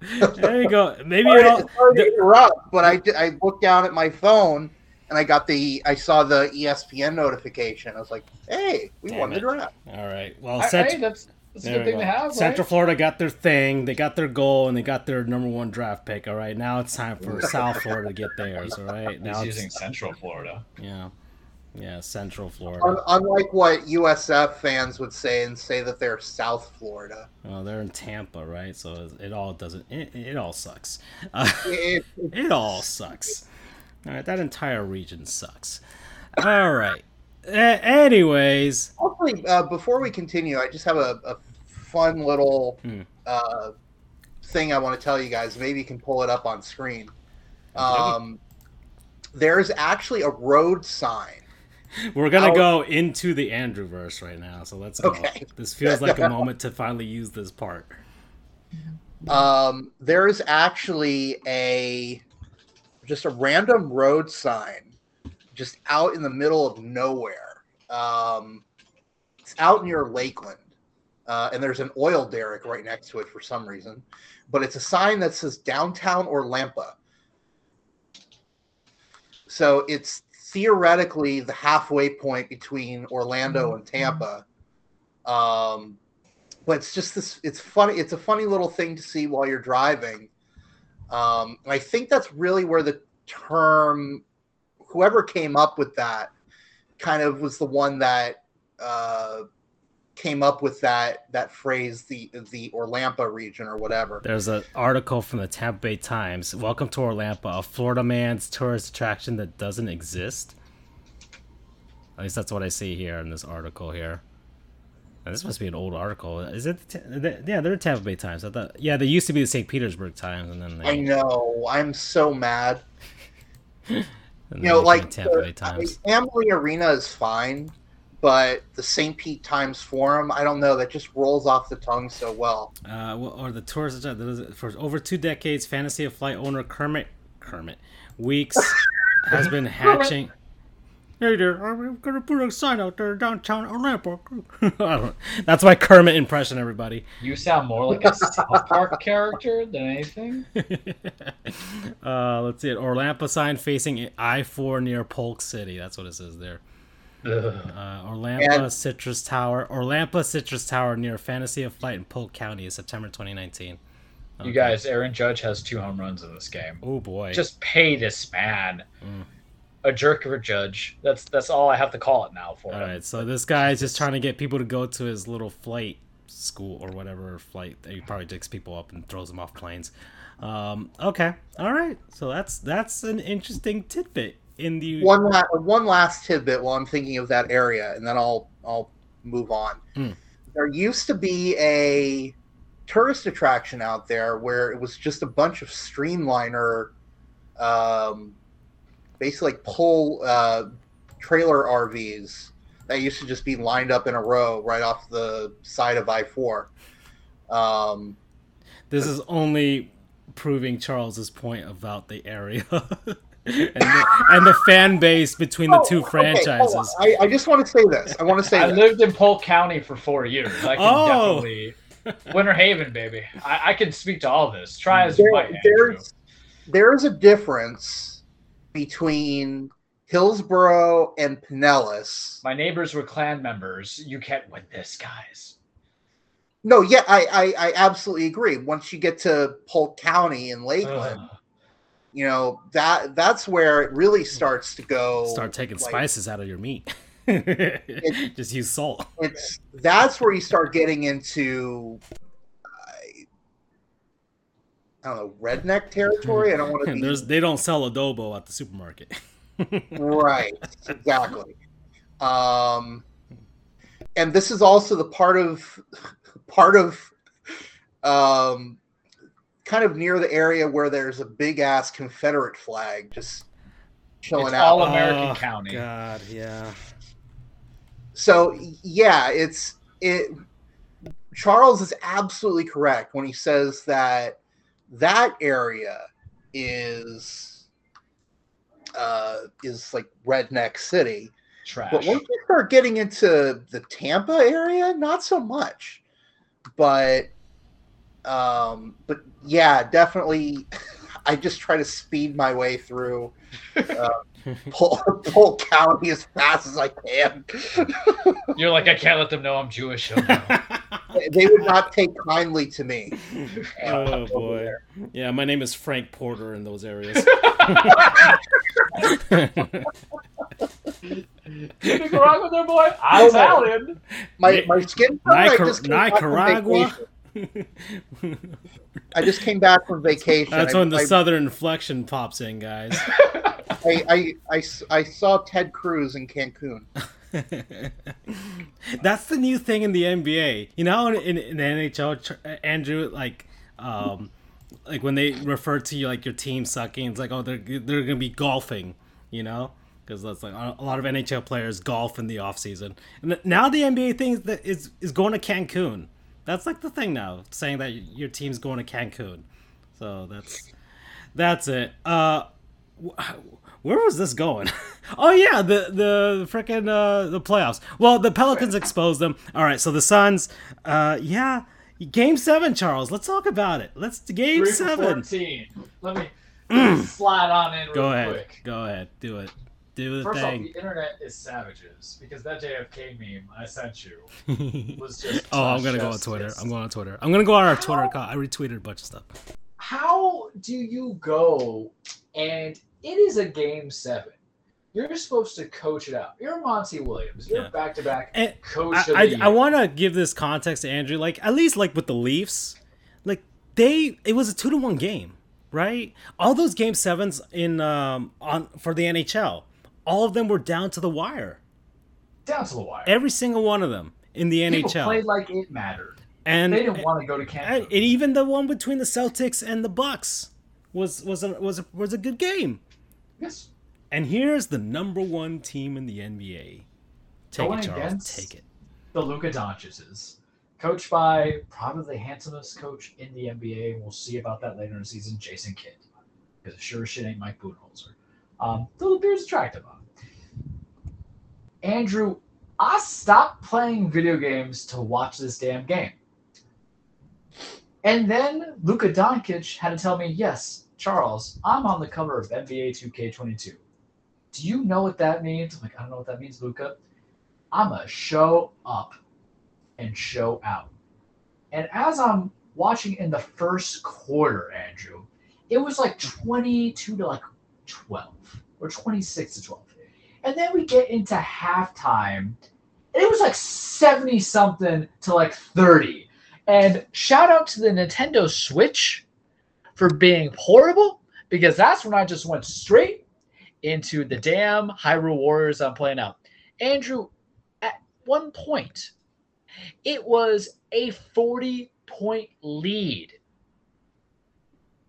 there you go. Maybe Sorry, it all, sorry to interrupt, but I, did- I looked down at my phone and I got the I saw the ESPN notification. I was like, "Hey, we Damn won the draft." all right. Well, I- Cent- hey, that's, that's a there good thing go. to have. Central right? Florida got their thing. They got their goal, and they got their number one draft pick. All right. Now it's time for South Florida to get theirs. All right. Now He's it's, using Central Florida. yeah, yeah, Central Florida. Unlike what USF fans would say and say that they're South Florida. Well, they're in Tampa, right? So it, it all doesn't. It, it all sucks. Uh, It- it all sucks. All right, that entire region sucks. All right. Anyways, Hopefully, uh, before we continue, I just have a, a fun little Hmm. uh, thing I want to tell you guys. Maybe you can pull it up on screen. Um, there's actually a road sign. we're gonna Our- go into the Andrew verse right now. So let's go. Okay. This feels like a moment to finally use this part. Um, there's actually a just a random road sign just out in the middle of nowhere. Um, it's out near Lakeland. uh, and there's an oil derrick right next to it for some reason. But it's a sign that says downtown Orlampa. So it's theoretically the halfway point between Orlando and Tampa. Um, but it's just this. It's funny. It's a funny little thing to see while you're driving. Um, I think that's really where the term, whoever came up with that, kind of was the one that uh, came up with that that phrase, the the Orlampa region or whatever. There's an article from the Tampa Bay Times. Welcome to Orlampa, a Florida man's tourist attraction that doesn't exist. At least that's what I see here in this article here. And this must be an old article. Is it? The, yeah, they're Tampa Bay Times. I thought. Yeah, they used to be the St. Petersburg Times, and then they, I know. I'm so mad. and You know, like became Tampa the, I mean, Times. Amalie Arena is fine, but the St. Pete Times Forum, I don't know. That just rolls off the tongue so well. Uh, well, or the tours for over two decades, Fantasy of Flight owner Kermit Kermit Weeks has been hatching. Hey there, I'm gonna put a sign out there downtown Orlando. I That's my Kermit impression, everybody. You sound more like a South Park character than anything. uh, let's see it. Orlampa sign facing I four near Polk City. That's what it says there. Uh, Orlampa And- Citrus Tower. Orlampa Citrus Tower near Fantasy of Flight in Polk County September 2019. You guys, Aaron Judge has two home runs in this game. Oh boy. Just pay this man Mm. A jerk of a judge. That's that's all I have to call it now for All him. right, so this guy is just trying to get people to go to his little flight school or whatever flight. He probably takes people up and throws them off planes. Um, okay, all right. So that's that's an interesting tidbit in the. One la- one last tidbit while I'm thinking of that area, and then I'll I'll move on. Hmm. There used to be a tourist attraction out there where it was just a bunch of streamliner, um, basically like pull uh, trailer RVs that used to just be lined up in a row right off the side of I four. Um, This is only proving Charles's point about the area and, the, and the fan base between the Oh, two okay, franchises. I, I just want to say this. I want to say I this. lived in Polk County for four years. I can Oh. definitely Winter Haven, baby. I, I can speak to all this. Try as you might. There's there's a difference between Hillsborough and Pinellas. My neighbors were clan members. You can't win this, guys. No, yeah, I, I I absolutely agree. Once you get to Polk County in Lakeland, Ugh. you know that that's where it really starts to go. Start taking like, spices out of your meat. just use salt. It's that's where you start getting into. I, I don't know redneck territory. I don't want to be There's they don't sell adobo at the supermarket. right exactly um and this is also the part of part of um kind of near the area where there's a big ass confederate flag just chilling It's out all American Oh, County. God, yeah. so yeah it's it charles is absolutely correct when he says that that area is uh is like redneck city Trash. But once you start getting into the Tampa area, not so much. But um but yeah, definitely I just try to speed my way through uh, Polk, Polk County as fast as I can. You're like, I can't let them know I'm Jewish. No. they would not take kindly to me. oh boy. there. Yeah, my name is Frank Porter in those areas. you think wrong with their boy? I'm Italian. My my skin color, I Nicar- just came back from Nicaragua? vacation. I just came back from vacation. That's I- when the I- southern inflection pops in, guys. I I I saw Ted Cruz in Cancun. That's the new thing in the NBA. You know, in, in, the NHL, Andrew, like, um, like when they refer to you like your team sucking, it's like, oh, they're they're gonna be golfing, you know, because that's like a lot of NHL players golf in the off season. And now the NBA thing is that is is going to Cancun. That's like the thing now, saying that your team's going to Cancun. So that's that's it. Uh, where was this going? oh yeah, the the freaking uh, the playoffs. Well, the Pelicans exposed them. All right, so the Suns. Uh, yeah, game seven, Charles. Let's talk about it. Let's game Three seven. For 14. Let me slide on in real Go ahead. quick. Go ahead. Do it. Do the First off, thing. the internet is savages because that JFK meme I sent you was just. oh, I'm gonna go on Twitter. kiss. I'm going on Twitter. I'm gonna go on our How? Twitter account. I retweeted a bunch of stuff. How do you go and it is a game seven? You're supposed to coach it out. You're Monty Williams. You're Yeah. back to back coach I, of the I. I want to give this context to Andrew. Like at least like with the Leafs, like they it was a two to one game, right? All those game sevens in um on for the NHL, all of them were down to the wire. down to the wire. Every single one of them in the People NHL, played like it mattered. and They didn't want to go to Canada. and even the one between the Celtics and the Bucks was was a, was a, was a good game. yes. And here's the number one team in the NBA. Take Going it, Charles. Take it. the Luka Doncic's, coached by probably the handsomest coach in the NBA. We'll see about that later in the season, Jason Kidd, because sure as shit ain't Mike Budenholzer. Um, though the beard's attractive on. Andrew, I stopped playing video games to watch this damn game. And then Luka Doncic had to tell me, yes, Charles, I'm on the cover of NBA 2K22. Do you know what that means? I'm like, I don't know what that means, Luka. I'm to show up and show out. And as I'm watching in the first quarter, Andrew, it was like 22 to like 12 or 26 to 12. And then we get into halftime, and it was like 70 something to like 30. And shout out to the Nintendo Switch for being horrible because that's when I just went straight into the damn Hyrule Warriors I'm playing out. Andrew, at one point, it was a 40 point lead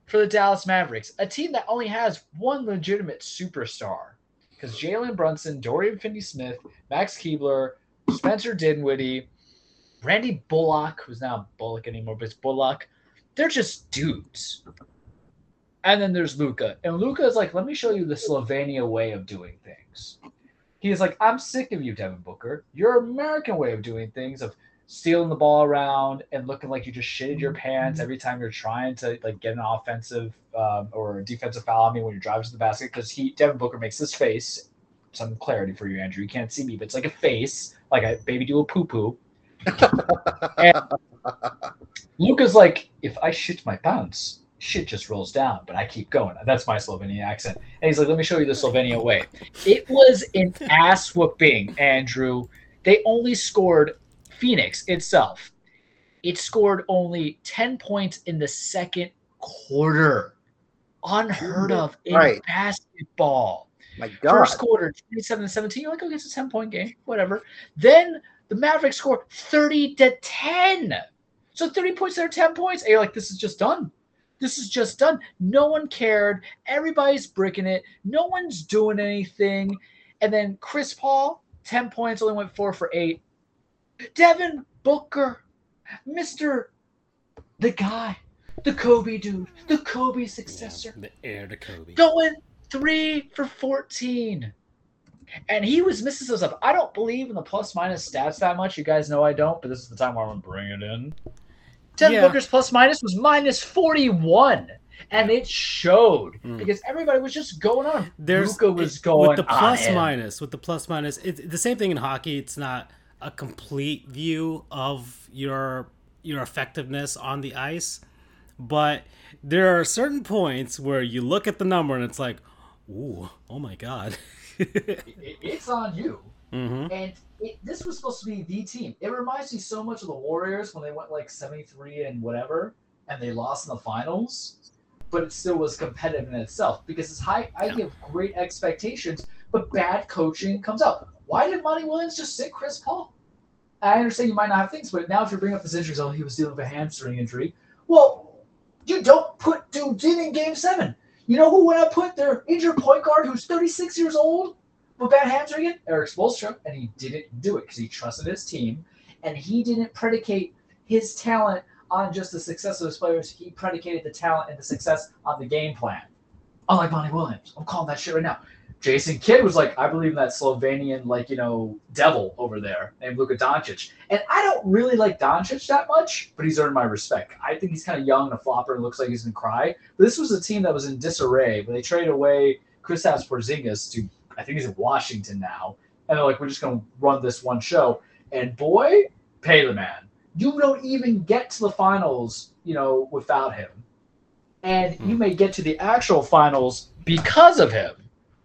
for the Dallas Mavericks, a team that only has one legitimate superstar. Because Jalen Brunson, Dorian Finney Smith, Max Kleber, Spencer Dinwiddie, Randy Bullock, who's not Bullock anymore, but it's Bullock, they're just dudes. And then there's Luka. And Luka is like, let me show you the Slovenia way of doing things. He's like, I'm sick of you, Devin Booker. Your American way of doing things, of stealing the ball around and looking like you just shitted your pants every time you're trying to like get an offensive um, or defensive foul on me when you're driving to the basket. Because he, Devin Booker, makes this face. Some clarity for you, Andrew. You can't see me, but it's like a face, like a baby do a poo poo. And Luka's like, if I shit my pants, shit just rolls down, but I keep going. That's my Slovenian accent. And he's like, let me show you the Slovenia way. It was an ass whooping, Andrew. They only scored Phoenix itself. It scored only 10 points in the second quarter. Unheard of in Right. basketball. My God. First quarter, 27 to 17. You're like, okay, it's a 10 point game, whatever. Then the Mavericks score 30 to 10. So 30 points there, 10 points. And you're like, this is just done. This is just done. No one cared. Everybody's bricking it. No one's doing anything. And then Chris Paul, 10 points, only went four for eight. Devin Booker, Mr. The guy, the Kobe dude, the Kobe successor The heir to Kobe. going three for 14. And he was missing some stuff. I don't believe in the plus minus stats that much. You guys know I don't, but this is the time where I'm gonna bring it in. Devin Yeah. Booker's plus minus was minus 41. And it showed Mm. because everybody was just going on. There's Luka was going with the plus minus. With the plus minus, it's the same thing in hockey. It's not a complete view of your your effectiveness on the ice, but there are certain points where you look at the number and it's like, ooh, oh my god. It- it's on you. hmm And it, this was supposed to be the team. It reminds me so much of the Warriors when they went like 73 and whatever, and they lost in the finals, but it still was competitive in itself because it's high. I Yeah. give great expectations, but bad coaching comes out. Why did Monty Williams just sit Chris Paul? I understand you might not have things, but now if you bring up this injury, oh, he was dealing with a hamstring injury. Well, you don't put dudes in in Game Seven. You know who went up put their injured point guard who's 36 years old with bad hamstring in? Erik Spoelstra, and he didn't do it because he trusted his team, and he didn't predicate his talent on just the success of his players. He predicated the talent and the success on the game plan. I like Monty Williams. I'm calling that shit right now. Jason Kidd was like, I believe in that Slovenian, like, you know, devil over there named Luka Doncic. And I don't really like Doncic that much, but he's earned my respect. I think he's kind of young and a flopper and looks like he's going to cry. But this was a team that was in disarray, when they traded away Chris Kristaps Porzingis to, I think he's in Washington now. And they're like, we're just going to run this one show. And boy, pay the man. You don't even get to the finals, you know, without him. And you hmm. may get to the actual finals because of him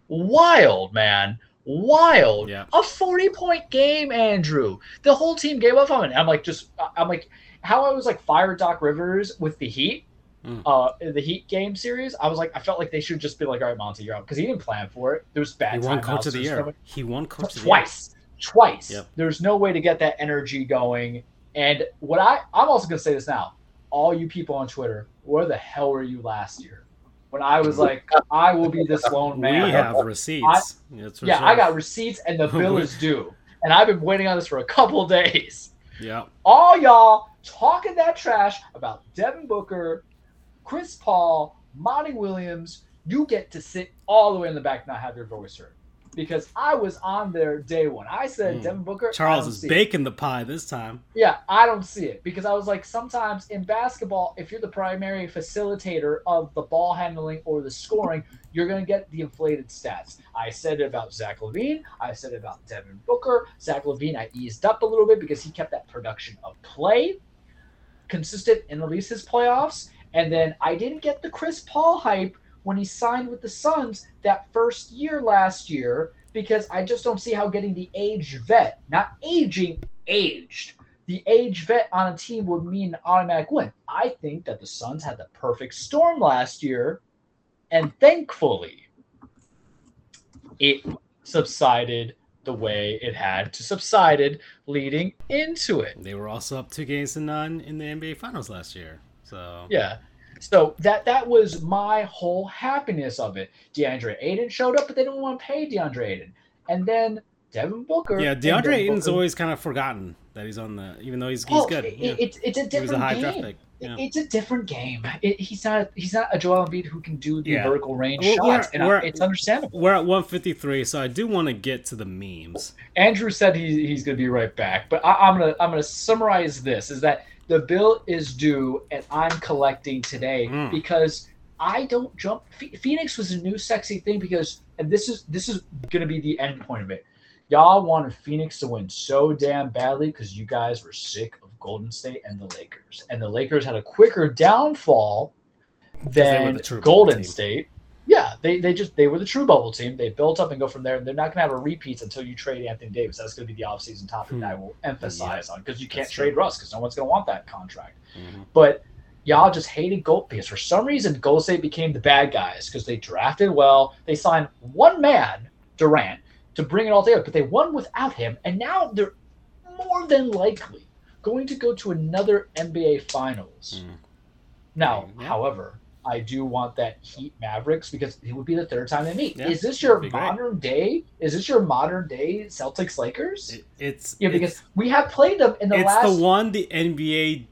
wild, man. Wild. Yeah. A 40 point game, Andrew. The whole team gave up on it. I'm like, just, I'm like, how I was like fire Doc Rivers with the Heat, Mm. uh, in the Heat game series. I was like, I felt like they should just be like, all right, Monty, you're out. Because he didn't plan for it. There was bad He won. Coach of the Year. no- He won Coach of the Year. twice. Twice. Yep. There's no way to get that energy going. And what I, I'm also going to say this now. All you people on Twitter, where the hell were you last year? When I was like, I will be this lone man. We have receipts. That's Yeah, sure. I got receipts and the bill is due. And I've been waiting on this for a couple days. Yeah. All y'all talking that trash about Devin Booker, Chris Paul, Monty Williams, you get to sit all the way in the back and not have your voice heard. Because I was on there day one. I said Mm. Devin Booker. Charles is see it. baking the pie this time. Yeah, I don't see it because I was like, sometimes in basketball, if you're the primary facilitator of the ball handling or the scoring, you're going to get the inflated stats. I said it about Zach LaVine. I said it about Devin Booker. Zach LaVine, I eased up a little bit because he kept that production of play consistent in at least his playoffs. And then I didn't get the Chris Paul hype when he signed with the Suns that first year last year because I just don't see how getting the aged vet, not aging, aged, the age vet on a team would mean an automatic win. I think that the Suns had the perfect storm last year, and thankfully, it subsided the way it had to subsided leading into it. They were also up two games to none in the NBA Finals last year. So Yeah. So that that was my whole happiness of it. DeAndre Ayton showed up, but they didn't want to pay DeAndre Ayton. And then Devin Booker. yeah, DeAndre Ayton's Booker- always kind of forgotten that he's on the, even though he's he's Oh, good. it- yeah. it's it's a different a high game. draft pick. Yeah. It's a different game. It, he's not he's not a Joel Embiid who can do the Yeah. vertical range we're- shots, and we're- it's understandable. We're at 153, so I do want to get to the memes. Andrew said he, he's going to be right back, but I, I'm gonna I'm gonna summarize this: is that the bill is due, and I'm collecting today Mm. because I don't jump. Phoenix was a new sexy thing because, and this is this is going to be the end point of it. Y'all wanted Phoenix to win so damn badly because you guys were sick of Golden State and the Lakers, and the Lakers had a quicker downfall than the true bubble Golden team. State. Yeah, they, they just they were the true bubble team. They built up and go from there. And they're not going to have a repeat until you trade Anthony Davis. That's going to be the offseason topic Hmm. that I will emphasize on because you can't That's trade true. Russ because no one's going to want that contract. Mhm. But y'all just hated Gold because for some reason Gold State became the bad guys because they drafted well. They signed one man, Durant, to bring it all together, but they won without him, and now they're more than likely going to go to another NBA Finals. Mm. Now, Yeah. however, I do want that Heat Mavericks because it would be the third time they meet. Yeah, is this your modern day? Is this your modern day Celtics Lakers? It, it's yeah, it's- because we have played them in the it's last. the one the NBA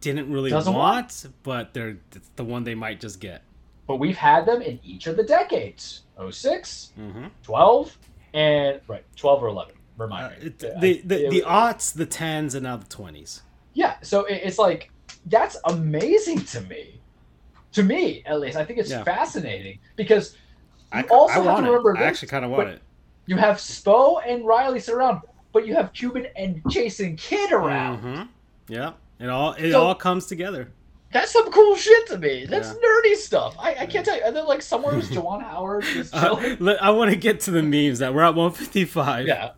didn't really Doesn't want, but they're it's the one they might just get. but we've had them in each of the decades 06, Mm-hmm. 12, and right, 12 or 11. Remind Uh, me. it, the I- the, the was- aughts, the tens, and now the twenties. yeah, so it, it's like that's amazing to me. To me, at least, I think it's Yeah. fascinating because I, also I have want to it. remember I actually kind of want it. you have Spo and Riley sit around, but you have Cuban and Jason Kidd around. hmm Yeah, it all it So- all comes together. That's some cool shit to me. That's Yeah. nerdy stuff. I, I can't tell you. And then like somewhere was Juwan Howard just Uh, chilling. look, I want to get to the memes that we're at 155. yeah.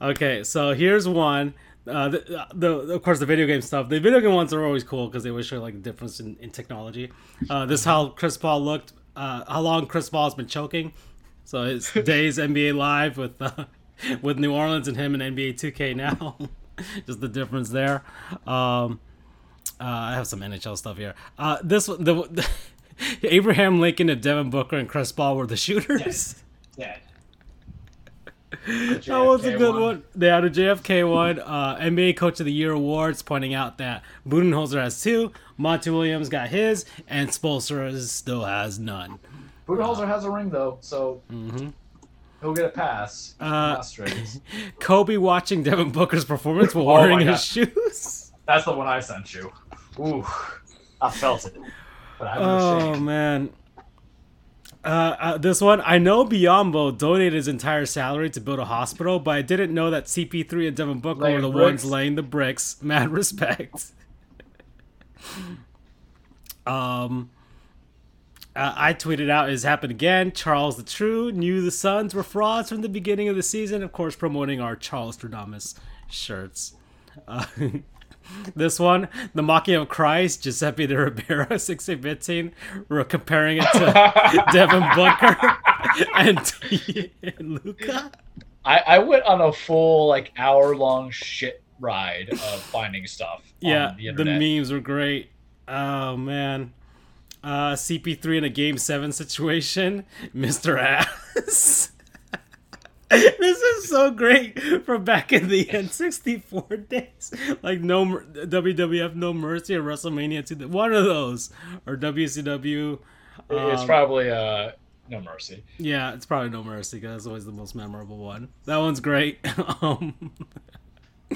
Okay, so here's one. Uh, the, the of course the video game stuff. The video game ones are always cool because they always show like the difference in, in technology. Uh, this is how Chris Paul looked. Uh, how long Chris Paul has been choking. So his days NBA Live with uh, with New Orleans and him in NBA 2K now. Just the difference there. Um, uh, I have some NHL stuff here. Uh, this the, the Abraham Lincoln and Devin Booker and Chris Paul were the shooters. Yeah. That was a good one. They had a JFK one. Uh, NBA Coach of the Year awards, pointing out that Budenholzer has two, Monty Williams got his, and Spolster still has none. Budenholzer has a ring though, so hmm he'll get a pass. Uh, Kobe watching Devin Booker's performance while Oh wearing God. his shoes. That's the one I sent you. Ooh, I felt it. But I'm Oh man. Uh, uh, this one, I know Biyombo donated his entire salary to build a hospital, but I didn't know that CP3 and Devin Booker Laying were the bricks. ones laying the bricks. Mad respect. um, uh, I tweeted out, "It's happened again." Charles the True knew the Suns were frauds from the beginning of the season. Of course, promoting our Charles Stradamus shirts. This one, the mocking of Christ, Giuseppe de Ribera, six. We're comparing it to Devin Booker and, and Luka. I, I went on a full like hour long shit ride of finding stuff. Yeah, on the the, memes were great. Oh man. Uh, CP3 in a game seven situation, Mr. Ass. this is so great from back in the N64 days. Like no WWF No Mercy or WrestleMania 2. One of those or WCW. it's um, probably uh no mercy. Yeah, it's probably No Mercy because that's always the most memorable one. That one's great. um, uh,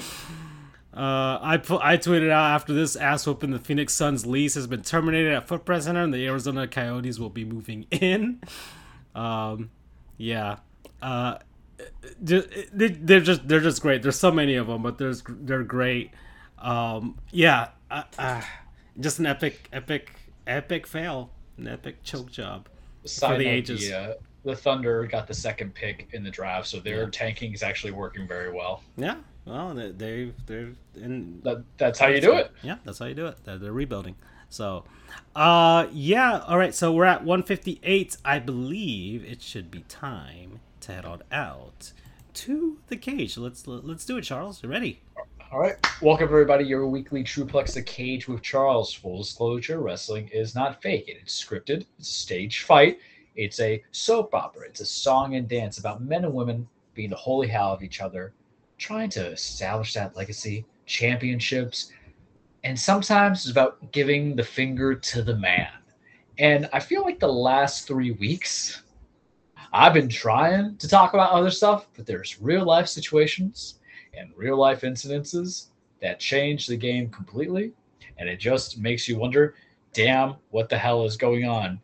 I I tweeted out after this ass whooping the Phoenix Suns lease has been terminated at Footprint Center and the Arizona Coyotes will be moving in. Um, yeah. Uh, they're just they're just great. There's so many of them, but there's they're great. Um, yeah. Uh, uh, just an epic, epic, epic fail, an epic choke job. Side the note, ages. The, uh, the Thunder got the second pick in the draft, so their Yeah. tanking is actually working very well. Yeah, well, they they they're in. That, that's how you do it. Yeah, that's how you do it. They're, they're rebuilding. So, uh, yeah. All right. So we're at 158. I believe it should be time head on out to the cage. Let's let's do it, Charles. You ready? All right. Welcome, everybody. Your weekly Trueplex The Cage with Charles. Full disclosure wrestling is not fake. It is scripted, it's a stage fight, it's a soap opera, it's a song and dance about men and women being the holy hell of each other, trying to establish that legacy, championships, and sometimes it's about giving the finger to the man. And I feel like the last three weeks, I've been trying to talk about other stuff, but there's real life situations and real life incidences that change the game completely. And it just makes you wonder damn, what the hell is going on?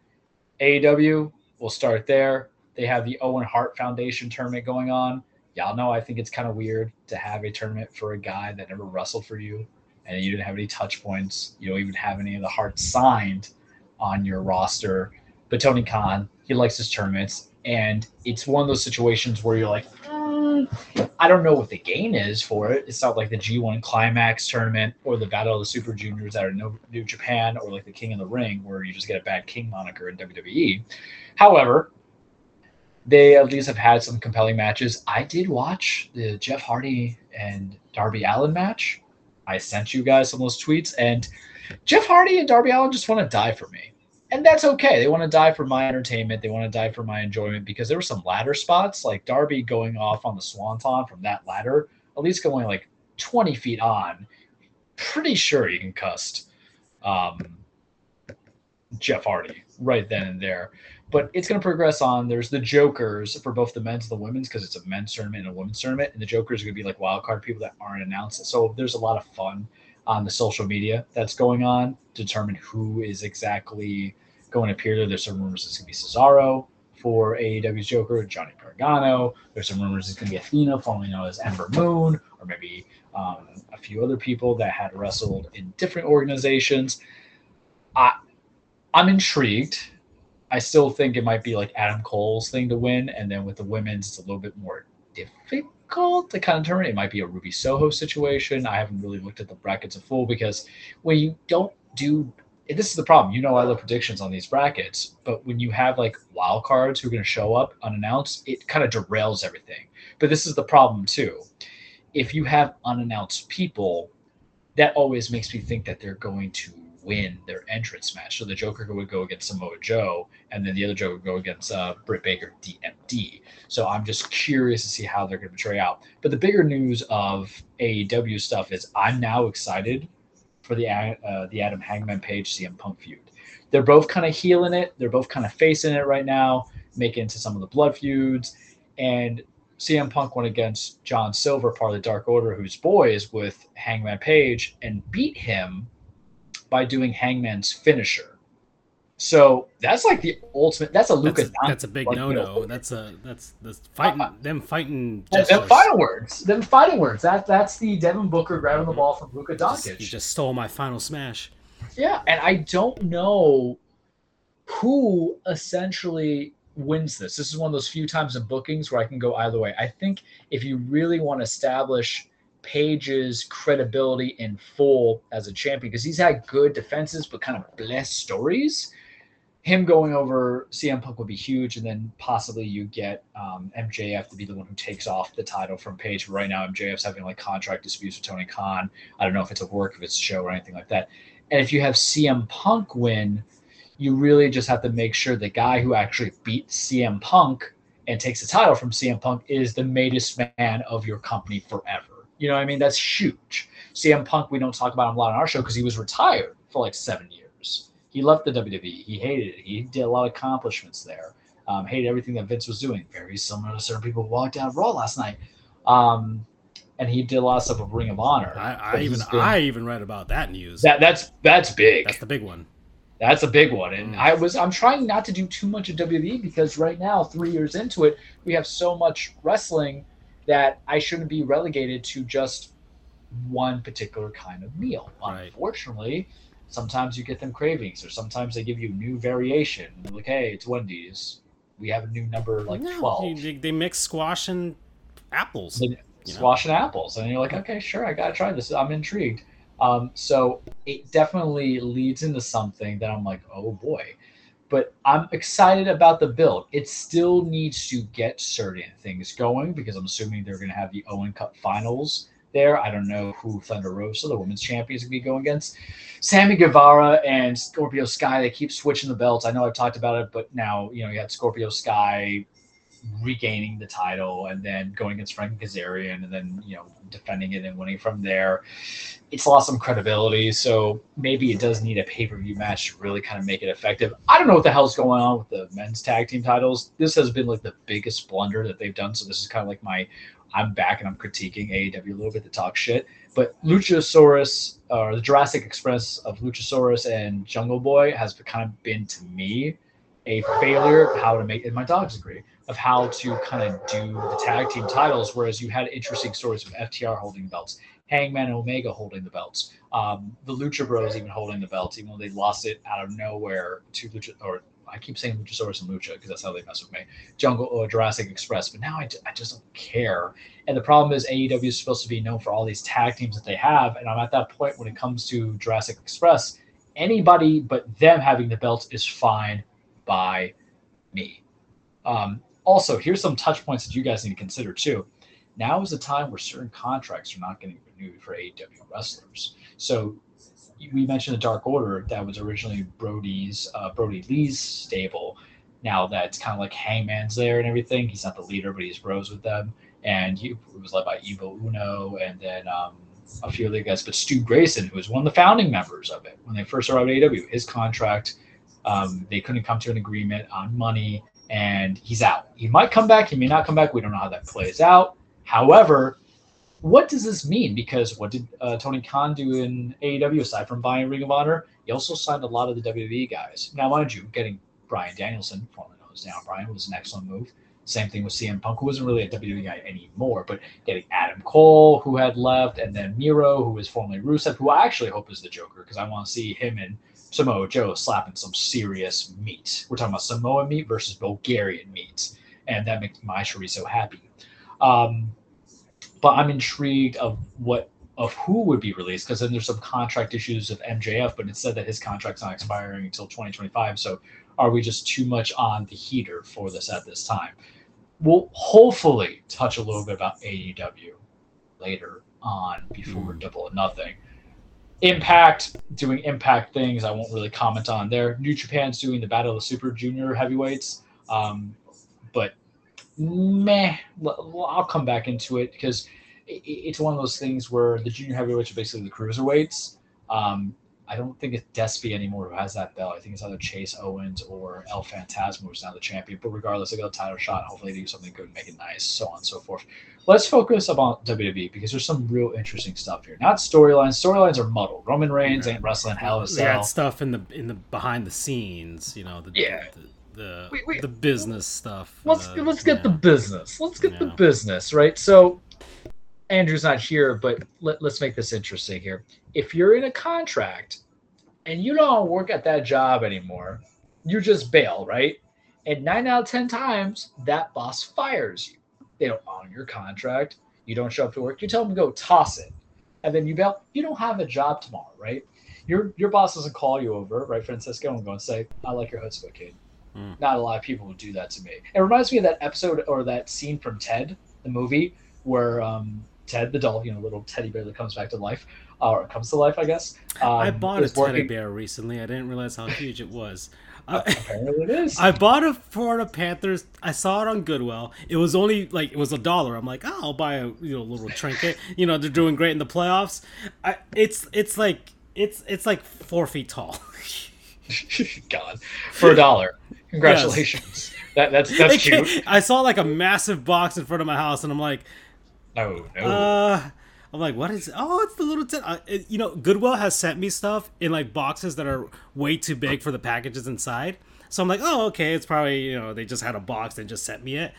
AEW, we'll start there. They have the Owen Hart Foundation tournament going on. Y'all know I think it's kind of weird to have a tournament for a guy that never wrestled for you and you didn't have any touch points. You don't even have any of the Hearts signed on your roster. But Tony Khan, he likes his tournaments. And it's one of those situations where you're like, "Mm, I don't know what the gain is for it. It's not like the G1 Climax tournament or the Battle of the Super Juniors out of New New Japan or like the King of the Ring where you just get a bad King moniker in WWE. However, they at least have had some compelling matches. I did watch the Jeff Hardy and Darby Allin match. I sent you guys some of those tweets, and Jeff Hardy and Darby Allin just want to die for me. And that's okay. They want to die for my entertainment. They want to die for my enjoyment because there were some ladder spots, like Darby going off on the swanton from that ladder, at least going like 20 feet on. Pretty sure he concussed um, Jeff Hardy right then and there. But it's going to progress on. There's the Jokers for both the men's and the women's because it's a men's tournament and a women's tournament. And the Jokers are going to be like wild card people that aren't announced. So there's a lot of fun on the social media that's going on determine who is exactly going to appear there. There's some rumors it's going to be Cesaro for AEW's Joker, Johnny Gargano. There's some rumors it's going to be Athena, formerly known as Ember Moon, or maybe um, a few other people that had wrestled in different organizations. I, I'm intrigued. I still think it might be like Adam Cole's thing to win, and then with the women's, it's a little bit more difficult to kind of determine. It might be a Ruby Soho situation. I haven't really looked at the brackets in full because when you don't do this is the problem. You know, I love predictions on these brackets, but when you have like wild cards who are going to show up unannounced, it kind of derails everything. But this is the problem too. If you have unannounced people, that always makes me think that they're going to win their entrance match. So the Joker would go against Samoa Joe, and then the other Joker would go against uh, Britt Baker, DMD. So I'm just curious to see how they're going to portray out. But the bigger news of AEW stuff is I'm now excited for the uh, the Adam Hangman Page CM Punk feud. They're both kind of healing it. They're both kind of facing it right now, making into some of the blood feuds. And CM Punk went against John Silver, part of the Dark Order, who's boys with Hangman Page, and beat him by doing Hangman's finisher. So that's like the ultimate. That's a Luca. That's a, that's a big no no. That's a that's that's fighting uh, them fighting. Them fighting words. Them fighting words. That that's the Devin Booker grabbing the ball from Luka Doncic. He just stole my final smash. Yeah, and I don't know who essentially wins this. This is one of those few times in bookings where I can go either way. I think if you really want to establish Page's credibility in full as a champion, because he's had good defenses but kind of blessed stories, him going over CM Punk would be huge, and then possibly you get um, MJF to be the one who takes off the title from Page. Right now, MJF's having like contract disputes with Tony Khan. I don't know if it's a work, if it's a show, or anything like that. And if you have CM Punk win, you really just have to make sure the guy who actually beat CM Punk and takes the title from CM Punk is the greatest man of your company forever. You know what I mean? That's huge. CM Punk, we don't talk about him a lot on our show because he was retired for like seven years. He left the WWE. He hated it. He did a lot of accomplishments there. Um, hated everything that Vince was doing. Very similar to certain people who walked out of Raw last night. Um, and he did a lot of stuff with Ring of Honor. I, I even been, I even read about that news. That that's that's big. That's the big one. That's a big one. And mm. I was I'm trying not to do too much of WWE because right now, three years into it, we have so much wrestling that I shouldn't be relegated to just one particular kind of meal. Right. Unfortunately, sometimes you get them cravings, or sometimes they give you new variation. Like, hey, it's Wendy's. We have a new number like no, twelve. They, they mix squash and apples. They, squash know? and apples, and you're like, okay, sure, I gotta try this. I'm intrigued. Um, so it definitely leads into something that I'm like, oh boy. But I'm excited about the build. It still needs to get certain things going because I'm assuming they're going to have the Owen Cup finals there. I don't know who Thunder Rosa, the women's champion, is going to be going against. Sammy Guevara and Scorpio Sky, they keep switching the belts. I know I've talked about it, but now, you know, you had Scorpio Sky regaining the title and then going against Frank Kazarian and then, you know, defending it and winning from there. It's lost some credibility, so maybe it does need a pay per view match to really kind of make it effective. I don't know what the hell's going on with the men's tag team titles. This has been like the biggest blunder that they've done. So this is kind of like my I'm back and I'm critiquing AEW a little bit to talk shit. But Luchasaurus or the Jurassic Express of Luchasaurus and Jungle Boy has kind of been to me a failure of how to make, and my dogs agree, of how to kind of do the tag team titles. Whereas you had interesting stories of FTR holding belts, Hangman and Omega holding the belts, um, the Lucha Bros even holding the belts, even though they lost it out of nowhere to Lucha, or I keep saying Luchasaurus and Lucha because that's how they mess with me. Jungle or Jurassic Express, but now I, I just don't care. And the problem is AEW is supposed to be known for all these tag teams that they have, and I'm at that point when it comes to Jurassic Express. Anybody but them having the belts is fine by me. Um, also, here's some touch points that you guys need to consider too. Now is the time where certain contracts are not getting renewed for AEW wrestlers. So we mentioned the Dark Order that was originally Brodie's uh, Brodie Lee's stable. Now that it's kind of like Hangman's there and everything. He's not the leader, but he's bros with them. And he was led by Evil Uno and then um, a few other guys. But Stu Grayson, who was one of the founding members of it when they first arrived at AEW, his contract um, they couldn't come to an agreement on money, and he's out. He might come back. He may not come back. We don't know how that plays out. However, what does this mean? Because what did uh, Tony Khan do in AEW aside from buying Ring of Honor? He also signed a lot of the WWE guys. Now, mind you, getting Bryan Danielson, formerly known as Daniel Bryan, was an excellent move. Same thing with CM Punk, who wasn't really a WWE guy anymore, but getting Adam Cole, who had left, and then Miro, who was formerly Rusev, who I actually hope is the Joker because I want to see him and Samoa Joe slapping some serious meat. We're talking about Samoa meat versus Bulgarian meat, and that makes my chorizo happy. Um, but I'm intrigued of what of who would be released because then there's some contract issues of MJF, but it said that his contract's not expiring until 2025. So are we just too much on the heater for this at this time? We'll hopefully touch a little bit about AEW later on before mm. Double or Nothing. Impact doing Impact things. I won't really comment on there. New Japan's doing the Battle of the Super Junior Heavyweights, um, but meh. I'll come back into it because it's one of those things where the junior heavyweights are basically the cruiserweights. Um, I don't think it's Despy anymore who has that belt. I think it's either Chase Owens or El Phantasmo who's now the champion. But regardless, they got a title shot. Hopefully, they do something good, and make it nice, so on and so forth. Let's focus about WWE because there's some real interesting stuff here. Not storylines. Storylines are muddled. Roman Reigns ain't wrestling Hell in a We stuff in the in the behind the scenes, you know, the Yeah. the the, We- we- the business stuff. let's uh, let's get yeah. the business. Let's get the business right. So Andrew's not here, but let, let's make this interesting here. If you're in a contract and you don't work at that job anymore, you just bail, right? And nine out of ten times, that boss fires you. They don't honor your contract. You don't show up to work. You tell them to go toss it, and then you bail. You don't have a job tomorrow, right? Your your boss doesn't call you over, right, Francisco, and go and say, "I like your chutzpah, kid." Mm. Not a lot of people would do that to me. It reminds me of that episode or that scene from Ted, the movie, where um, Ted, the doll, you know, little teddy bear that comes back to life, or comes to life, I guess. Um, I bought a is teddy bear recently. I didn't realize how huge it was. I, Apparently, it is. I bought a Florida Panthers. I saw it on Goodwill. It was only like it was a dollar. I'm like, oh, I'll buy a you know little trinket. You know they're doing great in the playoffs. I, it's it's like it's it's like four feet tall. God, for a dollar. Congratulations. That that's that's cute. I saw like a massive box in front of my house, and I'm like, No, no. uh, I'm like, what is? Oh, it's the little. T-. Uh, it, you know, Goodwill has sent me stuff in like boxes that are way too big for the packages inside. So I'm like, oh, okay, it's probably you know they just had a box and just sent me it.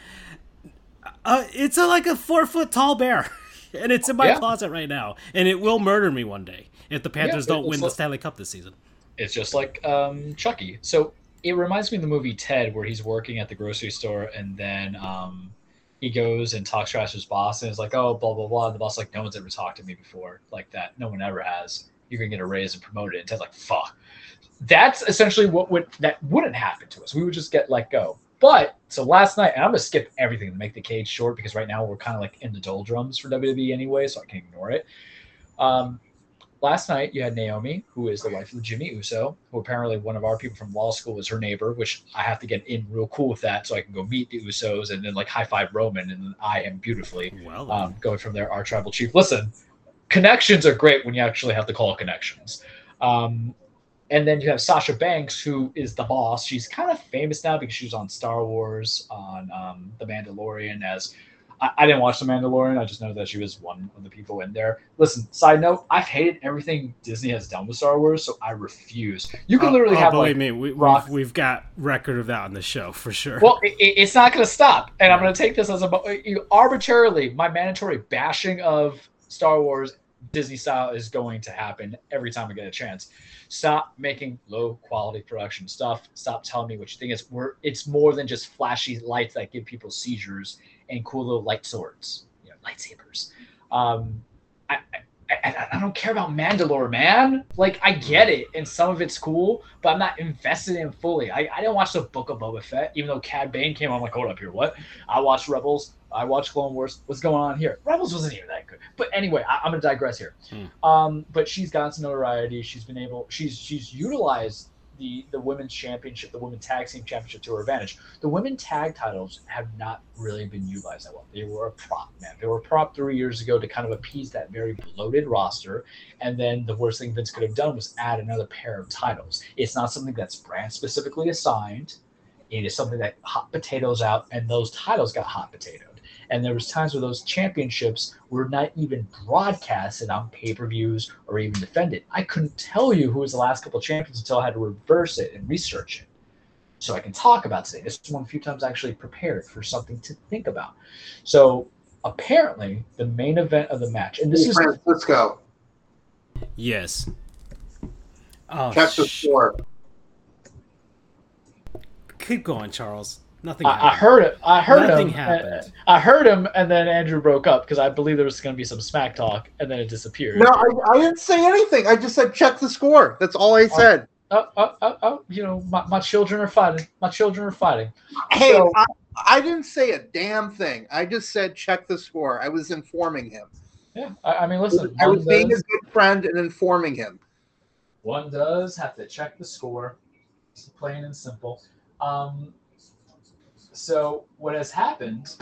Uh, it's a, like a four foot tall bear, and it's in my Yeah. closet right now, and it will murder me one day if the Panthers it- don't win the Stanley Cup this season. It's just like um, Chucky. So it reminds me of the movie Ted, where he's working at the grocery store and then um, he goes and talks trash to his boss and is like, oh, blah, blah, blah. And the boss like, no one's ever talked to me before like that. No one ever has. You're going to get a raise and promoted. And Ted's like, fuck. That's essentially what would that wouldn't happen to us. We would just get let go. But so last night, and I'm gonna skip everything to make the cage short because right now we're kind of like in the doldrums for WWE anyway, so I can ignore it. Um, last night you had Naomi, who is the wife of Jimmy Uso, who apparently one of our people from law school was her neighbor, which I have to get in real cool with that so I can go meet the Usos and then like high five Roman and I am beautifully Well, um, going from there, our tribal chief. Listen, connections are great when you actually have to call connections. Um, and then you have Sasha Banks, who is the boss. She's kind of famous now because she was on Star Wars, on um, The Mandalorian. As I, I didn't watch The Mandalorian, I just know that she was one of the people in there. Listen, side note, I've hated everything Disney has done with Star Wars, so I refuse. You can oh, literally oh, have believe like me, we, Rock- we've, we've got record of that on the show for sure. well, it, it- it's not going to stop, and I'm going to take this as a you- arbitrarily. My mandatory bashing of Star Wars Disney style is going to happen every time I get a chance. Stop making low quality production stuff. Stop telling me what you think is. We're it's more than just flashy lights that give people seizures and cool little light swords, you know, lightsabers. Um, I, I, I, don't care about Mandalore, man. Like, I get it, and some of it's cool, but I'm not invested in fully. I, I didn't watch the Book of Boba Fett, even though Cad Bane came on. I'm like, hold up here, what? I watched Rebels. I watched Clone Wars. What's going on here? Rebels wasn't even that good. But anyway, I, I'm gonna digress here. Hmm. Um, but she's gotten some notoriety. She's been able. She's she's utilized the the women's championship, the women's tag team championship to her advantage. The women tag titles have not really been utilized that well. They were a prop, man. They were a prop three years ago to kind of appease that very bloated roster. And then the worst thing Vince could have done was add another pair of titles. It's not something that's brand specifically assigned. It is something that hot potatoes out, and those titles got hot potatoed. And there was times where those championships were not even broadcasted on pay-per-views or even defended. I couldn't tell you who was the last couple champions until I had to reverse it and research it. So I can talk about today. This is one of the few times I actually prepared for something to think about. So apparently the main event of the match, and this is Francisco. yes. Oh, Check the sh- score. keep going, Charles. Nothing. I, I heard it. I heard Nothing him. happened. I heard him, and then Andrew broke up because I believe there was going to be some smack talk, and then it disappeared. No, I, I didn't say anything. I just said check the score. That's all I said. Oh, oh, oh, oh, you know, my, my children are fighting. My children are fighting. Hey, So- I, I didn't say a damn thing. I just said check the score. I was informing him. Yeah, I, I mean, listen. I was one being a good friend and informing him. one does have to check the score. It's plain and simple. Um, so what has happened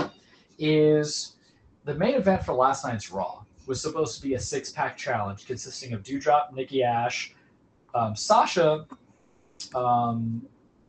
is the main event for last night's Raw was supposed to be a six pack challenge consisting of Doudrop, Nikki Ash, um, Sasha, um,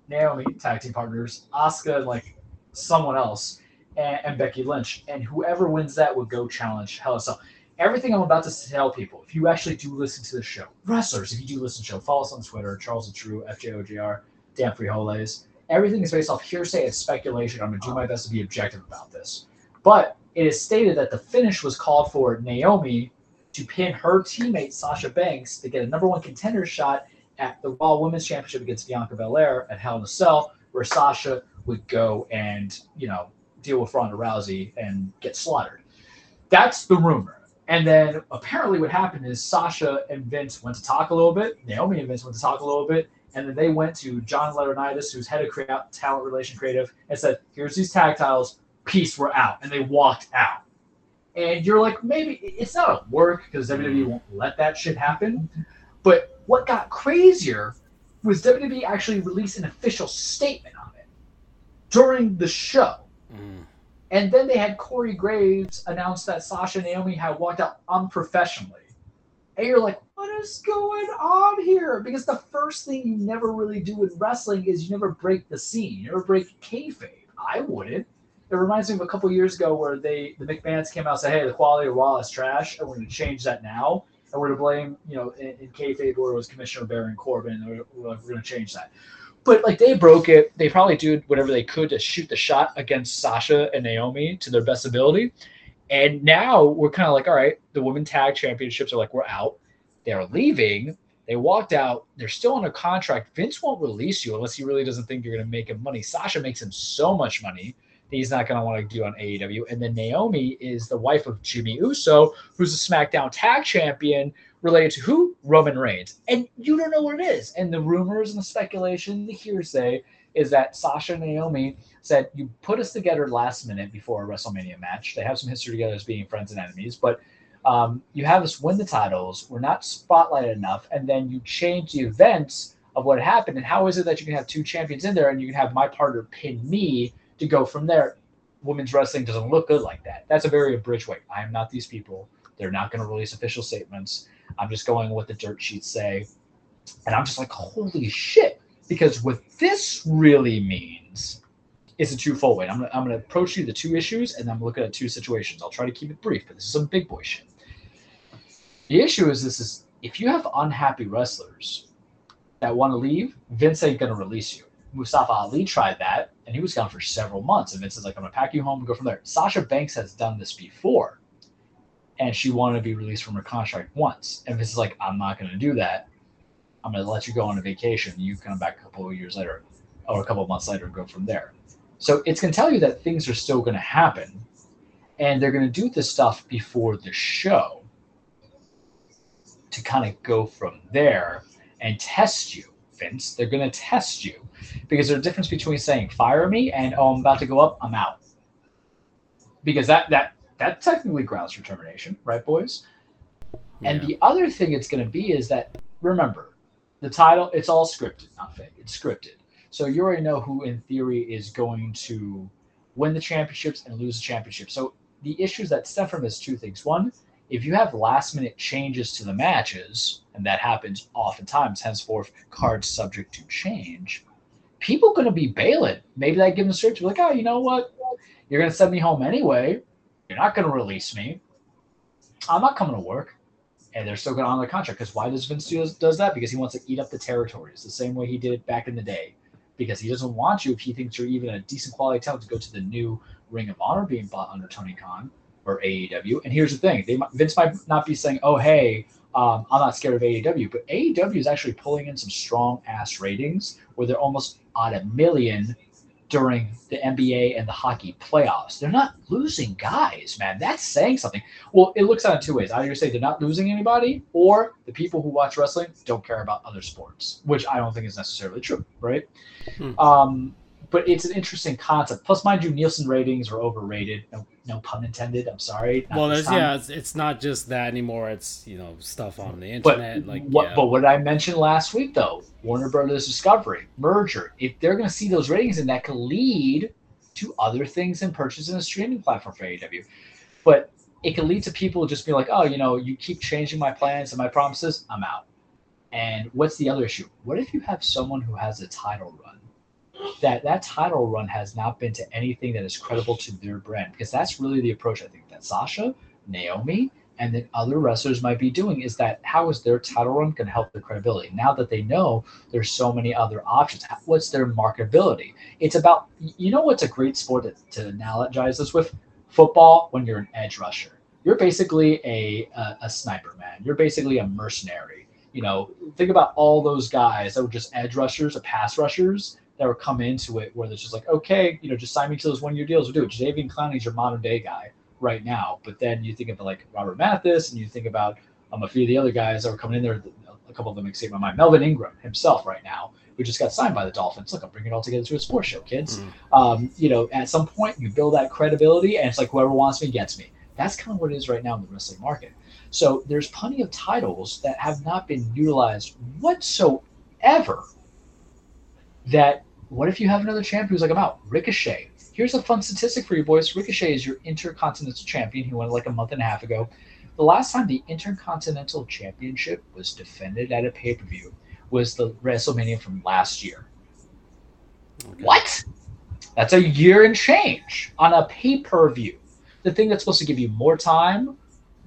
Naomi, tag team partners, Asuka, and like someone else, and, and Becky Lynch. And whoever wins that would go challenge Hell in Cell. Everything I'm about to tell people, if you actually do listen to the show, wrestlers, if you do listen to the show, follow us on Twitter, Charles the True, FJOJR, Dan Frijoles. Everything is based off hearsay and speculation. I'm going to do my best to be objective about this. But it is stated that the finish was called for Naomi to pin her teammate Sasha Banks to get a number one contender shot at the Raw Women's Championship against Bianca Belair at Hell in a Cell, where Sasha would go and you know deal with Ronda Rousey and get slaughtered. That's the rumor. And then apparently what happened is Sasha and Vince went to talk a little bit. Naomi and Vince went to talk a little bit. And then they went to John Laurinaitis, who's head of crea- talent relation creative, and said, here's these tag titles. Peace, we're out. And they walked out. And you're like, maybe it's not a work because WWE won't let that shit happen. But what got crazier was WWE actually released an official statement on it during the show. Mm. And then they had Corey Graves announce that Sasha and Naomi had walked out unprofessionally. And you're like, what is going on here? Because the first thing you never really do in wrestling is you never break the scene. You never break kayfabe. I wouldn't. It reminds me of a couple years ago where they the McMahons came out and said, "Hey, the quality of Raw is trash, and we're going to change that now, and we're to blame you know in, in kayfabe where it was Commissioner Baron Corbin, we're, we're, we're going to change that." But like they broke it. They probably did whatever they could to shoot the shot against Sasha and Naomi to their best ability. And now we're kind of like, all right, the women tag championships are like, we're out. They're leaving. They walked out. They're still on a contract. Vince won't release you unless he really doesn't think you're going to make him money. Sasha makes him so much money that he's not going to want to do on AEW. And then Naomi is the wife of Jimmy Uso, who's a SmackDown tag champion related to who? Roman Reigns. And you don't know what it is. And the rumors and the speculation, the hearsay is that Sasha and Naomi said, You put us together last minute before a WrestleMania match. They have some history together as being friends and enemies, but um, you have us win the titles. We're not spotlighted enough. And then you change the events of what happened. And how is it that you can have two champions in there and you can have my partner pin me to go from there? Women's wrestling doesn't look good like that. That's a very abridged way. I am not these people. They're not going to release official statements. I'm just going with the dirt sheets say. And I'm just like, holy shit. Because what this really means is a twofold way. I'm gonna, I'm gonna approach you the two issues and I'm looking at two situations. I'll try to keep it brief, but this is some big boy shit. The issue is this is if you have unhappy wrestlers that want to leave, Vince ain't gonna release you. Mustafa Ali tried that and he was gone for several months. And Vince is like, I'm gonna pack you home and go from there. Sasha Banks has done this before and she wanted to be released from her contract once. And Vince is like, I'm not going to do that. I'm going to let you go on a vacation. You come back a couple of years later or a couple of months later and go from there. So it's going to tell you that things are still going to happen. And they're going to do this stuff before the show to kind of go from there and test you, Vince. They're going to test you because there's a difference between saying, fire me and, oh, I'm about to go up, I'm out. Because that, that, that technically grounds for termination, right, boys? And the other thing it's going to be is that remember, the title it's all scripted, not fake. It's scripted, so you already know who, in theory, is going to win the championships and lose the championship. So the issues that stem from is two things. One, if you have last minute changes to the matches, and that happens oftentimes, henceforth, cards subject to change, people going to be bailing. Maybe that give them search, like, oh, you know what? You're going to send me home anyway. You're not going to release me. I'm not coming to work. And they're still going honor the contract. Because why does Vince do, does that? Because he wants to eat up the territories the same way he did back in the day. Because he doesn't want you, if he thinks you're even a decent quality talent, to go to the new Ring of Honor being bought under Tony Khan or AEW. And here's the thing they, Vince might not be saying, oh, hey, um, I'm not scared of AEW. But AEW is actually pulling in some strong ass ratings where they're almost on a million during the NBA and the hockey playoffs. They're not losing guys, man. That's saying something. Well, it looks at it two ways. Either you say they're not losing anybody, or the people who watch wrestling don't care about other sports, which I don't think is necessarily true, right? Hmm. Um, but it's an interesting concept. Plus, mind you, Nielsen ratings are overrated. No, pun intended. I'm sorry. Well, there's, yeah, it's, it's not just that anymore. It's you know stuff on the But internet, like what? yeah. But what did I mentioned last week though? Warner Brothers Discovery merger. If they're going to see those ratings, and that could lead to other things and purchasing a streaming platform for AEW. But it can lead to people just being like, oh, you know, you keep changing my plans and my promises, I'm out. And what's the other issue? What if you have someone who has a title run? That that title run has not been to anything that is credible to their brand because that's really the approach I think that Sasha, Naomi, and then other wrestlers might be doing is that how is their title run going to help their credibility? Now that they know there's so many other options what's their marketability? It's about you know what's a great sport to, to analogize this with? Football when you're an edge rusher. You're basically a, a, a sniper man. You're basically a mercenary. You know think about all those guys that were just edge rushers or pass rushers that would come into it where it's just like okay you know just sign me to those one year deals we'll do it Jadeveon Clowney's your modern day guy right now. But then you think of like Robert Mathis and you think about um, a few of the other guys that are coming in there. A couple of them escape my mind. Melvin Ingram himself right now, who just got signed by the Dolphins. Look, I'm bringing it all together to a sports show, kids. Mm. Um, you know, at some point you build that credibility, and it's like whoever wants me gets me. That's kind of what it is right now in the wrestling market. So there's plenty of titles that have not been utilized whatsoever. That what if you have another champion who's like, I'm out? Ricochet, Here's a fun statistic for you boys. Ricochet is your Intercontinental Champion. He won like a month and a half ago. The last time the Intercontinental Championship was defended at a pay per view was the WrestleMania from last year. Okay. What? That's a year and change on a pay per view. The thing that's supposed to give you more time,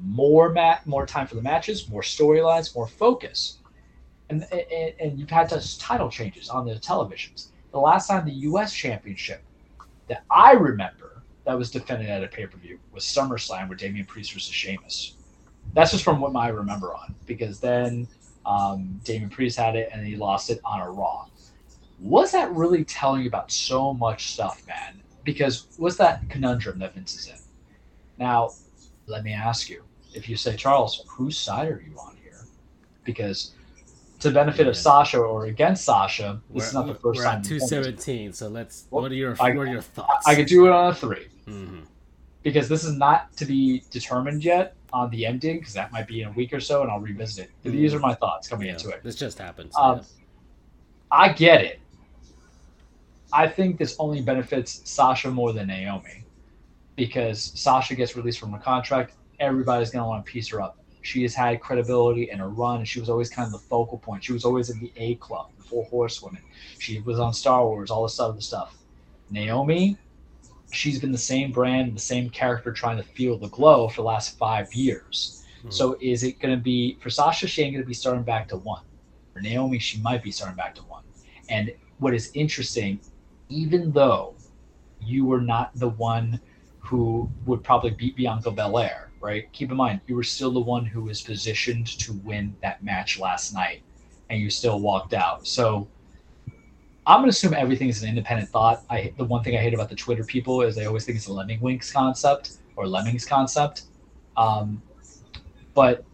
more mat, more time for the matches, more storylines, more focus, and, and and you've had title changes on the televisions. The last time the U.S. Championship that I remember that was defended at a pay per view was SummerSlam with Damian Priest versus Sheamus. That's just from what I remember on, because then um, Damian Priest had it and he lost it on a Raw. Was that really telling you about so much stuff, man? Because what's that conundrum that Vince is in? Now, let me ask you if you say, Charles, whose side are you on here? Because to benefit of Sasha or against Sasha. This we're, is not the 1st time. At two seventeen. So let's. Well, what are your I, What are your thoughts? I could do it on a 3 mm-hmm. because this is not to be determined yet on the ending because that might be in a week or so, and I'll revisit it. Mm-hmm. These are my thoughts coming yeah, into it. This just happened. So um. I get it. I think this only benefits Sasha more than Naomi because Sasha gets released from a contract. Everybody's going to want to piece her up she has had credibility in her run, and she was always kind of the focal point. She was always in the A club, the Four Horsewomen. She was on Star Wars, all this other stuff. Naomi, she's been the same brand, the same character, trying to feel the glow for the last five years. Hmm. So is it going to be for Sasha? She ain't going to be starting back to one. For Naomi, she might be starting back to one. And what is interesting, even though you were not the one who would probably beat Bianca Belair, right? Keep in mind, you were still the one who was positioned to win that match last night, and you still walked out. So I'm gonna assume everything is an independent thought. I the one thing I hate about the Twitter people is they always think it's a Lemming Winks concept or Lemmings concept. Um, but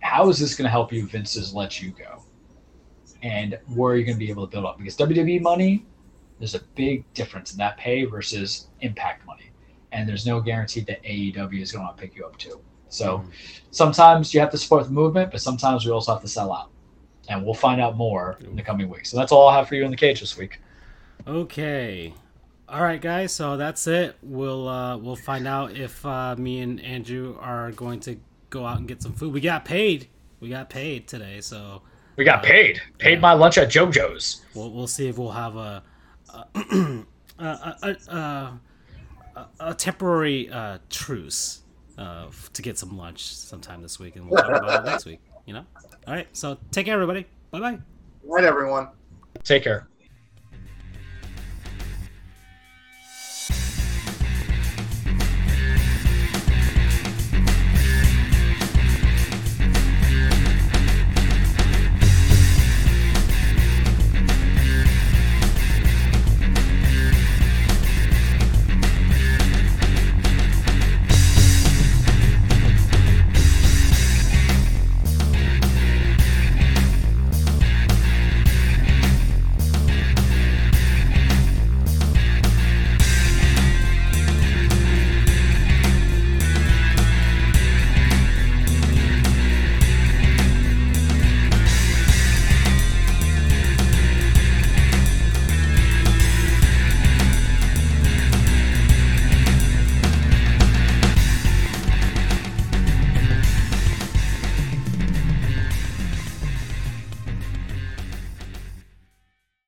how is this going to help you? Vince has let you go, and where are you going to be able to build up? Because WWE money, there's a big difference in that pay versus Impact money and there's no guarantee that AEW is going to pick you up too. So mm. sometimes you have to support the movement, but sometimes we also have to sell out. And we'll find out more in the coming weeks. So that's all I have for you in the cage this week. Okay. All right, guys. So that's it. We'll uh, we'll find out if uh, me and Andrew are going to go out and get some food. We got paid. We got paid today, so we got uh, paid. Paid yeah. my lunch at JoJo's. We'll we'll see if we'll have a, a, a, a a, temporary uh, truce uh, to get some lunch sometime this week, and we'll talk about it next week. You know. All right. So take care, everybody. Bye bye. Good night, everyone. Take care.